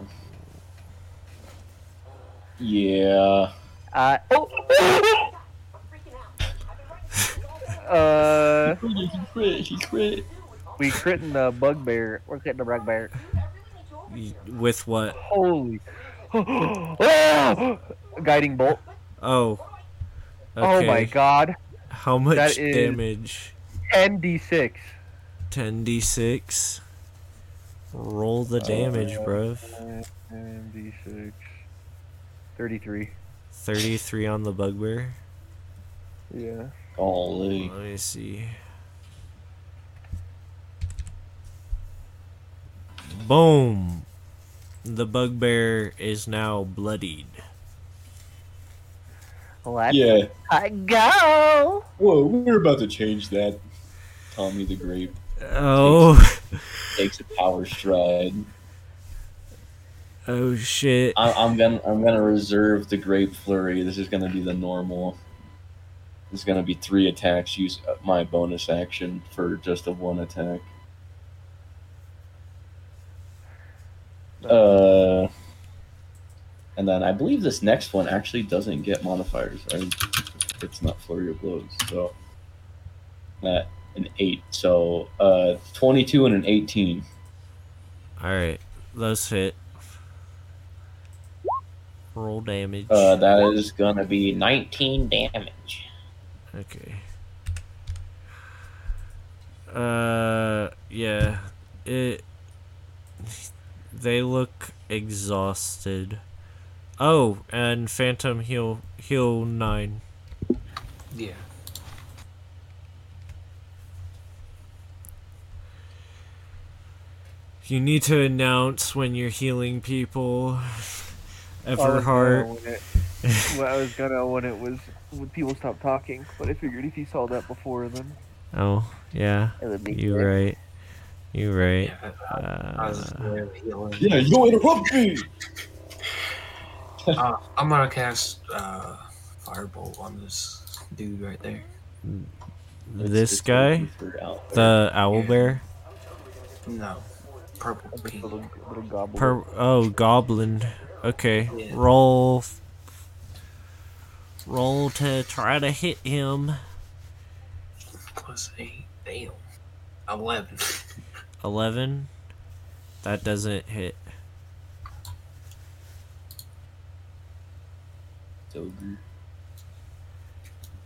Yeah. Uh, oh! uh, He crit. He crit. we critting the bugbear. We're critting the bugbear. Y- With what? Holy. Oh! Guiding bolt. Oh. Oh my god. How much That is- damage? 10d6. 10d6. Roll the damage, Uh, bruv. 10d6. 33. 33 on the bugbear. Yeah. Golly. Let me see. Boom! The bugbear is now bloodied. Let's Yeah. I go. Whoa, we're about to change that. Tommy the Grape Oh, takes a power stride. oh shit. I, I'm gonna I'm gonna reserve the Grape Flurry. This is gonna be the normal. This is gonna be three attacks. Use my bonus action for just a one attack. Uh, and then I believe this next one actually doesn't get modifiers. Right? It's not flurry of blows. So that an eight. So uh, twenty-two and an eighteen. Alright, let's hit. Roll damage. Uh, that is gonna be 19 damage. Okay. Uh, yeah. It. They look exhausted. Oh, and Phantom heal heal nine. Yeah. You need to announce when you're healing people. I was gonna Everhart. when it- well, I was gonna when it was when people stopped talking, but I figured if you saw that before, then Oh, yeah. it would be. You good. right. You right. Yeah. I, I was Uh, literally healing. Yeah, you don't interrupt me. Uh, I'm gonna cast uh, firebolt on this dude right there. this guy, The the owl bear. No, purple pink. little little goblin. Per oh, goblin. Okay, Yeah. roll. Roll to try to hit him. plus eight. Damn. Eleven. Eleven. That doesn't hit.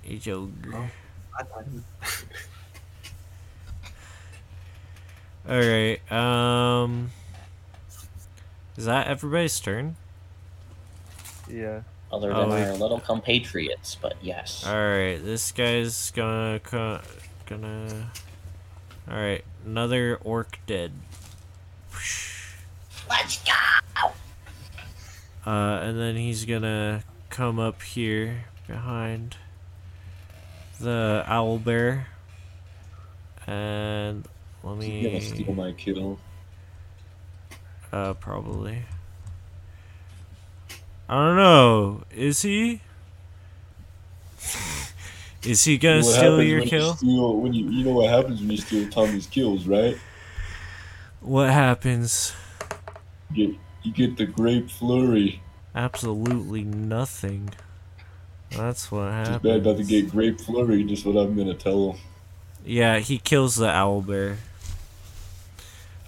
H ogre. I thought All right. Um. Is that everybody's turn? Yeah. Other Oh, than wait. our little compatriots, but yes. All right. This guy's gonna co- gonna. All right. Another orc dead. Let's go! Uh, and then he's gonna come up here behind the owl bear. And let me. He's gonna steal my kill. Uh, probably. I don't know. Is he? Is he gonna What steal your kill? You steal, when you, you know what happens when you steal Tommy's kills, right? What happens? You get, you get the grape flurry. Absolutely nothing. That's what Just happens. bad about to get grape flurry. Just what I'm gonna tell him. Yeah, he kills the owl bear.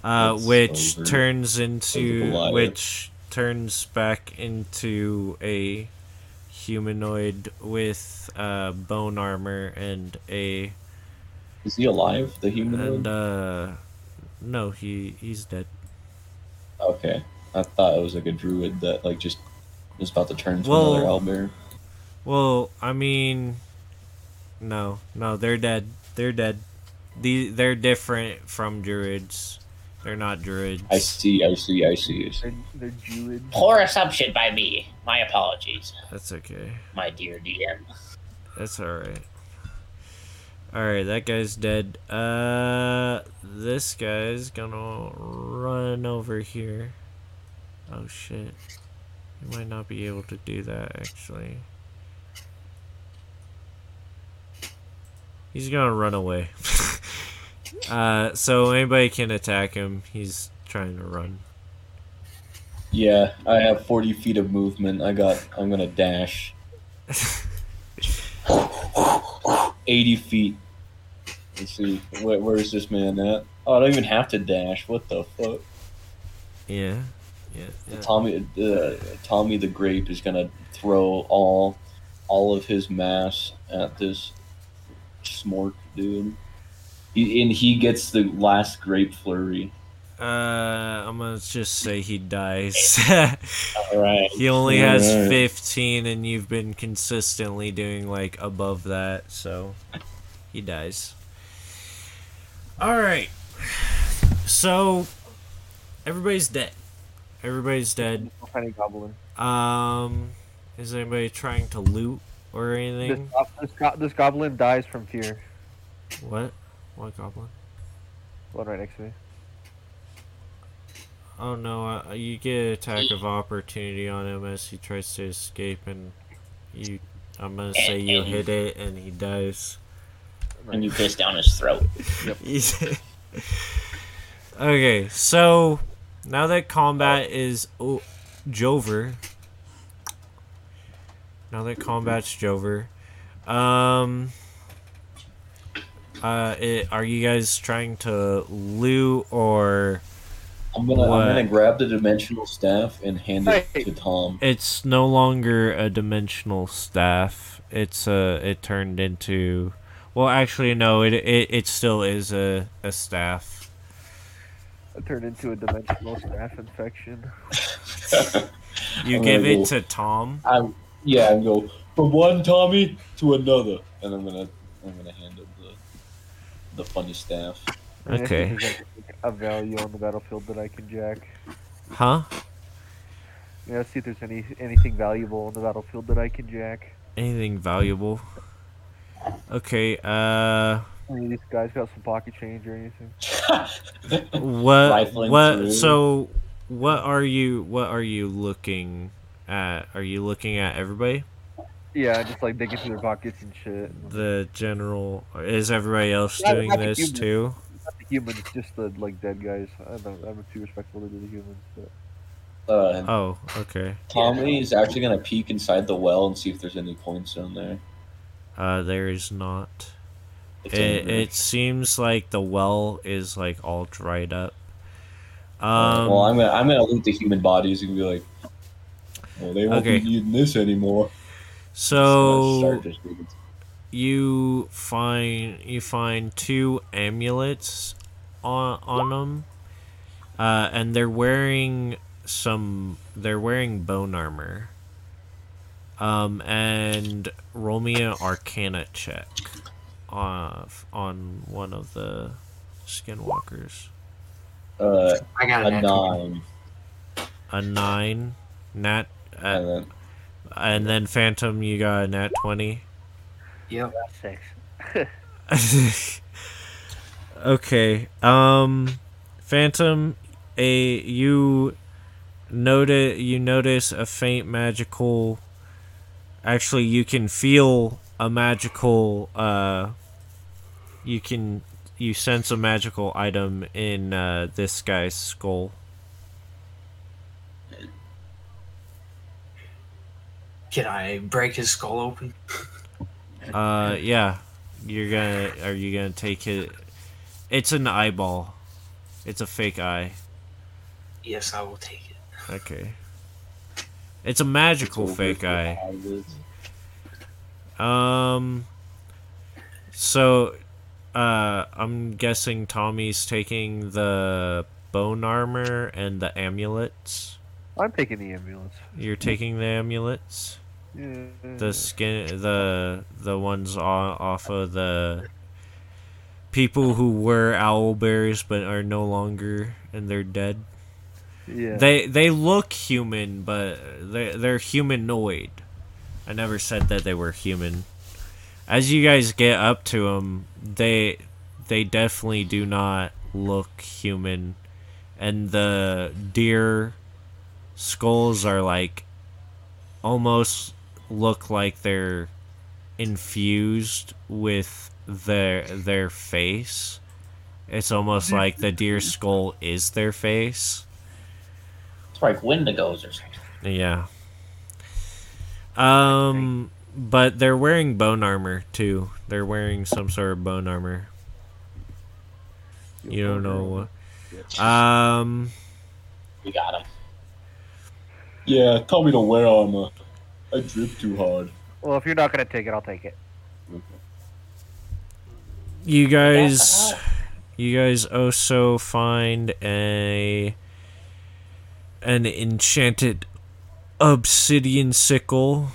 Uh, which over. turns into which turns back into a humanoid with uh, bone armor and a Is he alive? The humanoid? and uh no he he's dead. Okay, I thought it was like a druid that like just was about to turn into Well- another owlbear. Well, I mean, no, no, they're dead. They're dead. The they're different from druids. They're not druids. I see, I see, I see. I see. They're, they're Druid. Poor assumption by me. My apologies, That's okay. my dear DM. That's alright. Alright, that guy's dead. Uh, this guy's gonna run over here. Oh shit. You might not be able to do that actually. He's gonna run away. uh, so anybody can attack him. He's trying to run. Yeah, I have 40 feet of movement. I got. I'm gonna dash. 80 feet. Let's see. Where, where is this man at? Oh, I don't even have to dash. What the fuck? Yeah. Yeah. yeah. Tommy, uh, Tommy the Grape is gonna throw all, all of his mass at this smork dude, and he gets the last grape flurry. Uh, I'm gonna just say he dies. All right. he only has Alright. 15, and you've been consistently doing like above that, so he dies. All right. So everybody's dead. Everybody's dead. Tiny goblin. Um, is anybody trying to loot or anything? go- this, go- this goblin dies from fear. What? What goblin? One right next to me. Oh no! Uh, you get an attack of opportunity on him as he tries to escape, and you. I'm gonna say you hit it, and he dies. And you piss down his throat. He's- okay, so now that combat is o- Jover. Now that combat's Jover, um, uh, it, are you guys trying to loot or I'm gonna. What? I'm gonna grab the dimensional staff and hand it Hey. to Tom. it's no longer a dimensional staff? It's a it turned into, well, actually no, it it, it still is a a staff. I turned into a dimensional staff infection. You I'm give it go- to Tom. I'm yeah. I go from one Tommy to another, and I'm gonna I'm gonna hand him the the funny staff. And I see Okay. there's anything of value on the battlefield that I can jack. Huh? Yeah, see if there's any anything valuable on the battlefield that I can jack. Anything valuable? Okay, uh Any of these guys got some pocket change or anything? what Rifling what through. so what are you what are you looking at? Are you looking at everybody? Yeah, just like digging through their pockets and shit. The general is everybody else Not- doing not this human. too? Not the humans, just the like dead guys. I don't. I'm too respectful to the humans. But Uh, Oh, okay. Tommy is actually gonna peek inside the well and see if there's any coins down there. Uh there is not. It's It, it seems like the well is like all dried up. Uh, Um well, I'm gonna I'm gonna loot the human bodies and be like, well, they won't Okay. be needing this anymore. So Start just digging. you find you find two amulets on on them, uh, and they're wearing some. They're wearing bone armor. Um, and roll me an Arcana check, off on one of the skinwalkers. uh, I got a a nine, A nine, nat, uh, and then Phantom, you got a nat twenty. Yep. six. okay. Um Phantom a you notice you notice a faint magical actually you can feel a magical uh you can you sense a magical item in uh this guy's skull. Can I break his skull open? Uh yeah. You're gonna are you gonna take it it's an eyeball. It's a fake eye. Yes, I will take it. Okay. It's a magical it's fake eye. Um. So, uh, I'm guessing Tommy's taking the bone armor and the amulets. I'm taking the amulets. You're taking the amulets, Yeah. The skin, the the ones off of the people who were owlbears but are no longer and they're dead. yeah. They they look human, but they they're humanoid. I never said that they were human. As you guys get up to them, they they definitely do not look human, and the deer skulls are like almost look like they're infused with their their face. It's almost like the deer skull is their face. It's like Wendigos or something. Yeah. Um, but they're wearing bone armor too. They're wearing some sort of bone armor. You don't know what. Um, We got him. Yeah, tell me to wear armor. I drip too hard. Well, if you're not gonna take it, I'll take it. you guys, you guys also find a an enchanted obsidian sickle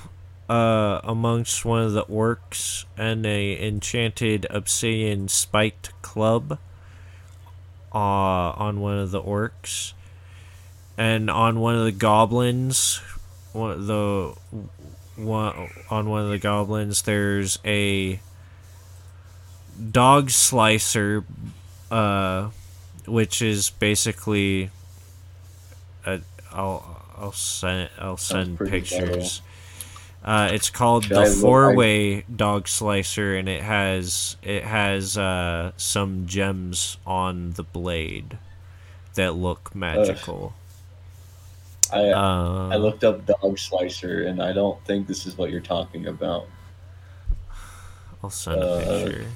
uh, amongst one of the orcs and a enchanted obsidian spiked club uh, on one of the orcs and on one of the goblins one the one on one of the goblins there's a dog slicer uh which is basically a, I'll I'll send I'll send pictures. Uh, it's called Should the four way dog slicer, and it has it has uh, some gems on the blade that look magical. I Uh, I looked up dog slicer, and I don't think this is what you're talking about. I'll send a uh, picture.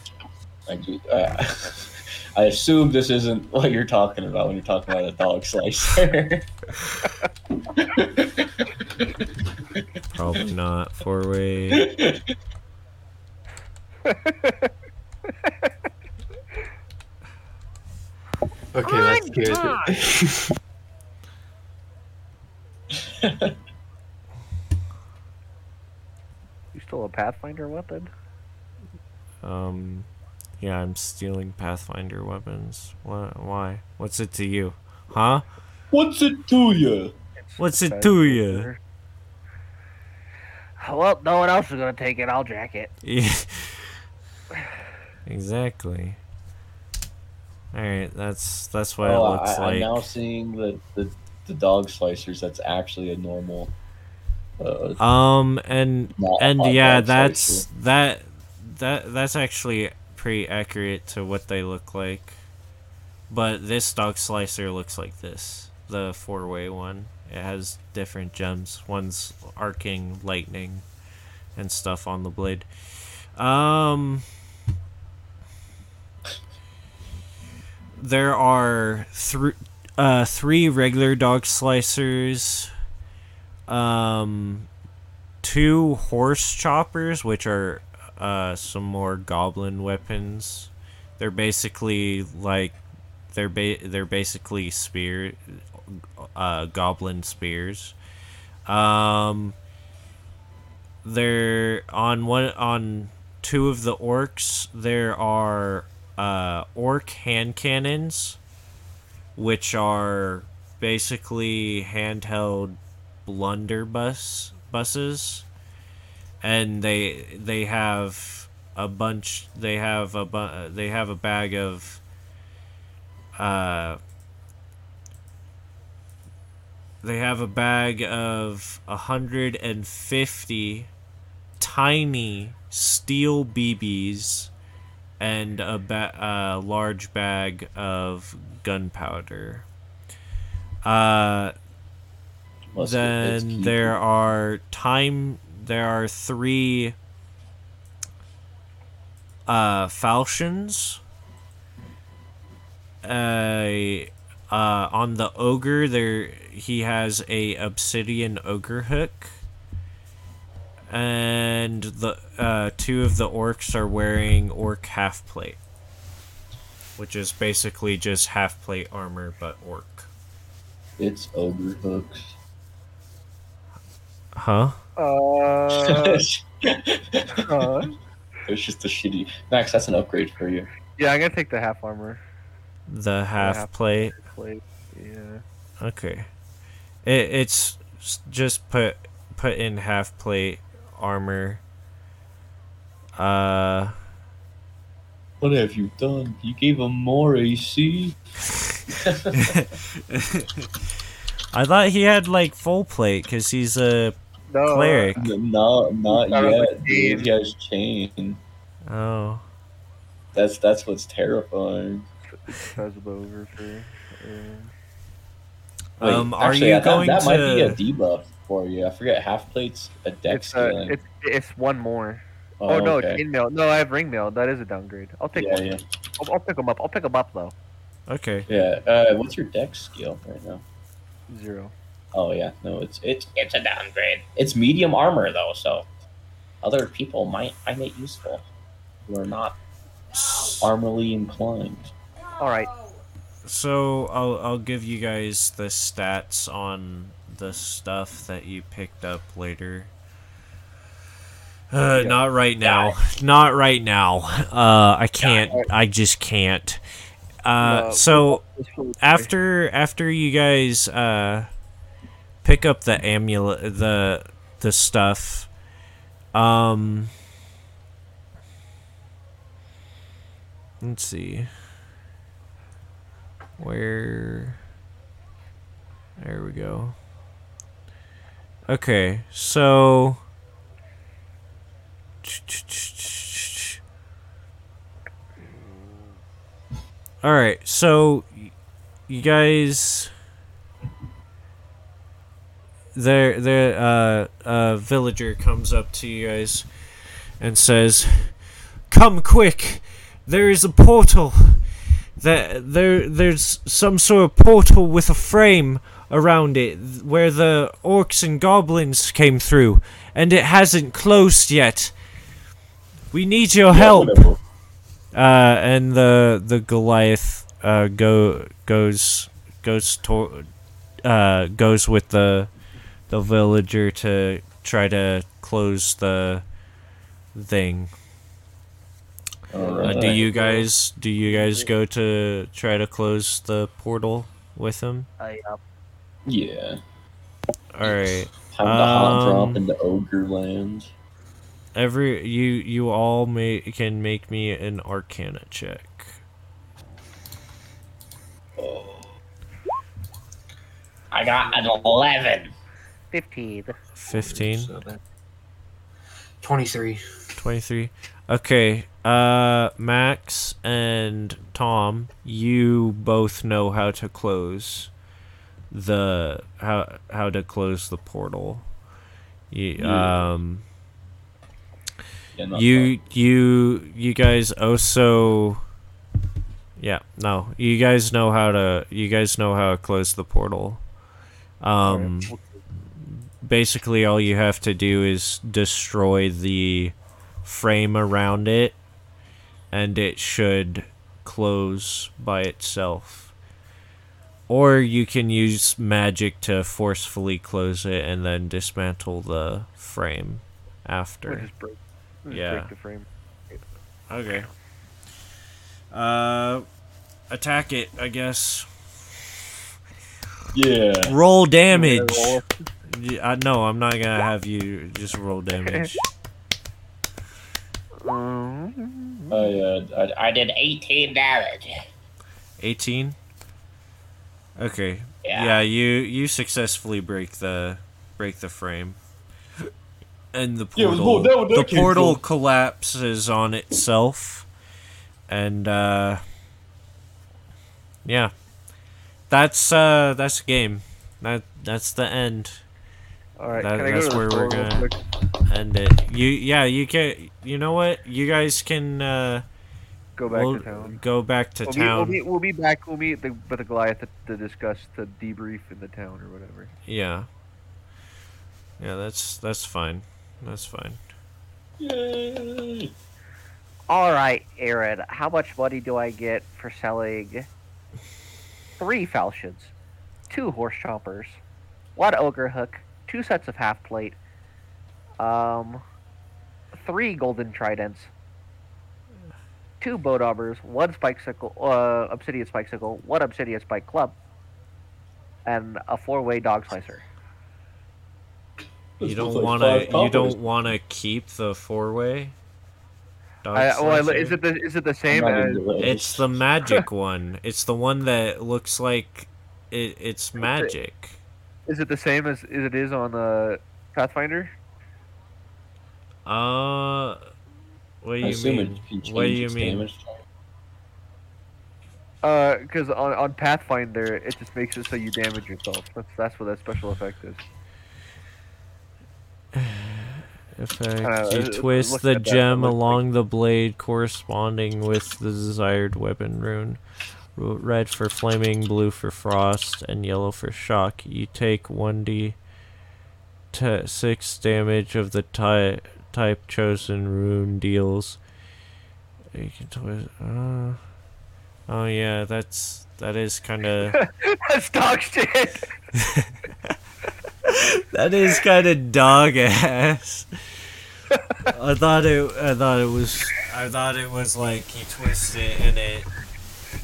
I do. Uh, I assume this isn't what you're talking about when you're talking about a dog slicer. Probably not four way. Okay, that's good. You stole a Pathfinder weapon? Um, yeah, I'm stealing Pathfinder weapons. What? Why? What's it to you? Huh? What's it to you? What's it to you? Well, no one else is gonna take it. I'll jack it. Yeah. exactly. All right, that's that's what oh, it looks I, like. I'm now seeing the, the the dog slicers. That's actually a normal. Uh, Um, and and yeah, that's slicer. that that that's actually pretty accurate to what they look like. But this dog slicer looks like this, the four-way one. It has different gems. One's arcing lightning and stuff on the blade. Um there are three uh three regular dog slicers um two horse choppers which are uh some more goblin weapons. They're basically like they're ba- they're basically spear uh goblin spears. Um they're on one on two of the orcs there are uh orc hand cannons which are basically handheld blunderbuss buses. And they they have a bunch they have a bu- they have a bag of uh they have a bag of 150 tiny steel BBs and a ba- uh, large bag of gunpowder. Uh, Must be- it's then there are time there are three uh falchions uh, uh on the ogre there he has a obsidian ogre hook and the uh two of the orcs are wearing orc half plate which is basically just half plate armor but orc It's ogre hooks. huh Uh, uh, it's just a shitty. Max, that's an upgrade for you. yeah, I'm gonna take the half armor the half half- plate plate. Yeah. Okay. It, it's just put put in half plate armor. Uh What have you done? You gave him more AC. I thought he had like full plate cuz he's a No. cleric. N- No, not Thought yet. Dude. chain. He has chain. Oh. That's that's what's terrifying. Because of over for. Uh, Wait, Um, are actually, you that, going that might be a debuff for you. I forget half plates a dex It's uh, scaling. it's it's one more. Oh, no, it's okay. in mail. No, I have ring mail. That is a downgrade. I'll take Yeah, one. yeah, I'll, I'll pick them up. I'll pick them up though. Okay. yeah. Uh, what's your dex skill right now? Zero. Oh yeah, no, it's it's It's a downgrade. it's medium armor though, so other people might find it useful who are not armorly inclined. All right. So I'll I'll give you guys the stats on the stuff that you picked up later. Uh, not right now. Not right now. Uh, I can't. I just can't. Uh, Uh, so after after you guys uh pick up the amulet the the stuff um let's see where there we go okay so all right so you guys there the uh uh villager comes up to you guys and says come quick there is a portal that there there's some sort of portal with a frame around it where the orcs and goblins came through and it hasn't closed yet we need your help whatever. uh, and the the Goliath uh, go goes goes to uh, goes with the the villager to try to close the thing. Uh, do you guys do you guys go to try to close the portal with him? I, uh, Yeah. All right. Time to hot Um, drop into ogre land. Every you you all may can make me an Arcana check. Oh. I got an 11. Fifteen. Fifteen. 23. 23 okay uh max and tom you both know how to close the how how to close the portal. You, um Yeah, you you you guys also yeah no you guys know how to you guys know how to close the portal. Um basically all you have to do is destroy the frame around it and it should close by itself or you can use magic to forcefully close it and then dismantle the frame Or after just break. Just Yeah. break the frame. okay uh attack it i guess Yeah. roll damage roll. Yeah, I no, I'm not gonna have you just roll damage. Um, I, uh, I, I did 18 damage. 18. Okay. Yeah. Yeah, you you successfully break the break the frame. And the Yeah, portal more- that was- that the portal from- collapses on itself. And uh Yeah. That's uh that's the game. That that's the end. all right. That- can go that's to where store we're gonna- quick? End it. You yeah, you can you know what? You guys can uh Go back we'll to town. go back to We'll town. be, we'll, be, we'll be back. We'll meet the, with the Goliath to, to discuss the debrief in the town or whatever. Yeah. Yeah, that's that's fine. That's fine. Yay! All right, Aaron. How much money do I get for selling three falchions, two horse chompers, one ogre hook, two sets of half plate, um, three golden tridents, two bow daubers, one spike sickle, uh, obsidian spike sickle, one obsidian spike club, and a four-way dog slicer. You don't want to. You don't want to keep the four way. I, well, is it the is it the same as? It's the magic one. It's the one that looks like it. It's magic. Is it the same as, as it is on the Pathfinder? Uh, what do I you assume mean? it What do you mean? damage. Uh, because on, on Pathfinder, it just makes it so you damage yourself. That's that's what that special effect is. Effect. Uh, you uh, twist the at that, gem it looks like- along the blade corresponding with the desired weapon rune. Red for flaming, blue for frost, and yellow for shock. You take 1d6 damage of the ty- type chosen rune deals. You can twist. Uh, oh, yeah, that's. That is kind of. That's dog shit. That is kind of dog ass. I thought it. I thought it was. I thought it was like you twist it and it,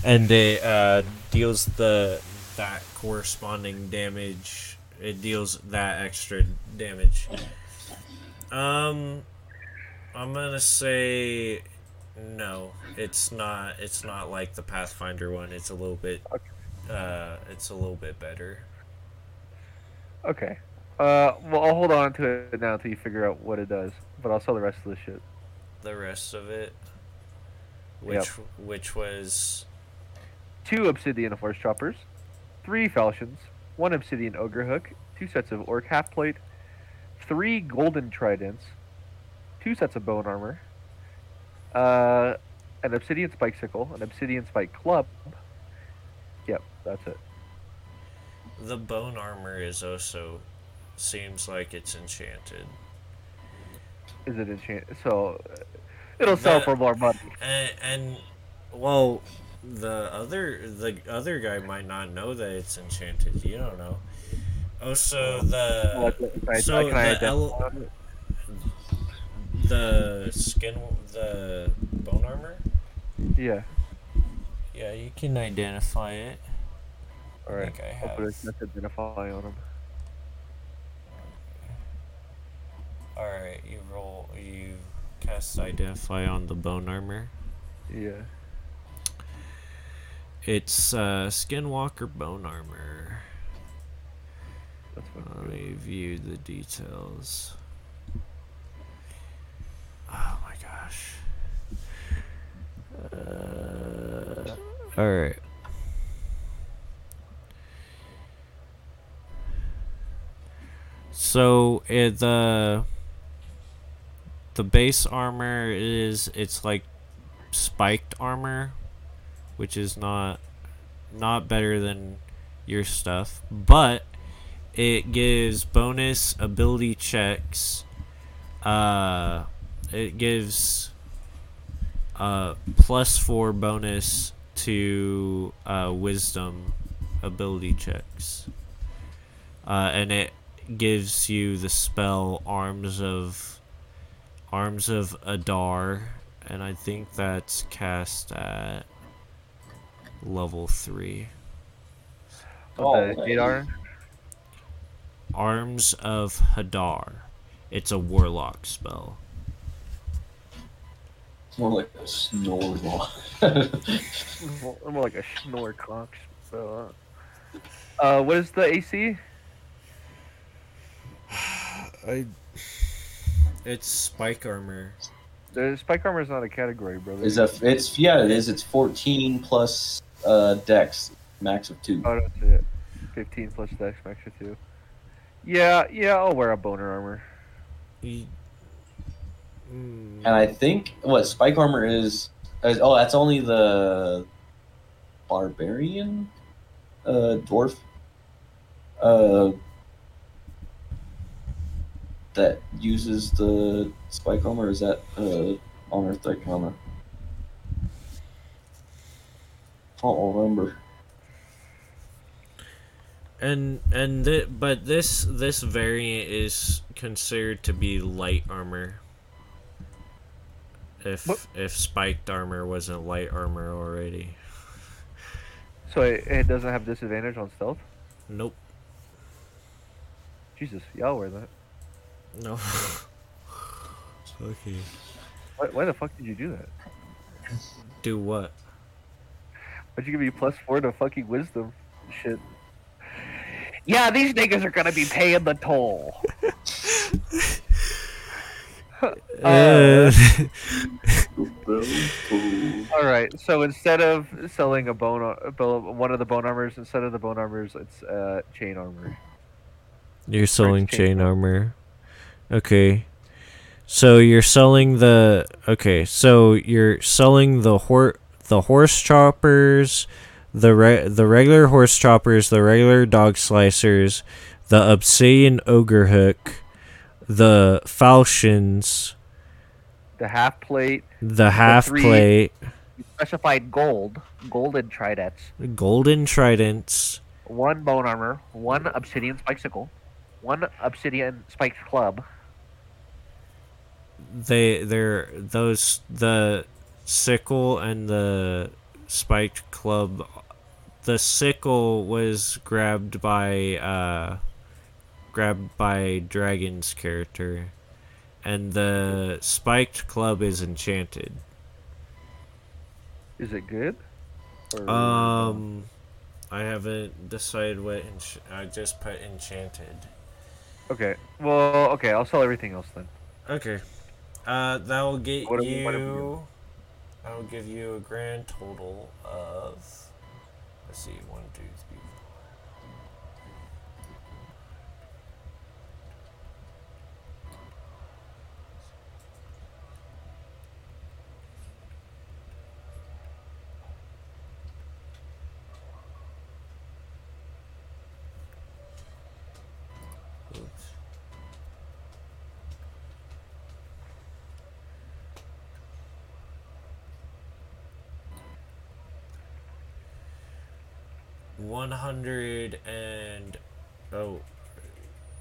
and it uh, deals the that corresponding damage. It deals that extra damage. Um, I'm gonna say no. It's not. It's not like the Pathfinder one. It's a little bit. Uh, it's a little bit better. Okay. Uh, well, I'll hold on to it now until you figure out what it does. But I'll sell the rest of the shit. the rest of it which which was Two obsidian horse choppers, three falchions, one obsidian ogre hook, two sets of orc half plate, three golden tridents, two sets of bone armor, uh, an obsidian spike sickle, an obsidian spike club. Yep, that's it. the bone armor is also seems like it's enchanted Is it enchanted? So uh, it'll sell for more money. and, and well the other the other guy might not know that it's enchanted you don't know also Well, the so the identify ele- on it? the skin the bone armor Yeah. yeah you can identify it All right. think I have. a identify on them. all right you roll you cast identify on the bone armor Yeah. It's uh, Skinwalker bone armor. Let me view the details. Oh my gosh. Uh, all right. So uh, the the base armor is it's like spiked armor, which is not not better than your stuff, but it gives bonus ability checks. Uh, it gives uh plus four bonus to uh wisdom ability checks. Uh, and it gives you the spell arms of arms of Adar, and I think that's cast at level three. Oh, the okay. Adar? Arms of Hadar. It's a warlock spell. It's more like a snore More more like a snore cock. So, uh, what is the AC? I. It's spike armor. The spike armor is not a category, brother. Is a it's yeah it is it's 14 plus uh dex max of two. Oh, that's it. 15 plus dex max of two. Yeah, yeah, I'll wear a boner armor. Mm, And I think what spike armor is, is oh that's only the barbarian uh dwarf uh that uses the spike armor is that uh honor spike armor? I don't remember. And and th- but this this variant is considered to be light armor. If What? if spiked armor wasn't light armor already. So it, it doesn't have disadvantage on stealth? Nope. Jesus, yeah, I'll wear that. No. okay. Why, why the fuck did you do that? Do what? Why'd you give me plus four to fucking wisdom? Shit. Yeah, these niggas are gonna be paying the toll. Uh, belly's full. All right. So instead of selling a bone, ar- bo- one of the bone armors, instead of the bone armors, it's uh, chain armor. You're selling chain chain armor. Okay. So you're selling the okay. So you're selling the hor the horse choppers, the re- the regular horse choppers, the regular dog slicers, the obsidian ogre hook, the falchions, The half plate, the half three- plate, you specified gold, golden tridents, golden tridents, one bone armor, one obsidian spikesicle, one obsidian spiked club. they they're those the sickle and the spiked club the sickle was grabbed by uh grabbed by dragon's character and the spiked club is enchanted Is it good? Or- um i haven't decided what ench- i just put enchanted Okay. Well, okay. I'll sell everything else then. Okay. Uh, that will get What do we- what do we do? you. I will give you a grand total of. Let's see, one, two, 100 and oh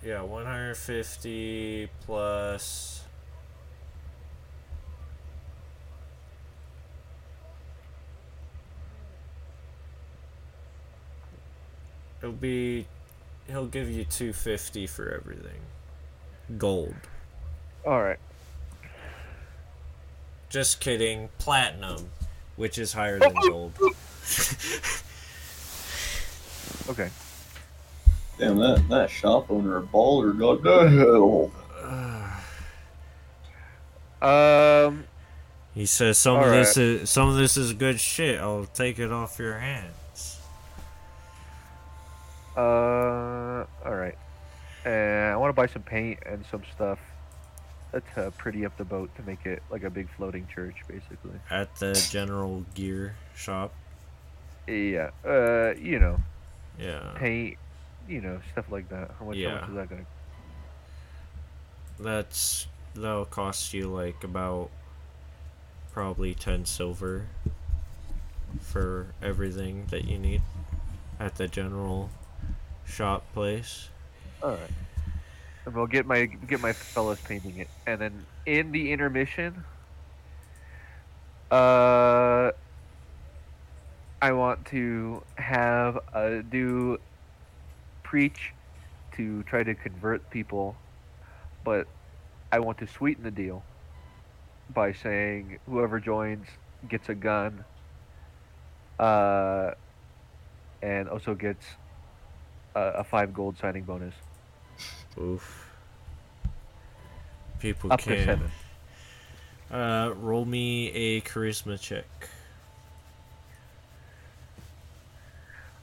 yeah 150 plus it'll be he'll give you 250 for everything. Gold. All right. Just kidding. Platinum which is higher than gold. Okay. Damn that that shop owner a baller. God hell. Um. He says some of Alright. this is some of this is good shit. I'll take it off your hands. Uh. All right. And I want to buy some paint and some stuff to pretty up the boat to make it like a big floating church, basically. At the general gear shop. Yeah. Uh. You know, Yeah. paint. You know, stuff like that. How much? How much is that gonna? That's that'll cost you like about probably ten silver for everything that you need at the general shop place. All right. And we'll get my get my fellas painting it, and then in the intermission, uh, I want to have a do preach to try to convert people, but I want to sweeten the deal by saying whoever joins gets a gun, uh, and also gets a, a five gold signing bonus. Oof. People Up can. Uh, roll me a charisma check.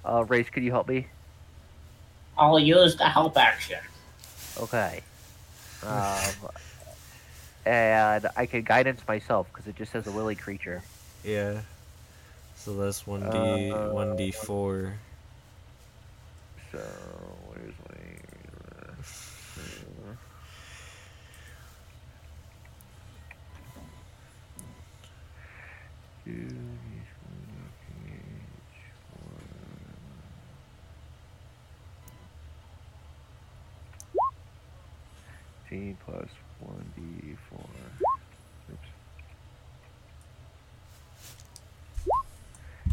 Uh, Race, could you help me? I'll use the help action. Okay. Um, and I can guidance myself because it just says a willy creature. Yeah. So that's one d Uh, one d four. So 15 plus 1d4.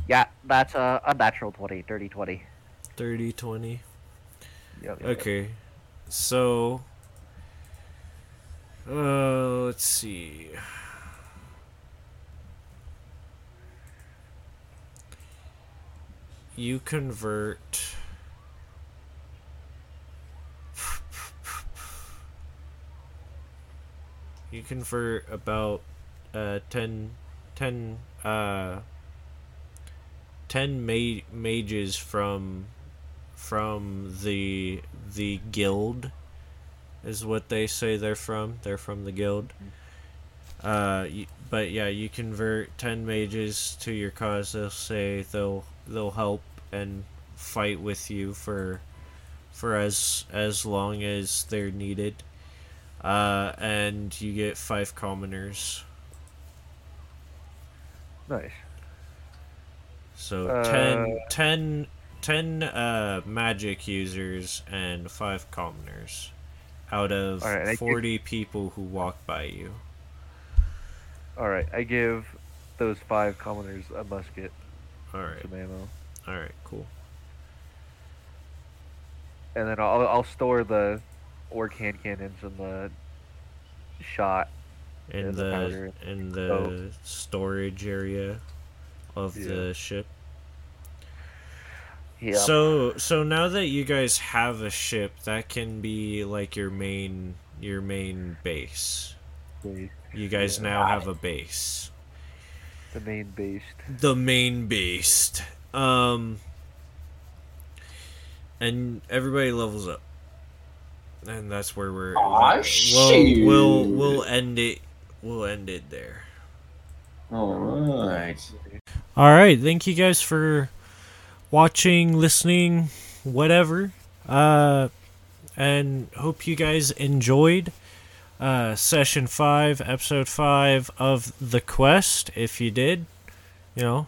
Yeah, that's a, a natural 20, 30 20. 30 20. Yep, yep, okay. Yep. So. Uh, let's see. You convert. You convert about uh, 10, ten uh ten ma- mages from from the the guild is what they say they're from. They're from the guild. Uh, y- but yeah, you convert ten mages to your cause. They'll say they'll they'll help and fight with you for for as as long as they're needed. Uh, and you get five commoners. Nice. So Uh, 10, 10, 10 uh, magic users and 5 commoners out of Alright, I give- 40 people who walk by you. All right, I give those five commoners a musket, Alright, alright, cool. and then I'll I'll store the orc hand cannons and the shot. In And the powder. in the storage area of Yeah. the ship. Yeah. So so now that you guys have a ship, that can be like your main your main base. You guys Yeah. now have a base. the main beast. the main beast. Um, and everybody levels up, and that's where we're. Aw, we'll, we'll we'll end it. We'll end it there. All right. All right, thank you guys for watching, listening, whatever. Uh, and hope you guys enjoyed uh, session five, episode five of the quest. If you did, you know,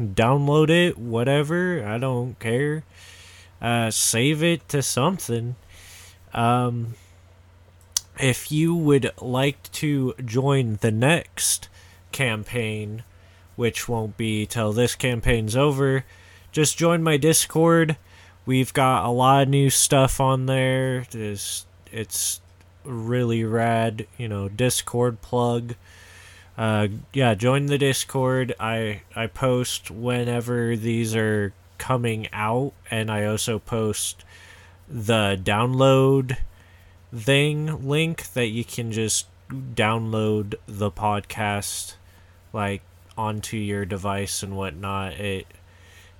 download it, whatever. I don't care. Uh, save it to something. Um, if you would like to join the next campaign, which won't be till this campaign's over, just join my Discord. We've got a lot of new stuff on there. It's, it's really rad, you know, Discord plug. Uh, yeah, join the Discord. I I post whenever these are coming out, and I also post the download thing link that you can just download the podcast like onto your device and whatnot. It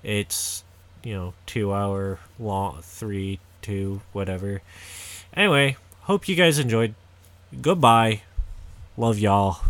it's you know two hour long, three two whatever. Anyway, hope you guys enjoyed. Goodbye. Love y'all.